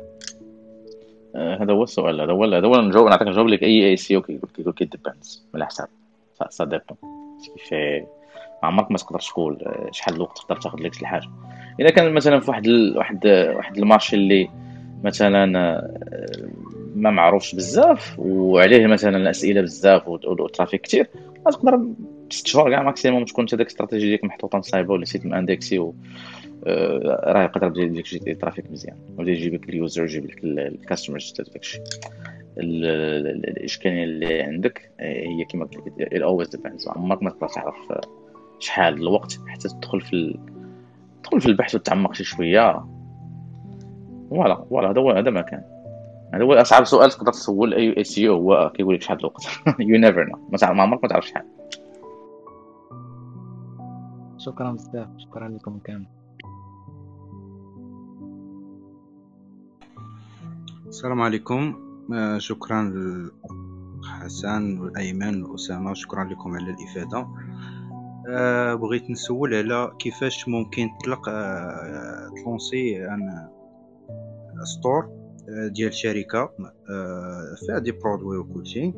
آه، هذا هو السؤال. هذا هو هذا هو نجاوب نعطيك نجاوب لك أي اي سي أو كيقول كيقول كي ديبانس من الحساب سا ديبون كيف عمرك ما تقدر تقول آه، شحال الوقت تقدر تاخذ لك الحاجة. إلا كان مثلا في واحد ال... واحد واحد المارشي اللي مثلا آه، ما معروفش بزاف وعليه مثلا الاسئله بزاف والترافيك كثير تقدر ست شهور كاع ماكسيموم تكون انت داك الاستراتيجي ديالك محطوطة مصايبه ولا سيت ماندكسي و آه، راه يقدر يبدا يديك شي trafic مزيان. ولا يجيب لك ال users يجيب لك ال customers داكشي الإشكالية اللي عندك آه، هي كما قلت لك always depends. عمرك ما تقدر تعرف شحال الوقت حتى تدخل في. تدخل في البحث وتعمق شي شوية. voilà voilà هذا هو هذا ما كان. هذا هو أصعب سؤال تقدر تسول أي SEO هو كيقول لك شحال الوقت. you never know ما عمرك ما تعرف شحال شكرا بزاف شكرا لكم كامل. السلام عليكم. آه، شكرا حسن والأيمن وأسامة شكرا لكم على الإفادة. آه، بغيت نسول على كيفاش ممكن تطلق آه، تلونسي un store ديال شركة آه، فيها des produits وكلشي.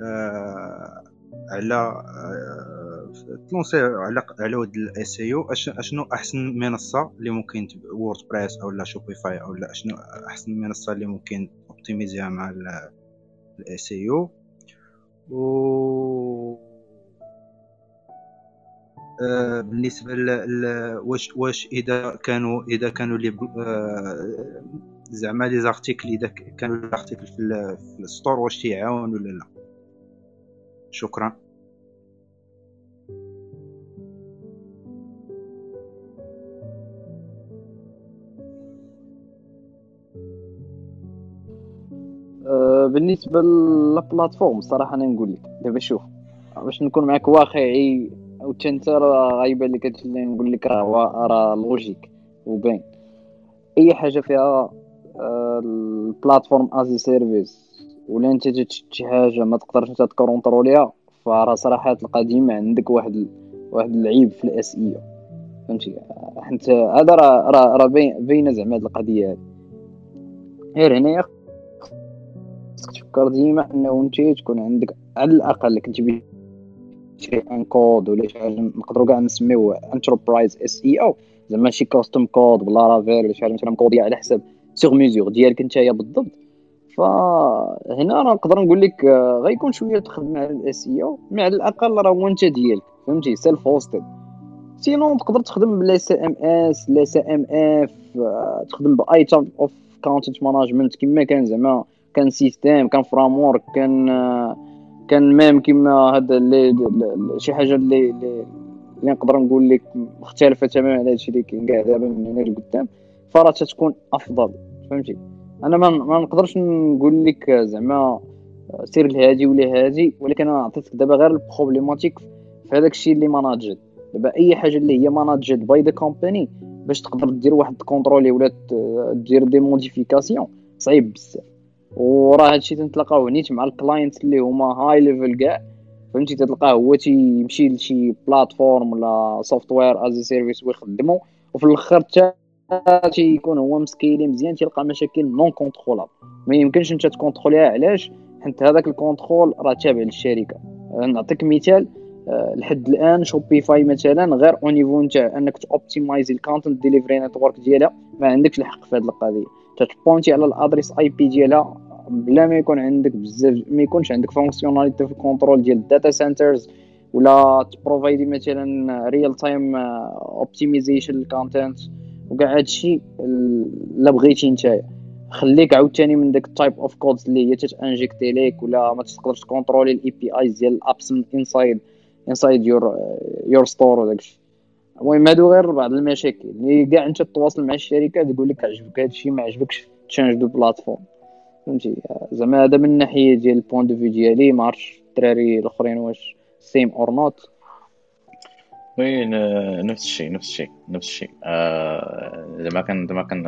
آه، على آه، تلونسي على على ود ال SEO أشنو أحسن منصة اللي ممكن WordPress أو لا Shopify أو لا أشنو أحسن منصة اللي ممكن optimiser يها مع ال SEO و آه، بالنسبة ل... واش واش إذا كانوا إذا كانوا لي آه، زعما les articles إذا ك- كانوا les articles في, ال... في ال store واش تيعاون ولا لا. شكرا. أه، بالنسبة لل plateforme صراحة أنا نقول لك دابا شوف باش نكون معك واقعي أو أنت راه غايبان لك هادشي نقول لك راه راه logique وباين أي حاجة فيها ال platform as service ولا انت تشد شي حاجة ما تقدرش انت ت contrôler يها فراه صراحة تلقى ديما عندك واحد واحد العيب في ال SEO فهمتي؟ حيت هذا راه راه باين- باينه زعما هاد القضية هادي. غير هنايا خصك تفكر ديما انه انت تكون عندك على الأقل كنتي شي un code ولا شي حاجة نقدروا كاع نسميوه enterprise SEO زعما شي custom code بلا رافير ولا شي حاجة مثلا م coder يه على حسب sur mesure ديالك نتايا بالضبط. فهنا راه نقدر نقول لك آه، غيكون شوية تخدم على ال SEO مع الأقل راه هو انت ديالك فهمتي؟ self hosted sinon تقدر تخدم بلا CMS لا CMF تخدم by type of content management كما كان زعما كان système كان framework كان آه، كان même كيما هذا اللي شي حاجة اللي اللي نقدر نقول لك مختلفة تماما على هادشي اللي كاين كاع دابا من هنا لقدام. فراه تتكون أفضل فهمتي؟ أنا ما نقدرش نقول لك زعما سير لهادي ولا هادي ولكن أنا عطيتك دابا غير ال problématique في هذاك الشيء اللي managed دابا أي حاجة اللي هي managed by the company باش تقدر دير واحد contrôler ولا ت- دير des modifications صعيب بزاف. وراه هادشي تنتلاقاو نيت مع ال clients اللي هما high level كاع فهمتي؟ تتلقاه هو تيمشي لشي platform ولا software as service ويخدمو وفي الآخر حتى تيكون هو م scale ي مزيان تيلقى مشاكل non contrôlables ما يمكنش انت ت contrôler يها علاش؟ حيت هذاك ال control راه تابع للشركة. نعطيك مثال آه، لحد الآن Shopify مثلا غير au niveau نتاع أنك ت optimize ي ال content delivery network ديالها ما عندكش الحق في هذه القضية. تت pointer على ال adresse IP ديالها بلا ما يكون عندك بزاف ما يكونش عندك functionality في ال control ديال ال data centers ولا ت provide ي مثلا real time optimization لل content وكاع هادشي الا بغيتي نتايا. خليك عاوتاني من داك ال type of codes اللي هي تت inject ي ليك ولا ما تقدرش ت contrôler ال APIs ديال ال apps من inside inside your your store وداك الشيء. المهم هادو غير بعض المشاكل اللي كاع انت تتواصل مع الشركة تقول لك عجبك هادشي ما عجبكش change de plateforme. فهمتي؟ زعما هذا من الناحيه ديال ال point de vue ديالي ما عرفتش الدراري الأخرين واش same or not oui ن- نفس الشيء نفس الشيء نفس الشيء. آه، زعما كان زعما كان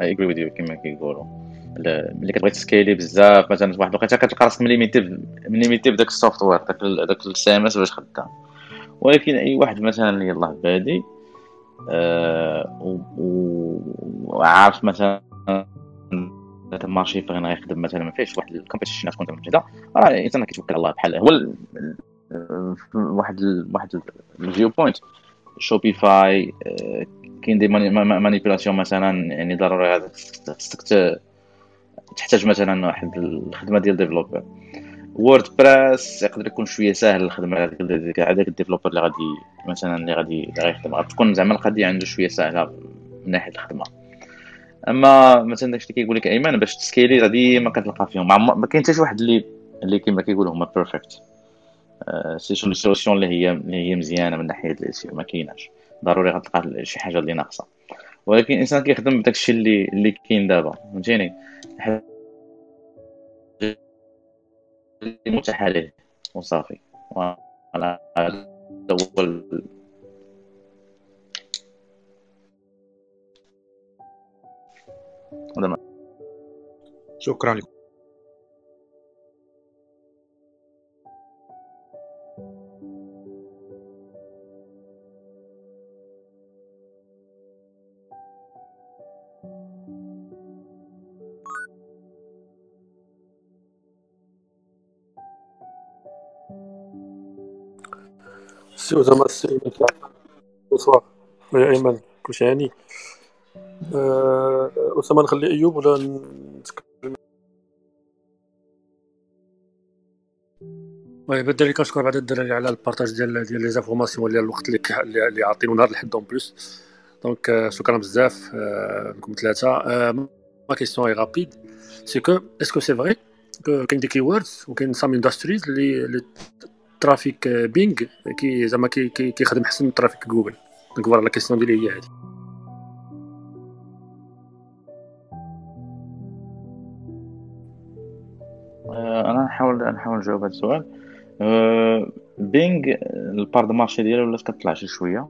I agree with you كما كيقولوا. ملي كتبغي ت scale ي بزاف مثلا واحد الوقيتة كتلقى راسك م limité م limité بداك ال software داك داك ال CMS باش خدام. ولكن أي واحد مثلا يلاه بادي آه، وعارف مثلا ذاك ال marché فين غيخدم مثلا ما فيهش واحد ال competition تكون موجوده راه الإنسان كيتوكل على الله بحال هو واحد ال- واحد ال view point Shopify آه، كاين des manipulations مثلا يعني ضروري خصك تحتاج مثلا واحد الخدمة ديال developer WordPress يقدر يكون شوية ساهل الخدمة هذاك ال developer اللي غادي مثلا اللي غادي اللي غيخدم غتكون زعما القضية عنده شوية سهلة من ناحية الخدمة. أما مثلا داكشي اللي كيقول لك ايمن باش ت scale ي راه ديما كتلقى فيهم. ما ما كاين حتى شي واحد اللي اللي كيما كيقولوا هما perfect سي شون solution اللي هي اللي هي مزيانة من ناحية ال SEO ما كايناش. ضروري غتلقى شي حاجة اللي ناقصة. ولكن الإنسان كيخدم بداك الشيء اللي اللي كاين دابا. فهمتيني؟ متاح عليه وصافي. فوالا هذا هو شكرا. لكم سي زعما السي bonsoir خويا ايمن هاني أه، اسامه نخلي أيوب ولا نتكلم؟ oui بالدراري كنشكر بعد الدراري على ال partage ديال ديال les informations ديال الوقت اللي اللي عاطينو نهار الحد en plus donc شكرا بزاف لكم ثلاثة. ma question est rapide c'est que est-ce que c'est vrai كاين des keywords وكاين some industries اللي traffic Bing كي زعما كيخدم حسن من traffic Google donc voilà la question ديالي هي هادي أنا نحاول نحاول نجاوب هذا السؤال. Bing ال part de marché ديالو ولات كطلع شي شوية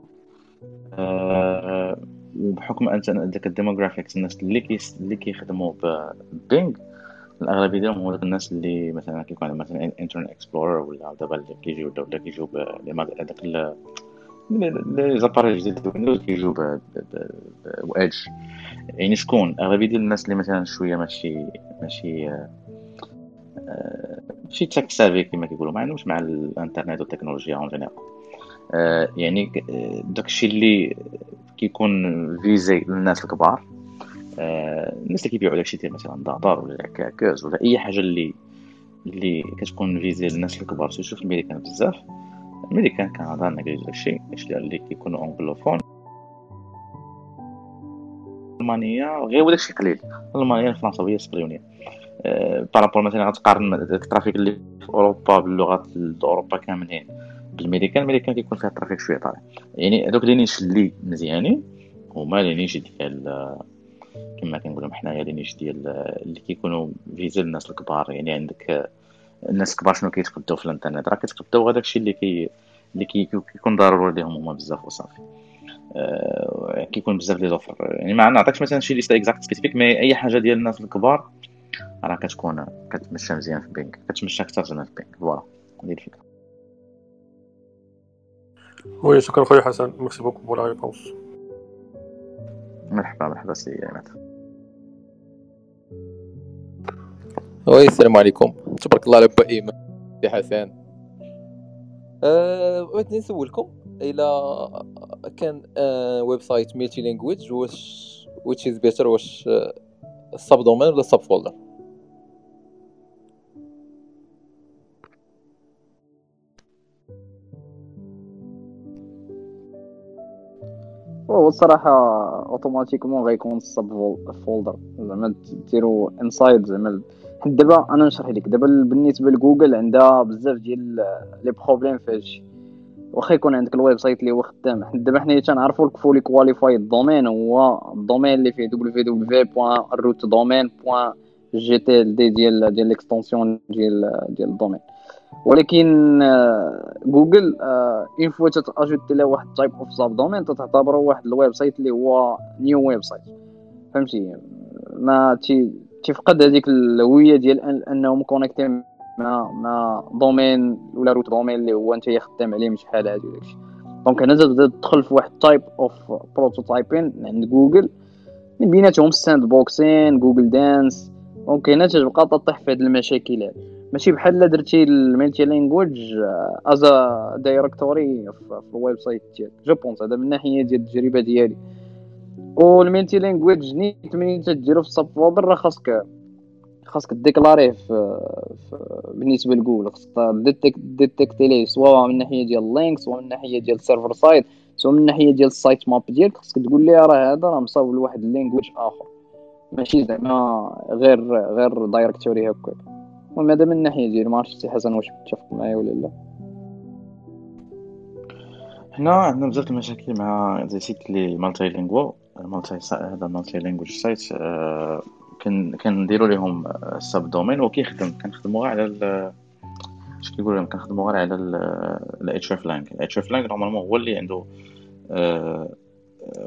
وبحكم ان داك ال demographics الناس اللي كي اللي كيخدموا ب Bing الأغلبية ديالهم هو الناس اللي مثلا كيكون عندهم مثلا Internet Explorer ولا دابا اللي كيجيو ولا كيجيو هذاك لي زاباري جديد Windows كيجيو ب Edge يعني شكون؟ أغلبية ديال الناس اللي مثلا شوية ماشي ماشي ماشي tech savvy كما كيقولوا ما عندهمش مع الإنترنت والتكنولوجيا en général يعني داكشي اللي كيكون visé للناس الكبار آه، الناس اللي كيبيعوا داكشي ديال مثلا دابار ولا كاكوز ولا أي حاجة اللي اللي كتكون visé للناس الكبار. surtout في الميريكان بزاف. الميريكان كندا نجليز داكشي اللي كيكونوا anglophones المانيا غير داكشي قليل. المانيا الفرنساويه الصهيونيه أه par rapport مثلا غتقارن ال traffic اللي في أوروبا باللغات أوروبا كاملين. بالميريكان الميريكان كيكون فيها ال traffic شوية طالع يعني هذوك les niches اللي مزيانين هما les niches ديال كما كنقولوا حنايا les niches ديال اللي كيكونوا visé الناس الكبار يعني عندك الناس الكبار شنو كيتقداو في الانترنت؟ راه كيتقداو هذاك الشيء اللي كي اللي كي كيكون ضروري لهم هما بزاف وصافي. أه كيكون بزاف les offres. يعني ما نعطيكش مثلا شي liste exacte spécifique mais أي حاجة ديال الناس الكبار راه كتكون كتمشى مزيان في Bing كتمشى أكثر زعما في Bing voilà هذه الفكرة. oui شكرا خويا حسن. merci beaucoup pour la réponse مرحبا مرحبا سي عماد oui السلام عليكم. تبارك الله على با ايمن سي حسن أه بغيت نسولكم إلى كان أه website multi-language واش which is better واش السب domain ولا ال sub folder؟ هو الصراحة automatiquement غيكون ال sub folder. زعما ديروا inside زعما دابا أنا نشرح لك دابا بالنسبة لجوجل عندها بزاف ديال les problèmes في هادشي واخا يكون عندك ال website اللي هو خدام دابا حنايا تنعرفوا لك fully qualified ال domain هو ال domain اللي فيه www.rootdomain.gtld ديال ديال l'extension ديال ديال ال domain ولكن Google une fois ت ajouter له واحد type of sub domain تعتبره واحد الويب سايت اللي هو نيو website فهمتي ما تي تفقد هذيك الهوية ديال انه م connecté مع مع domain ولا root domain اللي هو أنت خدام عليه من شحال هادي وداكشي donc هنا تدخل في واحد type of prototyping عند جوجل من بيناتهم sandboxing Google dance donc هنا تبقى تطيح في هاد المشاكل هادي. ماشي بحال درتي ال multi-language as directory في ال website ديالك. je pense هذا من الناحيه ديال التجربة ديالي. وال multi-language نيت منين تديرو في ال sub folder راه خاصك خاصك déclarer في, بالنسبة لجوجل خاصك détecter ليه سواء من الناحيه ديال ال link سواء من الناحيه ديال ال server side سواء من الناحيه ديال ال sitemap ديالك خاصك تقول ليه راه هذا راه مصاوب لواحد ال language آخر. ماشي زعما غير غير directory هكاك المهم هذا من الناحيه ديالي ما سي حسن واش متفق معايا ولا لا؟ هنا عندنا بزاف المشاكل مع les sites les multi lingua multi هذا multi-language site كنديروا لهم ال sub domain وكيخدم كنخدموا غير على اش كيقولوا لهم؟ كنخدموا غير على ال hreflang ال hreflang normalement هو اللي عنده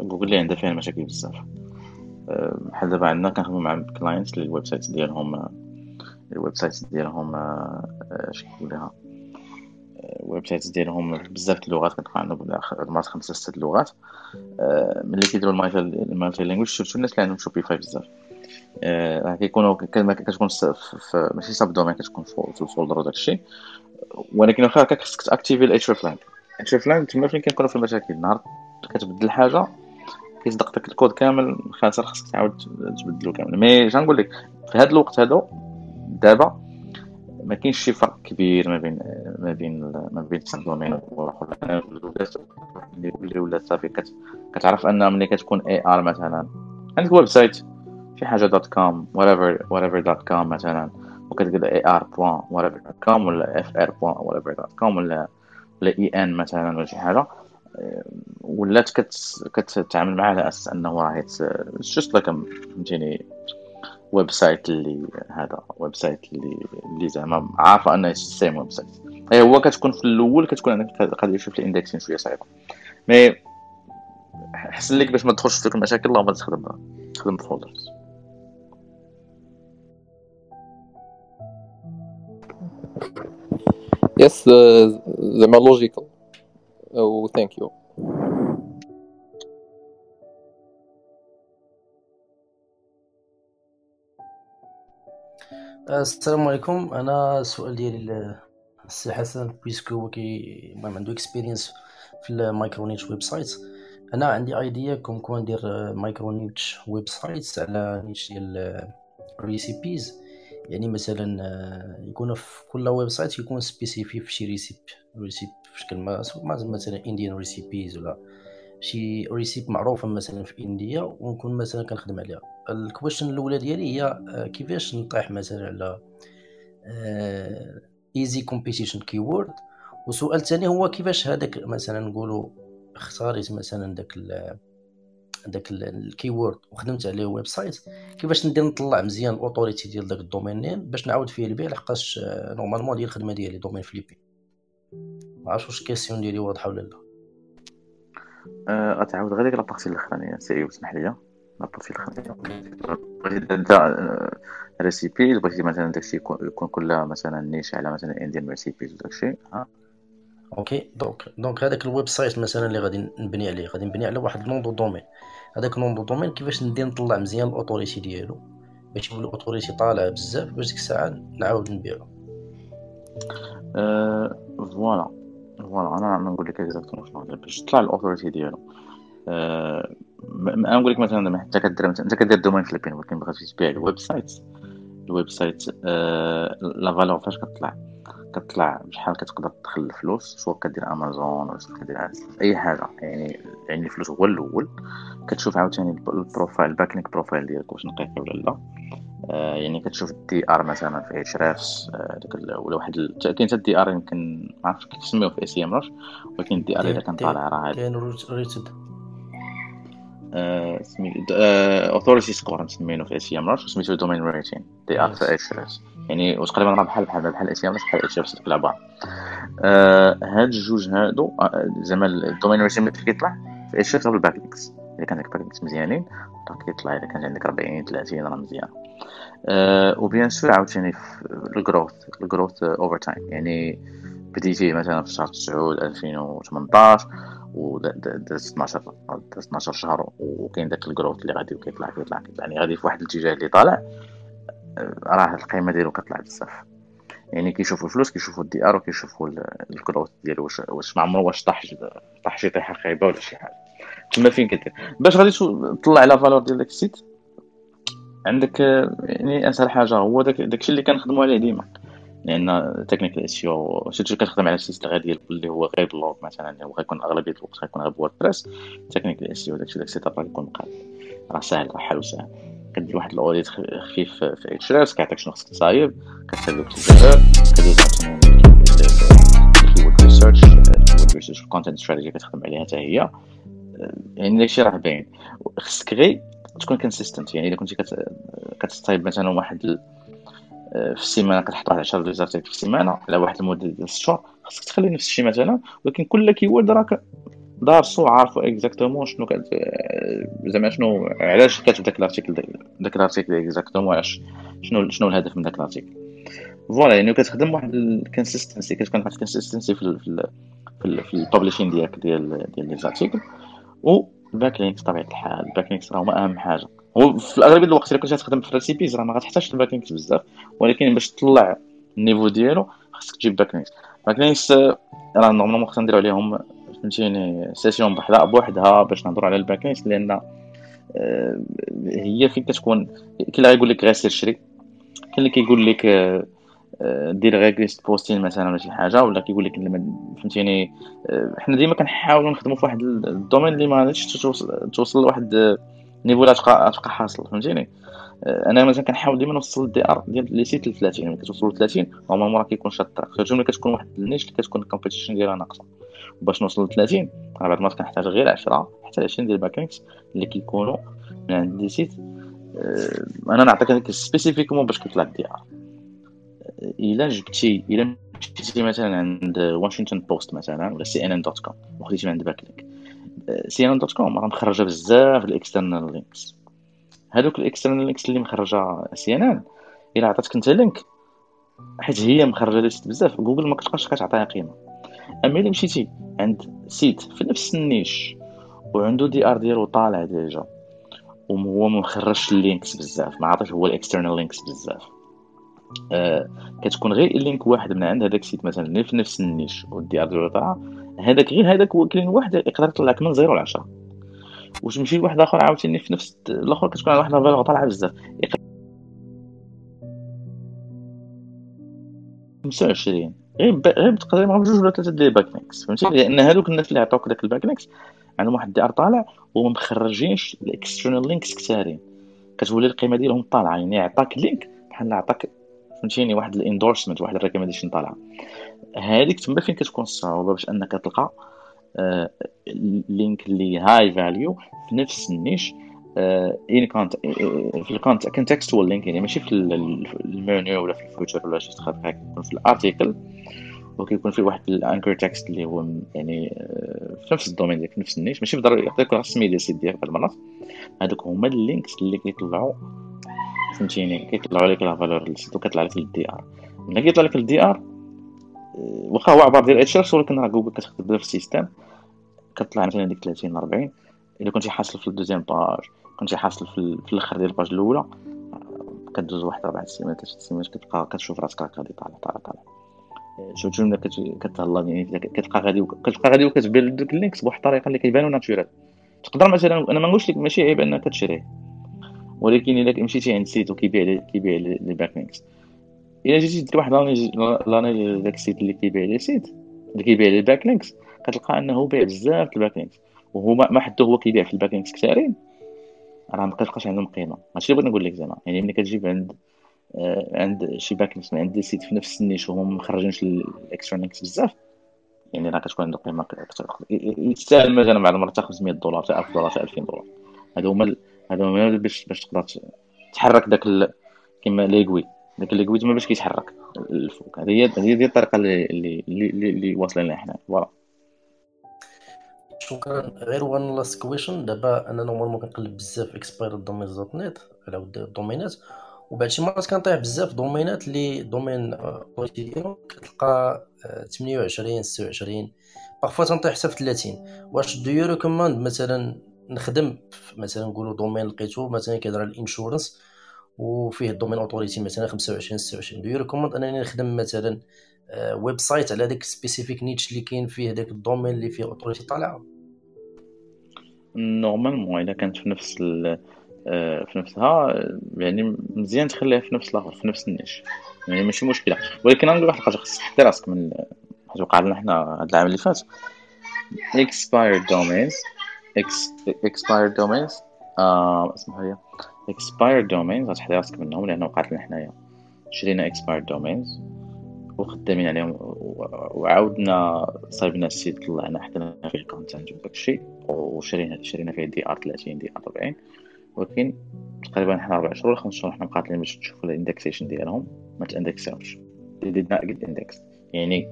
جوجل اللي عندها فيها مشاكل بزاف. بحال دابا عندنا كنخدموا مع clients اللي ال website ديالهم ال website ديالهم اش كيقول لها ال website ديالهم بزاف اللغات كتلقى عندهم المرات خمسة ست لغات ملي كيديروا ال multi-language surtout الناس اللي عندهم Shopify بزاف؟ راه كيكونوا كتكون ماشي sub domain كتكون في ال folder وداك الشيء. ولكن واخا هكاك خصك ت activer ال hreflang شوف لاين تما فين كيكونوا في المشاكل؟ نهار كتبدل حاجة كيصدق داك الكود كامل خاسر خاصك تعاود تبدلو كامل. mais نقول لك؟ في هذا الوقت هذا دابا ما كاينش شي فرق كبير ما بين ما بين ما بين ال domain والاخر اللي ولات صافي كتعرف ان ملي كتكون AR مثلا. عندك website شي حاجة dot com whatever whatever dot com مثلا. وكتقول AR point whatever dot com ولا FR point whatever dot com ولا ولا اي ان مثلا ولا شي حاجة. ولات كتعامل معاه على أساس أنه راه just like فهمتيني؟ website اللي هذا website اللي اللي زعما عارفة أنه same website هي هو كتكون في الأول كتكون عندك قضيه شوف ال indexing شوية صعيبه mais حسن لك باش ما تدخلش في المشاكل اللهم تخدم تخدم ب folders yes زعما logical oh thank you السلام عليكم. أنا السؤال ديالي للسي حسن parce que هو كي المهم عنده experience في ال micro niche website أنا عندي idea comme كون ندير micro niche website على niche ديال recipes يعني مثلا يكون في كل website يكون specific في شي recipe recipe بشكل ما مثلا Indian recipes ولا شي recipe معروفة مثلا في إنديا ونكون مثلا كنخدم عليها. ال question الأولى ديالي هي آه، كيفاش نطيح مثلا على easy competition keyword وسؤال ثاني هو كيفاش هذاك مثلا نقولوا اختاريت مثلا داك داك ال keyword وخدمت عليه website كيفاش ندير نطلع مزيان ال authority ديال داك ال domain name باش نعاود فيه البيع لحقاش normalement ديال الخدمة ديالي domain flipping. ما عرفتش واش ال question ديالي واضحة ولا لا. غتعاود غير ديك la partie الاخرانية. سيري وسمح لي la partie الاخرانية. بغيتي انت recipes بغيتي مثلا داكشي يكون كلها مثلا niche على مثلا Indian recipes وداكشي okay donc donc هذاك ال website مثلا اللي غادي نبني عليه غادي نبني على واحد nom de domaine. هذاك nom de domaine كيفاش ندير نطلع مزيان ال authority ديالو. باش يولي ال authority طالع بزاف باش ديك الساعة نعاود نبيعو. أه voilà voilà أنا نقول لك شنو باش تطلع ال authority ديالو. أه أنا نقول لك مثلا انت كدير انت كدير domain flipping ولكن بغيتي تبيع ال website ال website أه la valeur فاش كتطلع؟ كتطلع بشحال كتقدر تدخل الفلوس سواء كدير امازون ولا سواء كدير أي حاجة. يعني يعني الفلوس هو الأول. كتشوف عاوتاني ال profile backlink profile ديالك واش نقي ولا لا. آه يعني كتشوف ال DR مثلا في Ahrefs آه ولا واحد كاين حتى ال DR يمكن ما عرفتش كيف تسميوه في SEM ولكن ال DR إذا كان طالع راه كاين rated سميتو authority score نسمينو في SEM سميتو domain rating دي في اتش يعني وتقريبا راه بحال بحال بحال SEM بحال Ahrefs ديك العباره هاد الجوج هادو زعما ال domain rating ملي كيطلع؟ في Ahrefs ال backlinks إذا كان عندك backlinks مزيانين راه كيطلع. إذا كان عندك 40 30 راه مزيان. أه و bien sûr عاوتاني في ال growth ال growth over time يعني بديتي مثلا في شهر 9 2018 ودازت 12 دازت 12 شهر وكاين داك ال growth اللي غادي وكيطلع كيطلع كيطلع. يعني غادي في واحد الاتجاه اللي طالع راه القيمة ديالو كتطلع بزاف. يعني كيشوفوا الفلوس كيشوفوا ال DR وكيشوفوا ال growth ديالو واش واش ما عمرو واش طاح طاح شي طيحة خايبة ولا شي حاجة. تما فين كدير؟ باش غادي تطلع على valeur ديال داك ال site عندك يعني أسهل حاجة هو داك داكشي اللي كنخدموا عليه ديما. لأن technique SEO surtout كتخدم على system غير اللي هو غير blog مثلا اللي هو غيكون اغلبيه الوقت غيكون غير ب WordPress technique SEO داكشي داك ال setup غيكون مقاد راه ساهل راه حلو ساهل. كدير واحد ال audit خفيف في اتش ار كيعطيك شنو خصك تصايب. كتسالي كتبدا كدوز ال keyword research ال keyword research ال content strategy كتخدم عليها حتى هي. يعني داكشي راه باين. خصك غير تكون consistent يعني إلا كنتي كتصايب مثلا واحد في السيمانة كتحط واحد 10 les articles في السيمانة على واحد المدة ديال 6 شهور خاصك تخلي نفس الشيء مثلا ولكن كل keyword راك دارسو عارفو exactement شنو كت زعما شنو علاش كاتب داك ال article داك ال article exactement علاش شنو شنو الهدف من داك ال article voilà يعني كتخدم واحد ال consistency كتكون واحد ال consistency في في في ال publishing ديالك ديال ديال les articles وال backlinks بطبيعه الحال ال backlinks راه أهم حاجة. في الاغلبيه الوقت إلا كنت تخدم في recipes راه ما غتحتاجش ال backlinks بزاف. ولكن باش تطلع ال niveau ديالو خاصك تجيب backlinks ما كاينش راه normalement خصنا نديرو عليهم فهمتيني session بحدا بوحدها باش نهضروا على ال backlinks لأن آه، هي فين كتكون كاين اللي غايقول لك غير سير شري كاين اللي كيقول لك آه، آه، دير غير guest posting مثلا ولا شي حاجة ولا كيقول لك فهمتيني حنا ديما كنحاولوا نخدموا في واحد ال domaine اللي ما غاديش توصل لواحد niveau لا تبقى تبقى حاصل فهمتيني؟ أنا مثلا كنحاول ديما نوصل ال DR ديال les sites ل 30 ملي كتوصل ل 30 normalement راه كيكون شاد الطريق. surtout ملي كتكون واحد ال niche اللي كتكون ال competition ديالها ناقصة. باش نوصل ل 30 راه بعد المرات كنحتاج غير 10 حتى 20 ديال ال backlinks اللي كيكونوا من عند les sites. أه أنا نعطيك هذيك spécifiquement باش كيطلع ال DR إلا جبتي إلا مشيتي مثلا عند Washington Post مثلا ولا CNN dot com وخديتي من عند backlink CNN.com راه مخرجه بزاف ال external links هادوك ال external links اللي مخرجة CNN إلا عطاتك أنت link حيت هي مخرجة les sites بزاف. جوجل ما كتبقاش كتعطيها قيمة. أما إلا مشيتي عند site في نفس ال niche وعنده DR ديالو طالع déjà وهو ما مخرجش ال links بزاف ما عطاش هو ال external links بزاف. آه كتكون غير ال link واحد من عند هذاك ال site مثلا في نفس ال niche وال DR ديالو طالع هذاك غير هذاك هو كلين واحد يقدر يطلع لك من زيرو ل 10 واش تمشي لواحد آخر عاوتاني في نفس الآخر كتكون واحد الفالور طالعه بزاف. 25 غير غير تقريبا بجوج ولا ثلاثة ديال الباك لينكس فهمتي؟ لأن هذوك الناس اللي عطاوك داك الباك لينكس عندهم واحد الدي أر طالع وما مخرجينش الاكسترنال لينكس كثارين كتولي القيمة ديالهم طالعة. يعني عطاك لينك بحال عطاك فهمتيني؟ واحد الاندورسمنت واحد الريكومنديشن طالعة. هذيك تما فين كتكون الصعوبة؟ باش أنك تلقى link اللي high value في نفس ال niche ان كانت في ال cont- contextual link يعني ماشي في المنيو ولا في ال footer ولا شي تخاف يكون في ال article وكيكون في واحد ال anchor text اللي هو يعني في نفس ال domain ديالك في نفس ال niche ماشي بالضروري يعطيك السميه ديال ال site ديالك بعض المرات هادوك هما ال links اللي كيطلعوا فهمتيني؟ كيطلعوا لك la valeur ال site وكيطلع لك ال DR ملي كيطلع لك ال DR واخا هو عبارة ديال H ولكن راه جوجل كتخدم في ال system. كتطلع مثلا ديك 30 40 إلا كنتي حاصل في ال deuxième page كنتي حاصل في, في الأخر ديال ال page الأولى كدوز واحد أربع سيمانات ثلاث سيمانات كتبقى كتشوف راسك راك غادي طالع طالع طالع. شوف جمله كتهلا يعني كتبقى غادي كتبقى غادي وكتبان دوك ال links بواحد الطريقة اللي كيبانو natural. تقدر مثلا أنا ما نقولش لك ماشي عيب أنك تشريه ولكن الا مشيتي عند site وكيبيع كيبيع les backlinks الا جيتي دير واحد لاني داك ال site اللي كيبيع les sites اللي كيبيع les backlinks كتلقى أنه بايع بزاف ال backlinks وهو ما حتى هو كيبيع في ال backlinks كثارين راه ما كتلقاش عندهم قيمة. هادشي اللي بغيت نقول لك زعما. يعني ملي كتجيب عند عند شي backlinks من عند site في نفس ال niche مخرجينش ال extra links بزاف. يعني راه كتكون عنده قيمة يستاهل مثلا بعض المرات تاخذ 100 دولار حتى 1000 دولار حتى 2000 دولار. هادو هما هادو هما باش باش تقدر تحرك داك كيما ليغوي داك ليغوي تما باش كيتحرك الفوق. هذه هي هذه هي الطريقة اللي اللي اللي, واصلين لها حنا. فوالا. شكرا. غير وان لاست كويشن دابا أنا نورمالمون كنقلب بزاف اكسباير دومين دوت نت على ود الدومينات وبعد شي مرات كنطيح بزاف دومينات اللي دومين بوليتي ديالهم كتلقى 28 26 parfois تنطيح حتى في 30 واش do you recommend مثلا نخدم مثلا نقولوا domain لقيتو مثلا كيهضر على ال insurance وفيه ال domain authority مثلا 25 26 do you recommend أنني نخدم مثلا ويب آه، site على داك specific niche اللي كاين فيه داك ال domain اللي فيه authority طالعة؟ normalement إلا كانت في نفس آه، في نفسها يعني مزيان تخليها في نفس الآخر في نفس ال niche. يعني ماشي مشكلة. ولكن نقول واحد الحاجة خصك تحطي راسك من حيت وقع لنا حنا هذا العام اللي فات. Expired domains. Expired domains. آه اسمها هي. Expired domains. غتحطي راسك منهم لأنه وقعت لنا حنايا. شرينا expired domains. وخدامين عليهم وعاودنا صايبنا ال site طلعنا حطينا فيه ال content وداك الشيء وشرينا شرينا فيه DR 30 DR 40 ولكن تقريبا حنا ربع شهور خمس شهور حنا مقاتلين باش نشوفو ال indexation ديالهم ما تاندكساوش did not get indexed يعني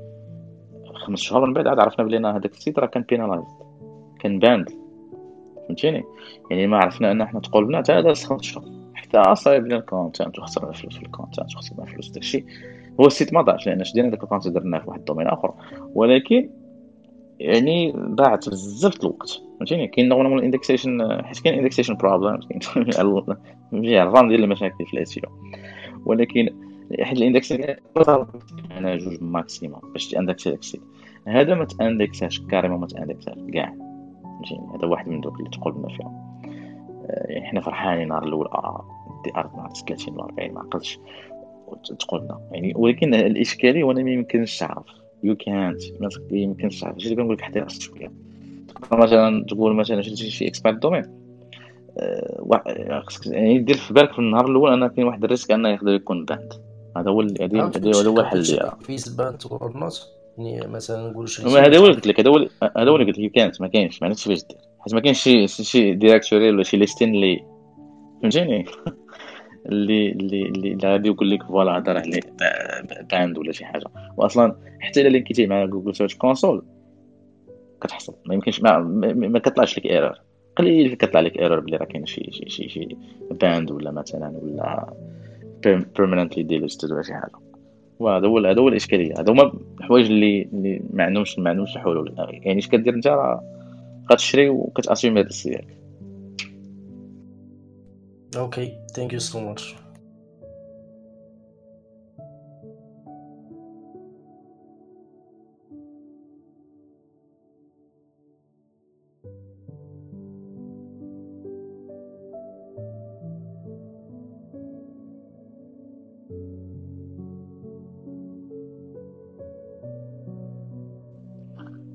خمس شهور من بعد عاد عرفنا بلي هذاك ال site راه كان penalized كان banned فهمتيني؟ يعني ما عرفنا إن حنا تقولنا حتى هذا خمس شهور. حتى صايب لنا ال content وخسرنا فلوس في ال content وخسرنا فلوس داكشي. هو ال site ما ضاعش لأن شدينا داك ال content درناه في واحد ال domain آخر. ولكن يعني ضاعت بزاف الوقت فهمتيني؟ كاين normal indexation حيت كاين indexation problem كاين الران ديال المشاكل في الاسيو ولكن حيت الاندكس أنا جوج ماكسيموم باش تاندكسي داكشي هذا ما تاندكساش كاريمون ما تاندكساش كاع. فهمتيني؟ هذا واحد من دوك اللي تقولنا فيهم. آه، يعني حنا فرحانين نهار الأول آه دي أرض نهار 30 ولا 40 ما عقلتش تقولنا. يعني ولكن الإشكالية وأنا ما يمكنش تعرف يو كانت ما يمكنش تعرف هادشي اللي كنقول لك حتى شوية مثلا تقول مثلا شي شي اكسبيرت دومين خصك يعني دير في بالك في النهار الأول أنا كاين واحد الريسك أنه يقدر يكون باند هذا هو هذا هو الحل ديالها فيس باند اور نوت يعني مثلا نقول شي هذا هو اللي قلت لك. هذا هو هذا هو اللي قلت لك. كانت ما كاينش. ما عرفتش فاش دير. حيت ما كاينش شي شي ديريكتوري ولا شي ليستين اللي فهمتيني اللي اللي اللي غادي يقول لك فوالا هذا راه باند ولا شي حاجة. واصلا حتى إلا لينكيتي مع Google Search Console كتحصل. ما يمكنش ما, ما, كطلعش لك error قليل كطلع لك error بلي راه كاين شي شي شي شي banned ولا مثلا ولا permanently delisted ولا شي حاجة. وهذا هو هذا هو الإشكالية. هذا هما الحوايج اللي اللي ما عندهمش ما عندهمش حلول. يعني اش كدير أنت؟ راه كتشري وكت assumer هذا ال ديالك okay thank you so much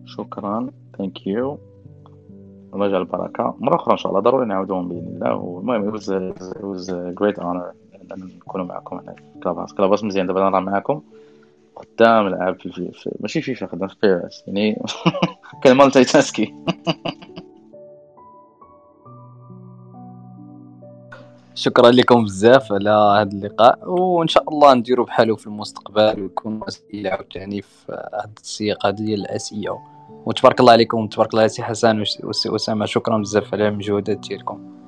شكرا thank you الله يجعل البركة مرة أخرى إن شاء الله ضروري نعاودوهم بإذن الله. والمهم was a great honor نكونوا معكم هنا في كلاباس كلاباس مزيان. دابا نهضر معاكم قدام العاب في, في, ماشي فيفا خدام في PES يعني كان multitasking شكرا لكم بزاف على هذا اللقاء. وإن شاء الله نديرو بحالو في المستقبل ويكون أسئلة عاوتاني في هذا السياق هذا ديال ال SEO وتبارك الله عليكم تبارك الله سي حسن وسي اسامه شكرا بزاف على المجهودات ديالكم.